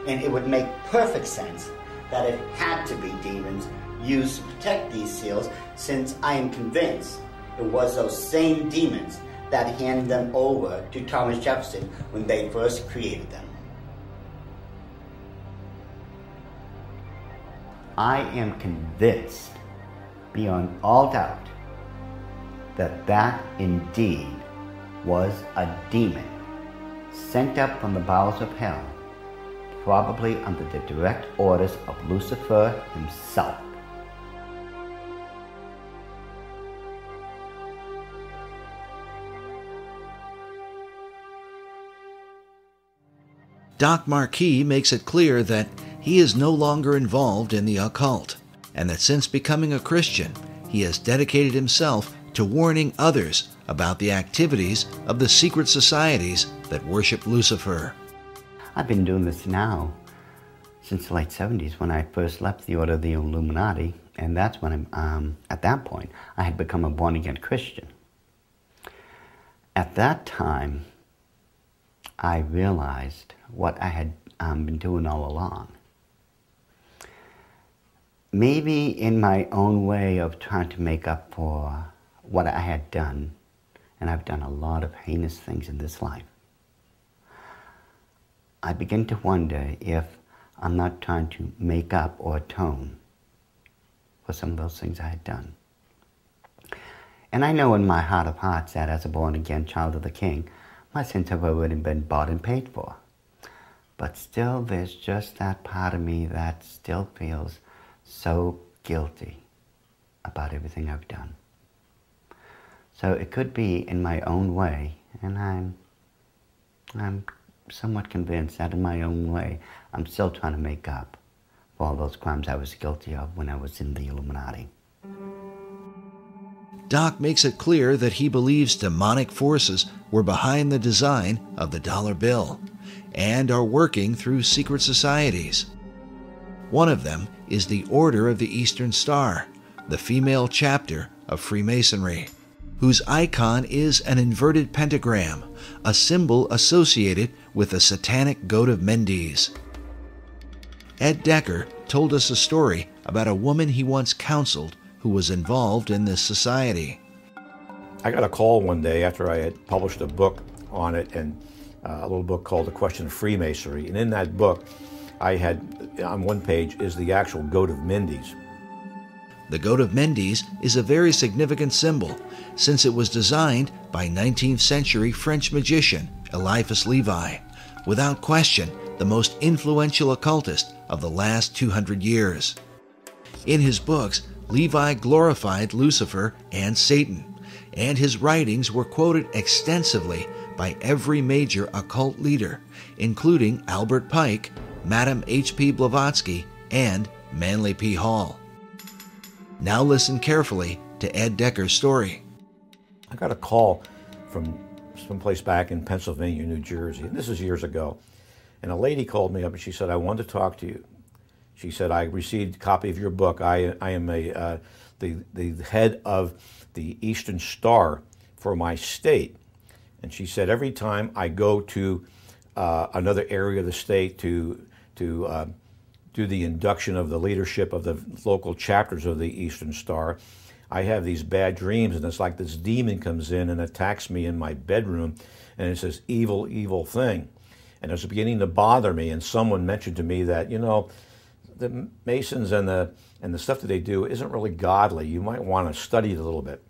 And it would make perfect sense that it had to be demons used to protect these seals, since I am convinced it was those same demons that handed them over to Thomas Jefferson when they first created them. I am convinced, beyond all doubt, that that indeed was a demon sent up from the bowels of hell, probably under the direct orders of Lucifer himself. Doc Marquis makes it clear that he is no longer involved in the occult, and that since becoming a Christian, he has dedicated himself to warning others about the activities of the secret societies that worship Lucifer. I've been doing this now since the late 70s when I first left the Order of the Illuminati, and that's when, i um, at that point, I had become a born again Christian. At that time, I realized what I had um, been doing all along. Maybe in my own way of trying to make up for what I had done, and I've done a lot of heinous things in this life, I begin to wonder if I'm not trying to make up or atone for some of those things I had done. And I know in my heart of hearts that as a born again child of the King, my sins have already been bought and paid for. But still, there's just that part of me that still feels so guilty about everything I've done. So it could be in my own way, and I'm, I'm somewhat convinced that in my own way, I'm still trying to make up for all those crimes I was guilty of when I was in the Illuminati. Doc makes it clear that he believes demonic forces were behind the design of the dollar bill and are working through secret societies. One of them is the Order of the Eastern Star, the female chapter of Freemasonry, whose icon is an inverted pentagram, a symbol associated with the satanic goat of Mendes. Ed Decker told us a story about a woman he once counseled who was involved in this society. I got a call one day after I had published a book on it and uh, a little book called The Question of Freemasonry. And in that book, I had on one page is the actual goat of Mendes. The goat of Mendes is a very significant symbol since it was designed by 19th century French magician Eliphas Levi, without question the most influential occultist of the last 200 years. In his books, Levi glorified Lucifer and Satan, and his writings were quoted extensively by every major occult leader, including Albert Pike, Madame H.P. Blavatsky, and Manly P. Hall. Now listen carefully to Ed Decker's story. I got a call from someplace back in Pennsylvania, New Jersey, and this is years ago. And a lady called me up and she said, I want to talk to you. She said, I received a copy of your book. I, I am a, uh, the, the head of the Eastern Star for my state. And she said, every time I go to uh, another area of the state to, to uh, do the induction of the leadership of the local chapters of the Eastern Star, I have these bad dreams, and it's like this demon comes in and attacks me in my bedroom, and it's this evil, evil thing. And it was beginning to bother me, and someone mentioned to me that, you know, the Masons and the, and the stuff that they do isn't really godly. You might want to study it a little bit.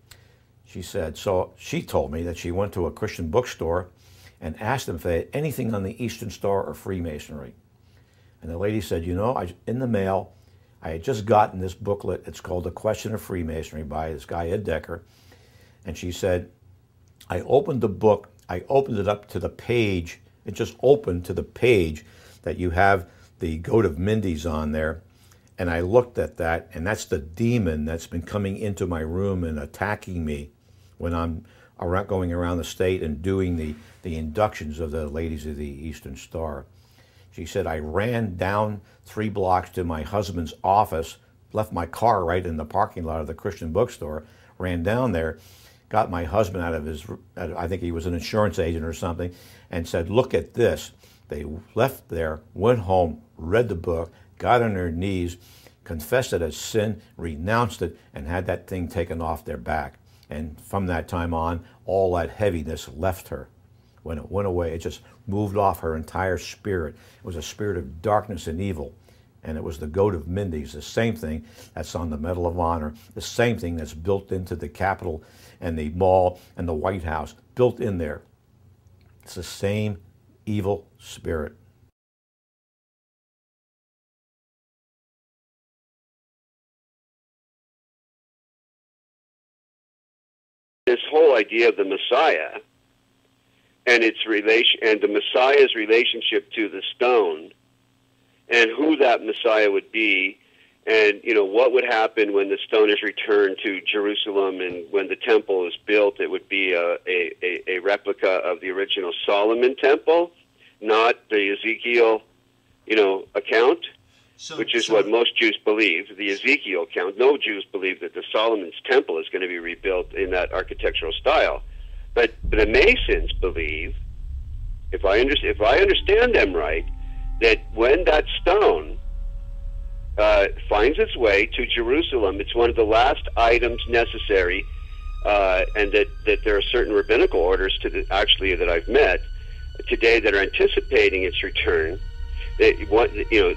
She said, so she told me that she went to a Christian bookstore and asked them if they had anything on the Eastern Star or Freemasonry. And the lady said, You know, I, in the mail, I had just gotten this booklet. It's called The Question of Freemasonry by this guy, Ed Decker. And she said, I opened the book, I opened it up to the page. It just opened to the page that you have the goat of Mendes on there. And I looked at that, and that's the demon that's been coming into my room and attacking me when I'm around, going around the state and doing the, the inductions of the ladies of the Eastern Star. She said, I ran down three blocks to my husband's office, left my car right in the parking lot of the Christian bookstore, ran down there, got my husband out of his, I think he was an insurance agent or something, and said, Look at this. They left there, went home, read the book, got on their knees, confessed it as sin, renounced it, and had that thing taken off their back. And from that time on, all that heaviness left her. When it went away, it just moved off her entire spirit. It was a spirit of darkness and evil. And it was the goat of Mendes, the same thing that's on the Medal of Honor, the same thing that's built into the Capitol and the mall and the White House, built in there. It's the same evil spirit. This whole idea of the Messiah and its relation and the Messiah's relationship to the stone and who that Messiah would be and you know what would happen when the stone is returned to Jerusalem and when the temple is built it would be a, a, a a replica of the original Solomon temple not the Ezekiel you know account so, which is so, what most Jews believe the Ezekiel account. No Jews believe that the Solomon's temple is going to be rebuilt in that architectural style but, the Masons believe, if I, under, if I understand them right, that when that stone uh, finds its way to Jerusalem, it's one of the last items necessary, uh, and that, that there are certain rabbinical orders to the, actually that I've met today that are anticipating its return. That you know,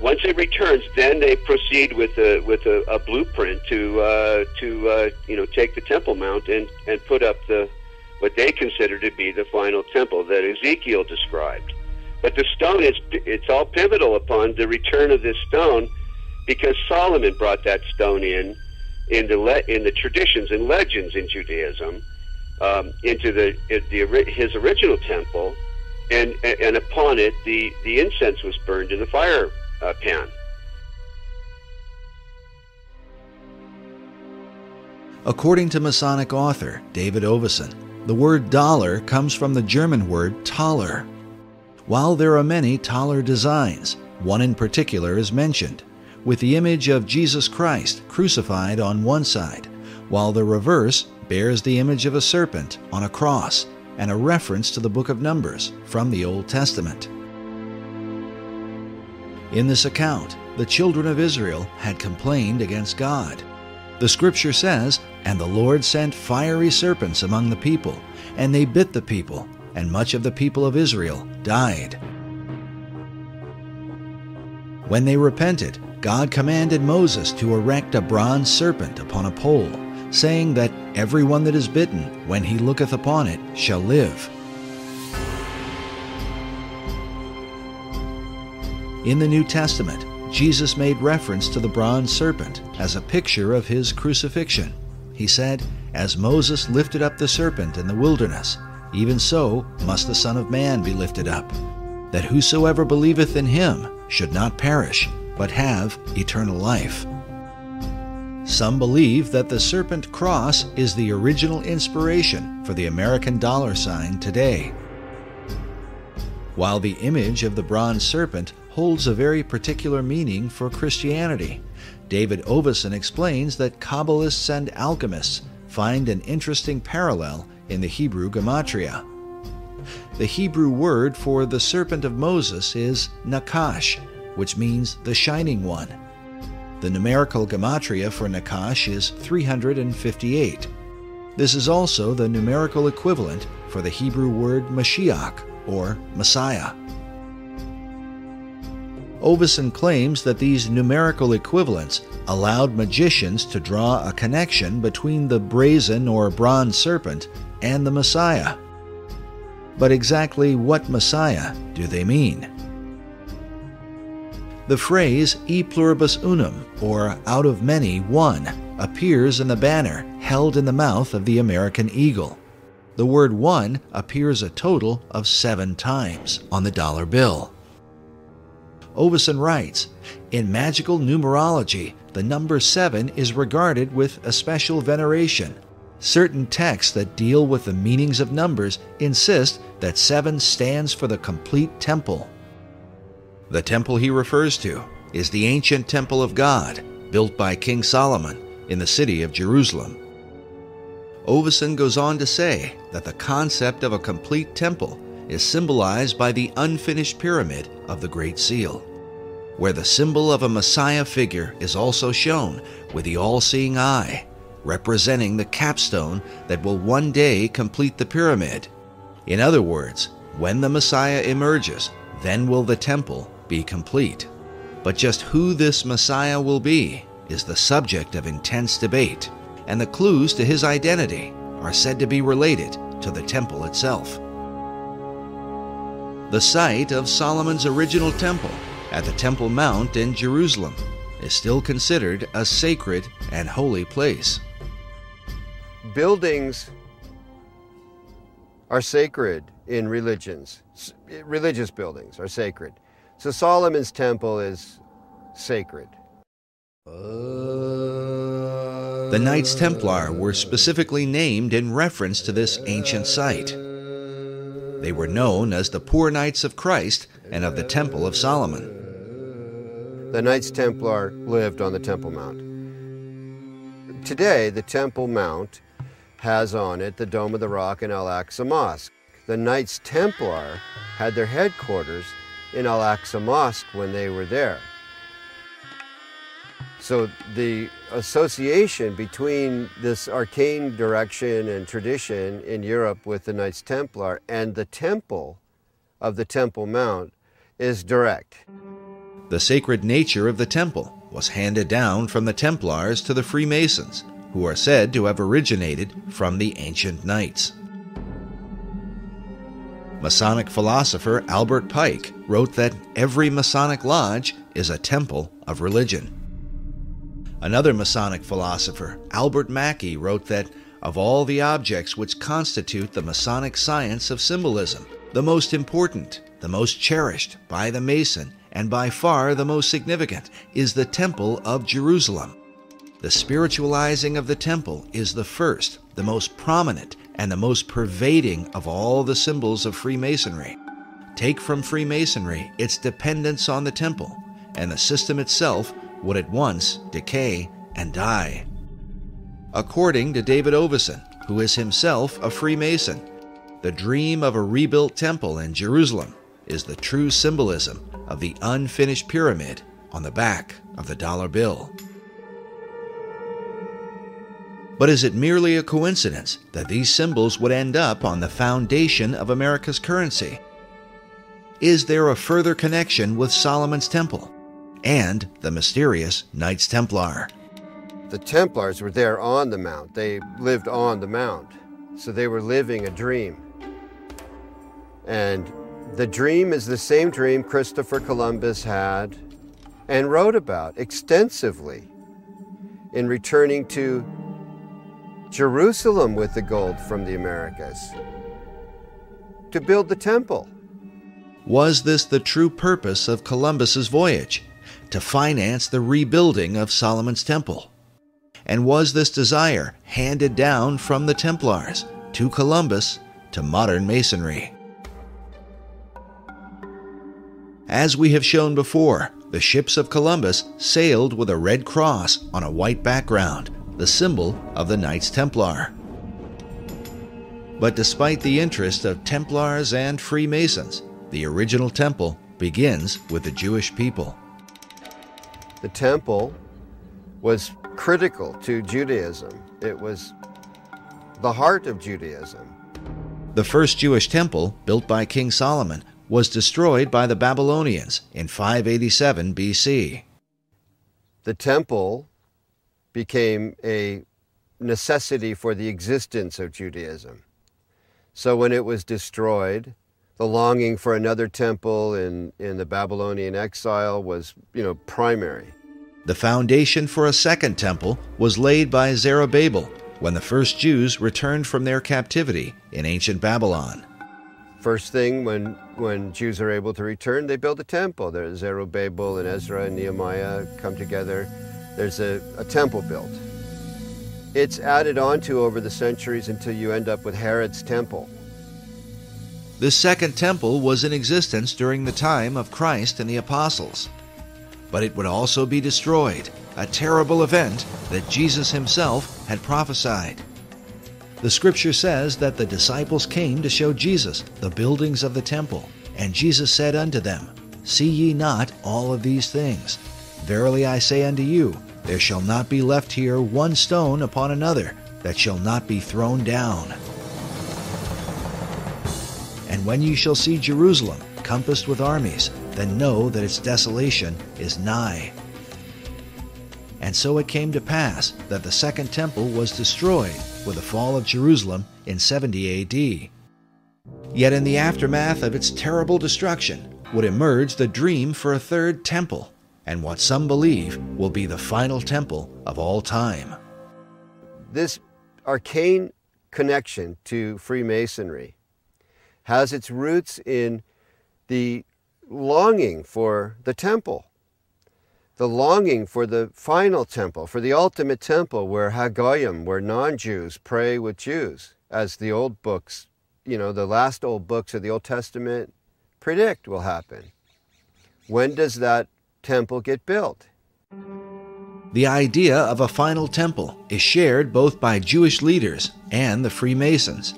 once it returns, then they proceed with a with a, a blueprint to uh, to uh, you know take the Temple Mount and and put up the what they consider to be the final temple that Ezekiel described. But the stone is it's all pivotal upon the return of this stone because Solomon brought that stone in in the le- in the traditions and legends in Judaism um, into the, the his original temple, and and upon it the the incense was burned in the fire uh, pan. According to Masonic author David Ovason, the word dollar comes from the German word Taler. While there are many Taler designs, one in particular is mentioned, with the image of Jesus Christ crucified on one side, while the reverse bears the image of a serpent on a cross and a reference to the book of Numbers from the Old Testament. In this account, the children of Israel had complained against God the scripture says, And the Lord sent fiery serpents among the people, and they bit the people, and much of the people of Israel died. When they repented, God commanded Moses to erect a bronze serpent upon a pole, saying that every one that is bitten, when he looketh upon it, shall live. In the New Testament, Jesus made reference to the bronze serpent as a picture of his crucifixion. He said, As Moses lifted up the serpent in the wilderness, even so must the Son of Man be lifted up, that whosoever believeth in him should not perish, but have eternal life. Some believe that the serpent cross is the original inspiration for the American dollar sign today. While the image of the bronze serpent holds a very particular meaning for Christianity, David Ovason explains that Kabbalists and alchemists find an interesting parallel in the Hebrew Gematria. The Hebrew word for the serpent of Moses is Nakash, which means the shining one. The numerical gematria for Nakash is 358. This is also the numerical equivalent for the Hebrew word Mashiach, or Messiah. Ovason claims that these numerical equivalents allowed magicians to draw a connection between the brazen or bronze serpent and the Messiah. But exactly what Messiah do they mean? The phrase e pluribus unum, or out of many, one, appears in the banner held in the mouth of the American eagle. The word one appears a total of seven times on the dollar bill. Ovason writes In magical numerology, the number seven is regarded with especial veneration. Certain texts that deal with the meanings of numbers insist that seven stands for the complete temple. The temple he refers to is the ancient temple of God, built by King Solomon in the city of Jerusalem. Ovason goes on to say that the concept of a complete temple is symbolized by the unfinished pyramid of the Great Seal, where the symbol of a Messiah figure is also shown with the all seeing eye, representing the capstone that will one day complete the pyramid. In other words, when the Messiah emerges, then will the temple be complete. But just who this Messiah will be is the subject of intense debate, and the clues to his identity are said to be related to the temple itself. The site of Solomon's original temple at the Temple Mount in Jerusalem is still considered a sacred and holy place. Buildings are sacred in religions. Religious buildings are sacred. So Solomon's temple is sacred. The Knights Templar were specifically named in reference to this ancient site. They were known as the Poor Knights of Christ and of the Temple of Solomon. The Knights Templar lived on the Temple Mount. Today, the Temple Mount has on it the Dome of the Rock and Al Aqsa Mosque. The Knights Templar had their headquarters in Al Aqsa Mosque when they were there. So the association between this arcane direction and tradition in Europe with the Knights Templar and the temple of the Temple Mount is direct. The sacred nature of the temple was handed down from the Templars to the Freemasons, who are said to have originated from the ancient knights. Masonic philosopher Albert Pike wrote that every Masonic lodge is a temple of religion. Another Masonic philosopher, Albert Mackey, wrote that of all the objects which constitute the Masonic science of symbolism, the most important, the most cherished by the Mason, and by far the most significant, is the Temple of Jerusalem. The spiritualizing of the temple is the first, the most prominent, and the most pervading of all the symbols of Freemasonry. Take from Freemasonry its dependence on the temple, and the system itself would at once decay and die. According to David Ovason, who is himself a Freemason, the dream of a rebuilt temple in Jerusalem is the true symbolism of the unfinished pyramid on the back of the dollar bill. But is it merely a coincidence that these symbols would end up on the foundation of America's currency? Is there a further connection with Solomon's Temple? And the mysterious Knights Templar. The Templars were there on the mount. They lived on the mount. So they were living a dream. And the dream is the same dream Christopher Columbus had and wrote about extensively in returning to Jerusalem with the gold from the Americas to build the temple. Was this the true purpose of Columbus's voyage? To finance the rebuilding of Solomon's temple? And was this desire handed down from the Templars to Columbus to modern Masonry? As we have shown before, the ships of Columbus sailed with a red cross on a white background, the symbol of the Knights Templar. But despite the interest of Templars and Freemasons, the original temple begins with the Jewish people. The temple was critical to Judaism. It was the heart of Judaism. The first Jewish temple, built by King Solomon, was destroyed by the Babylonians in 587 BC. The temple became a necessity for the existence of Judaism. So when it was destroyed, the longing for another temple in, in the Babylonian exile was, you know, primary. The foundation for a second temple was laid by Zerubbabel when the first Jews returned from their captivity in ancient Babylon. First thing when, when Jews are able to return, they build a temple. There's Zerubbabel and Ezra and Nehemiah come together. There's a, a temple built. It's added onto over the centuries until you end up with Herod's temple. This second temple was in existence during the time of Christ and the apostles but it would also be destroyed, a terrible event that Jesus himself had prophesied. The scripture says that the disciples came to show Jesus the buildings of the temple, and Jesus said unto them, See ye not all of these things? Verily I say unto you, there shall not be left here one stone upon another that shall not be thrown down. And when ye shall see Jerusalem compassed with armies, then know that its desolation is nigh. And so it came to pass that the second temple was destroyed with the fall of Jerusalem in 70 AD. Yet in the aftermath of its terrible destruction would emerge the dream for a third temple, and what some believe will be the final temple of all time. This arcane connection to Freemasonry has its roots in the longing for the temple, the longing for the final temple, for the ultimate temple where Hagoyim, where non Jews pray with Jews, as the old books, you know, the last old books of the Old Testament predict will happen. When does that temple get built? The idea of a final temple is shared both by Jewish leaders and the Freemasons.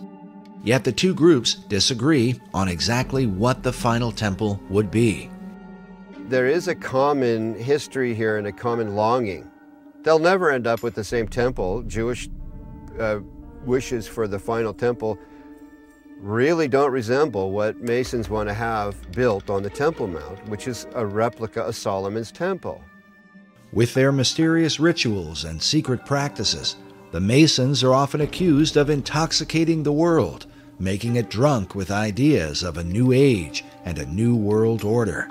Yet the two groups disagree on exactly what the final temple would be. There is a common history here and a common longing. They'll never end up with the same temple. Jewish uh, wishes for the final temple really don't resemble what Masons want to have built on the Temple Mount, which is a replica of Solomon's temple. With their mysterious rituals and secret practices, the Masons are often accused of intoxicating the world making it drunk with ideas of a new age and a new world order,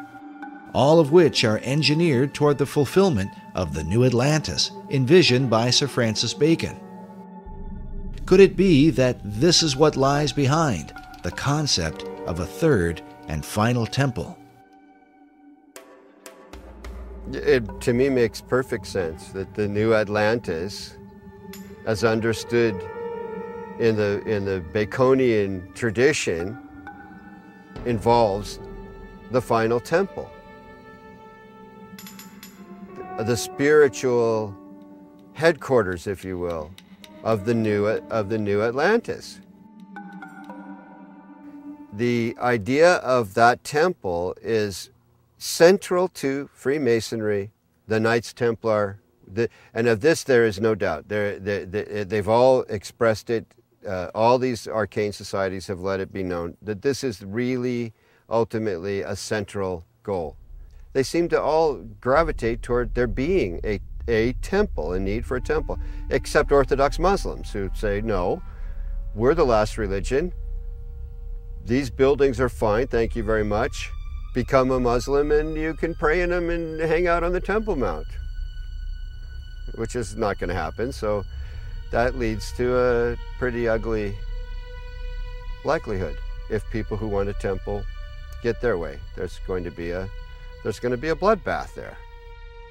all of which are engineered toward the fulfillment of the new Atlantis envisioned by Sir Francis Bacon. Could it be that this is what lies behind the concept of a third and final temple? It to me makes perfect sense that the new Atlantis, as understood in the, in the Baconian tradition involves the final temple, the spiritual headquarters, if you will, of the new, of the new Atlantis. The idea of that temple is central to Freemasonry, the Knights Templar, the, and of this there is no doubt. They're, they, they, they've all expressed it uh, all these arcane societies have let it be known that this is really ultimately a central goal. they seem to all gravitate toward there being a, a temple, a need for a temple, except Orthodox Muslims who say, no, we're the last religion. These buildings are fine, thank you very much. Become a Muslim and you can pray in them and hang out on the Temple Mount, which is not going to happen. So that leads to a pretty ugly likelihood if people who want a temple get their way. There's going to be a there's going to be a bloodbath there.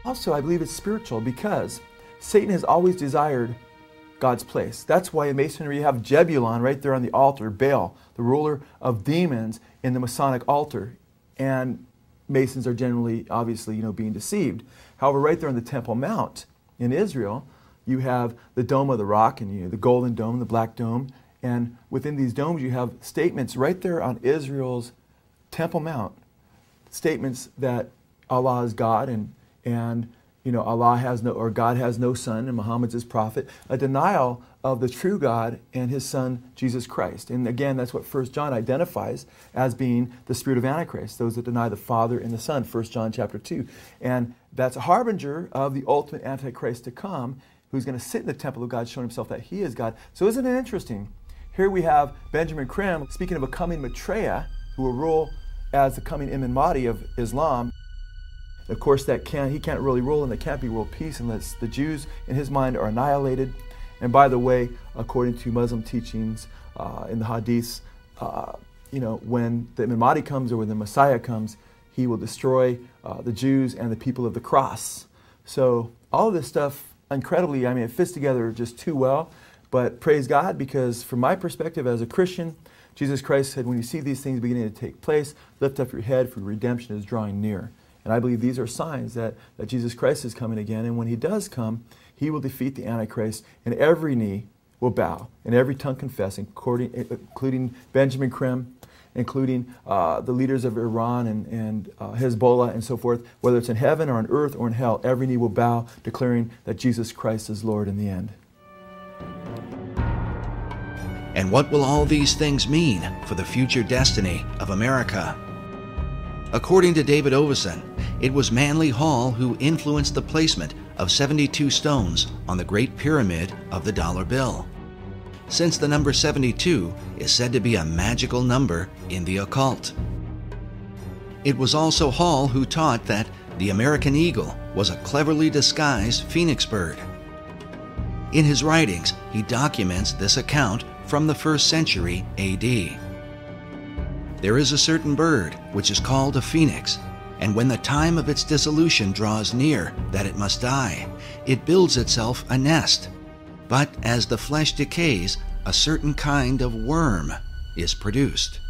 Also, I believe it's spiritual because Satan has always desired God's place. That's why in Masonry you have Jabulon right there on the altar, Baal, the ruler of demons in the Masonic altar. And Masons are generally, obviously, you know, being deceived. However, right there on the Temple Mount in Israel, you have the Dome of the Rock and you know, the Golden Dome, the Black Dome. And within these domes, you have statements right there on Israel's Temple Mount statements that Allah is God and, and you know, Allah has no, or God has no son and Muhammad's his prophet, a denial of the true God and his son, Jesus Christ. And again, that's what 1 John identifies as being the spirit of Antichrist, those that deny the Father and the Son, 1 John chapter 2. And that's a harbinger of the ultimate Antichrist to come, who's going to sit in the temple of God, showing himself that he is God. So isn't it interesting? Here we have Benjamin Creme speaking of a coming Maitreya who will rule as the coming Imam Mahdi of Islam. Of course, that can't, he can't really rule, and there can't be world peace unless the Jews, in his mind, are annihilated. And by the way, according to Muslim teachings uh, in the Hadiths, uh, you know, when the Imam Mahdi comes or when the Messiah comes, he will destroy uh, the Jews and the people of the cross. So all of this stuff, incredibly, I mean, it fits together just too well. But praise God, because from my perspective as a Christian, Jesus Christ said, when you see these things beginning to take place, lift up your head, for redemption is drawing near. And I believe these are signs that, that Jesus Christ is coming again. And when he does come, he will defeat the Antichrist, and every knee will bow, and every tongue confess, including, Benjamin Creme, including uh, the leaders of Iran and, and uh, Hezbollah and so forth, whether it's in heaven or on earth or in hell, every knee will bow, declaring that Jesus Christ is Lord in the end. And what will all these things mean for the future destiny of America? According to David Ovason, it was Manly Hall who influenced the placement of 72 stones on the Great Pyramid of the dollar bill. Since the number 72 is said to be a magical number in the occult. It was also Hall who taught that the American eagle was a cleverly disguised phoenix bird. In his writings, he documents this account from the first century AD. There is a certain bird which is called a phoenix, and when the time of its dissolution draws near that it must die, it builds itself a nest. But as the flesh decays, a certain kind of worm is produced.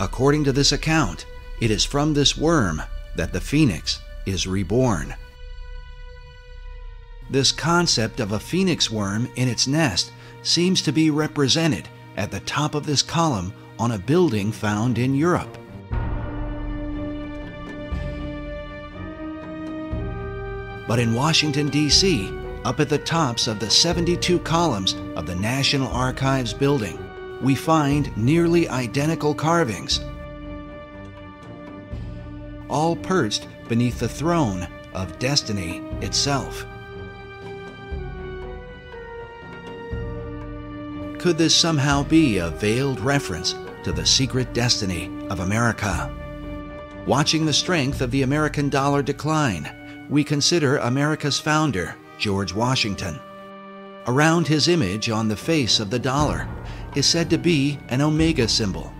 According to this account, it is from this worm that the phoenix is reborn. This concept of a phoenix worm in its nest seems to be represented at the top of this column on a building found in Europe. But in Washington, D.C., up at the tops of the 72 columns of the National Archives building, we find nearly identical carvings, all perched beneath the throne of destiny itself. Could this somehow be a veiled reference to the secret destiny of America? Watching the strength of the American dollar decline, we consider America's founder, George Washington. Around his image on the face of the dollar is said to be an omega symbol,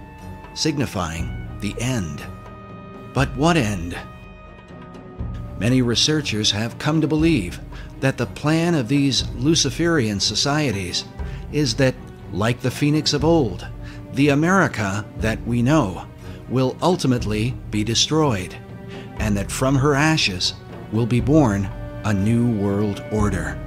signifying the end. But what end? Many researchers have come to believe that the plan of these Luciferian societies is that like the phoenix of old, the America that we know will ultimately be destroyed, and that from her ashes will be born a new world order.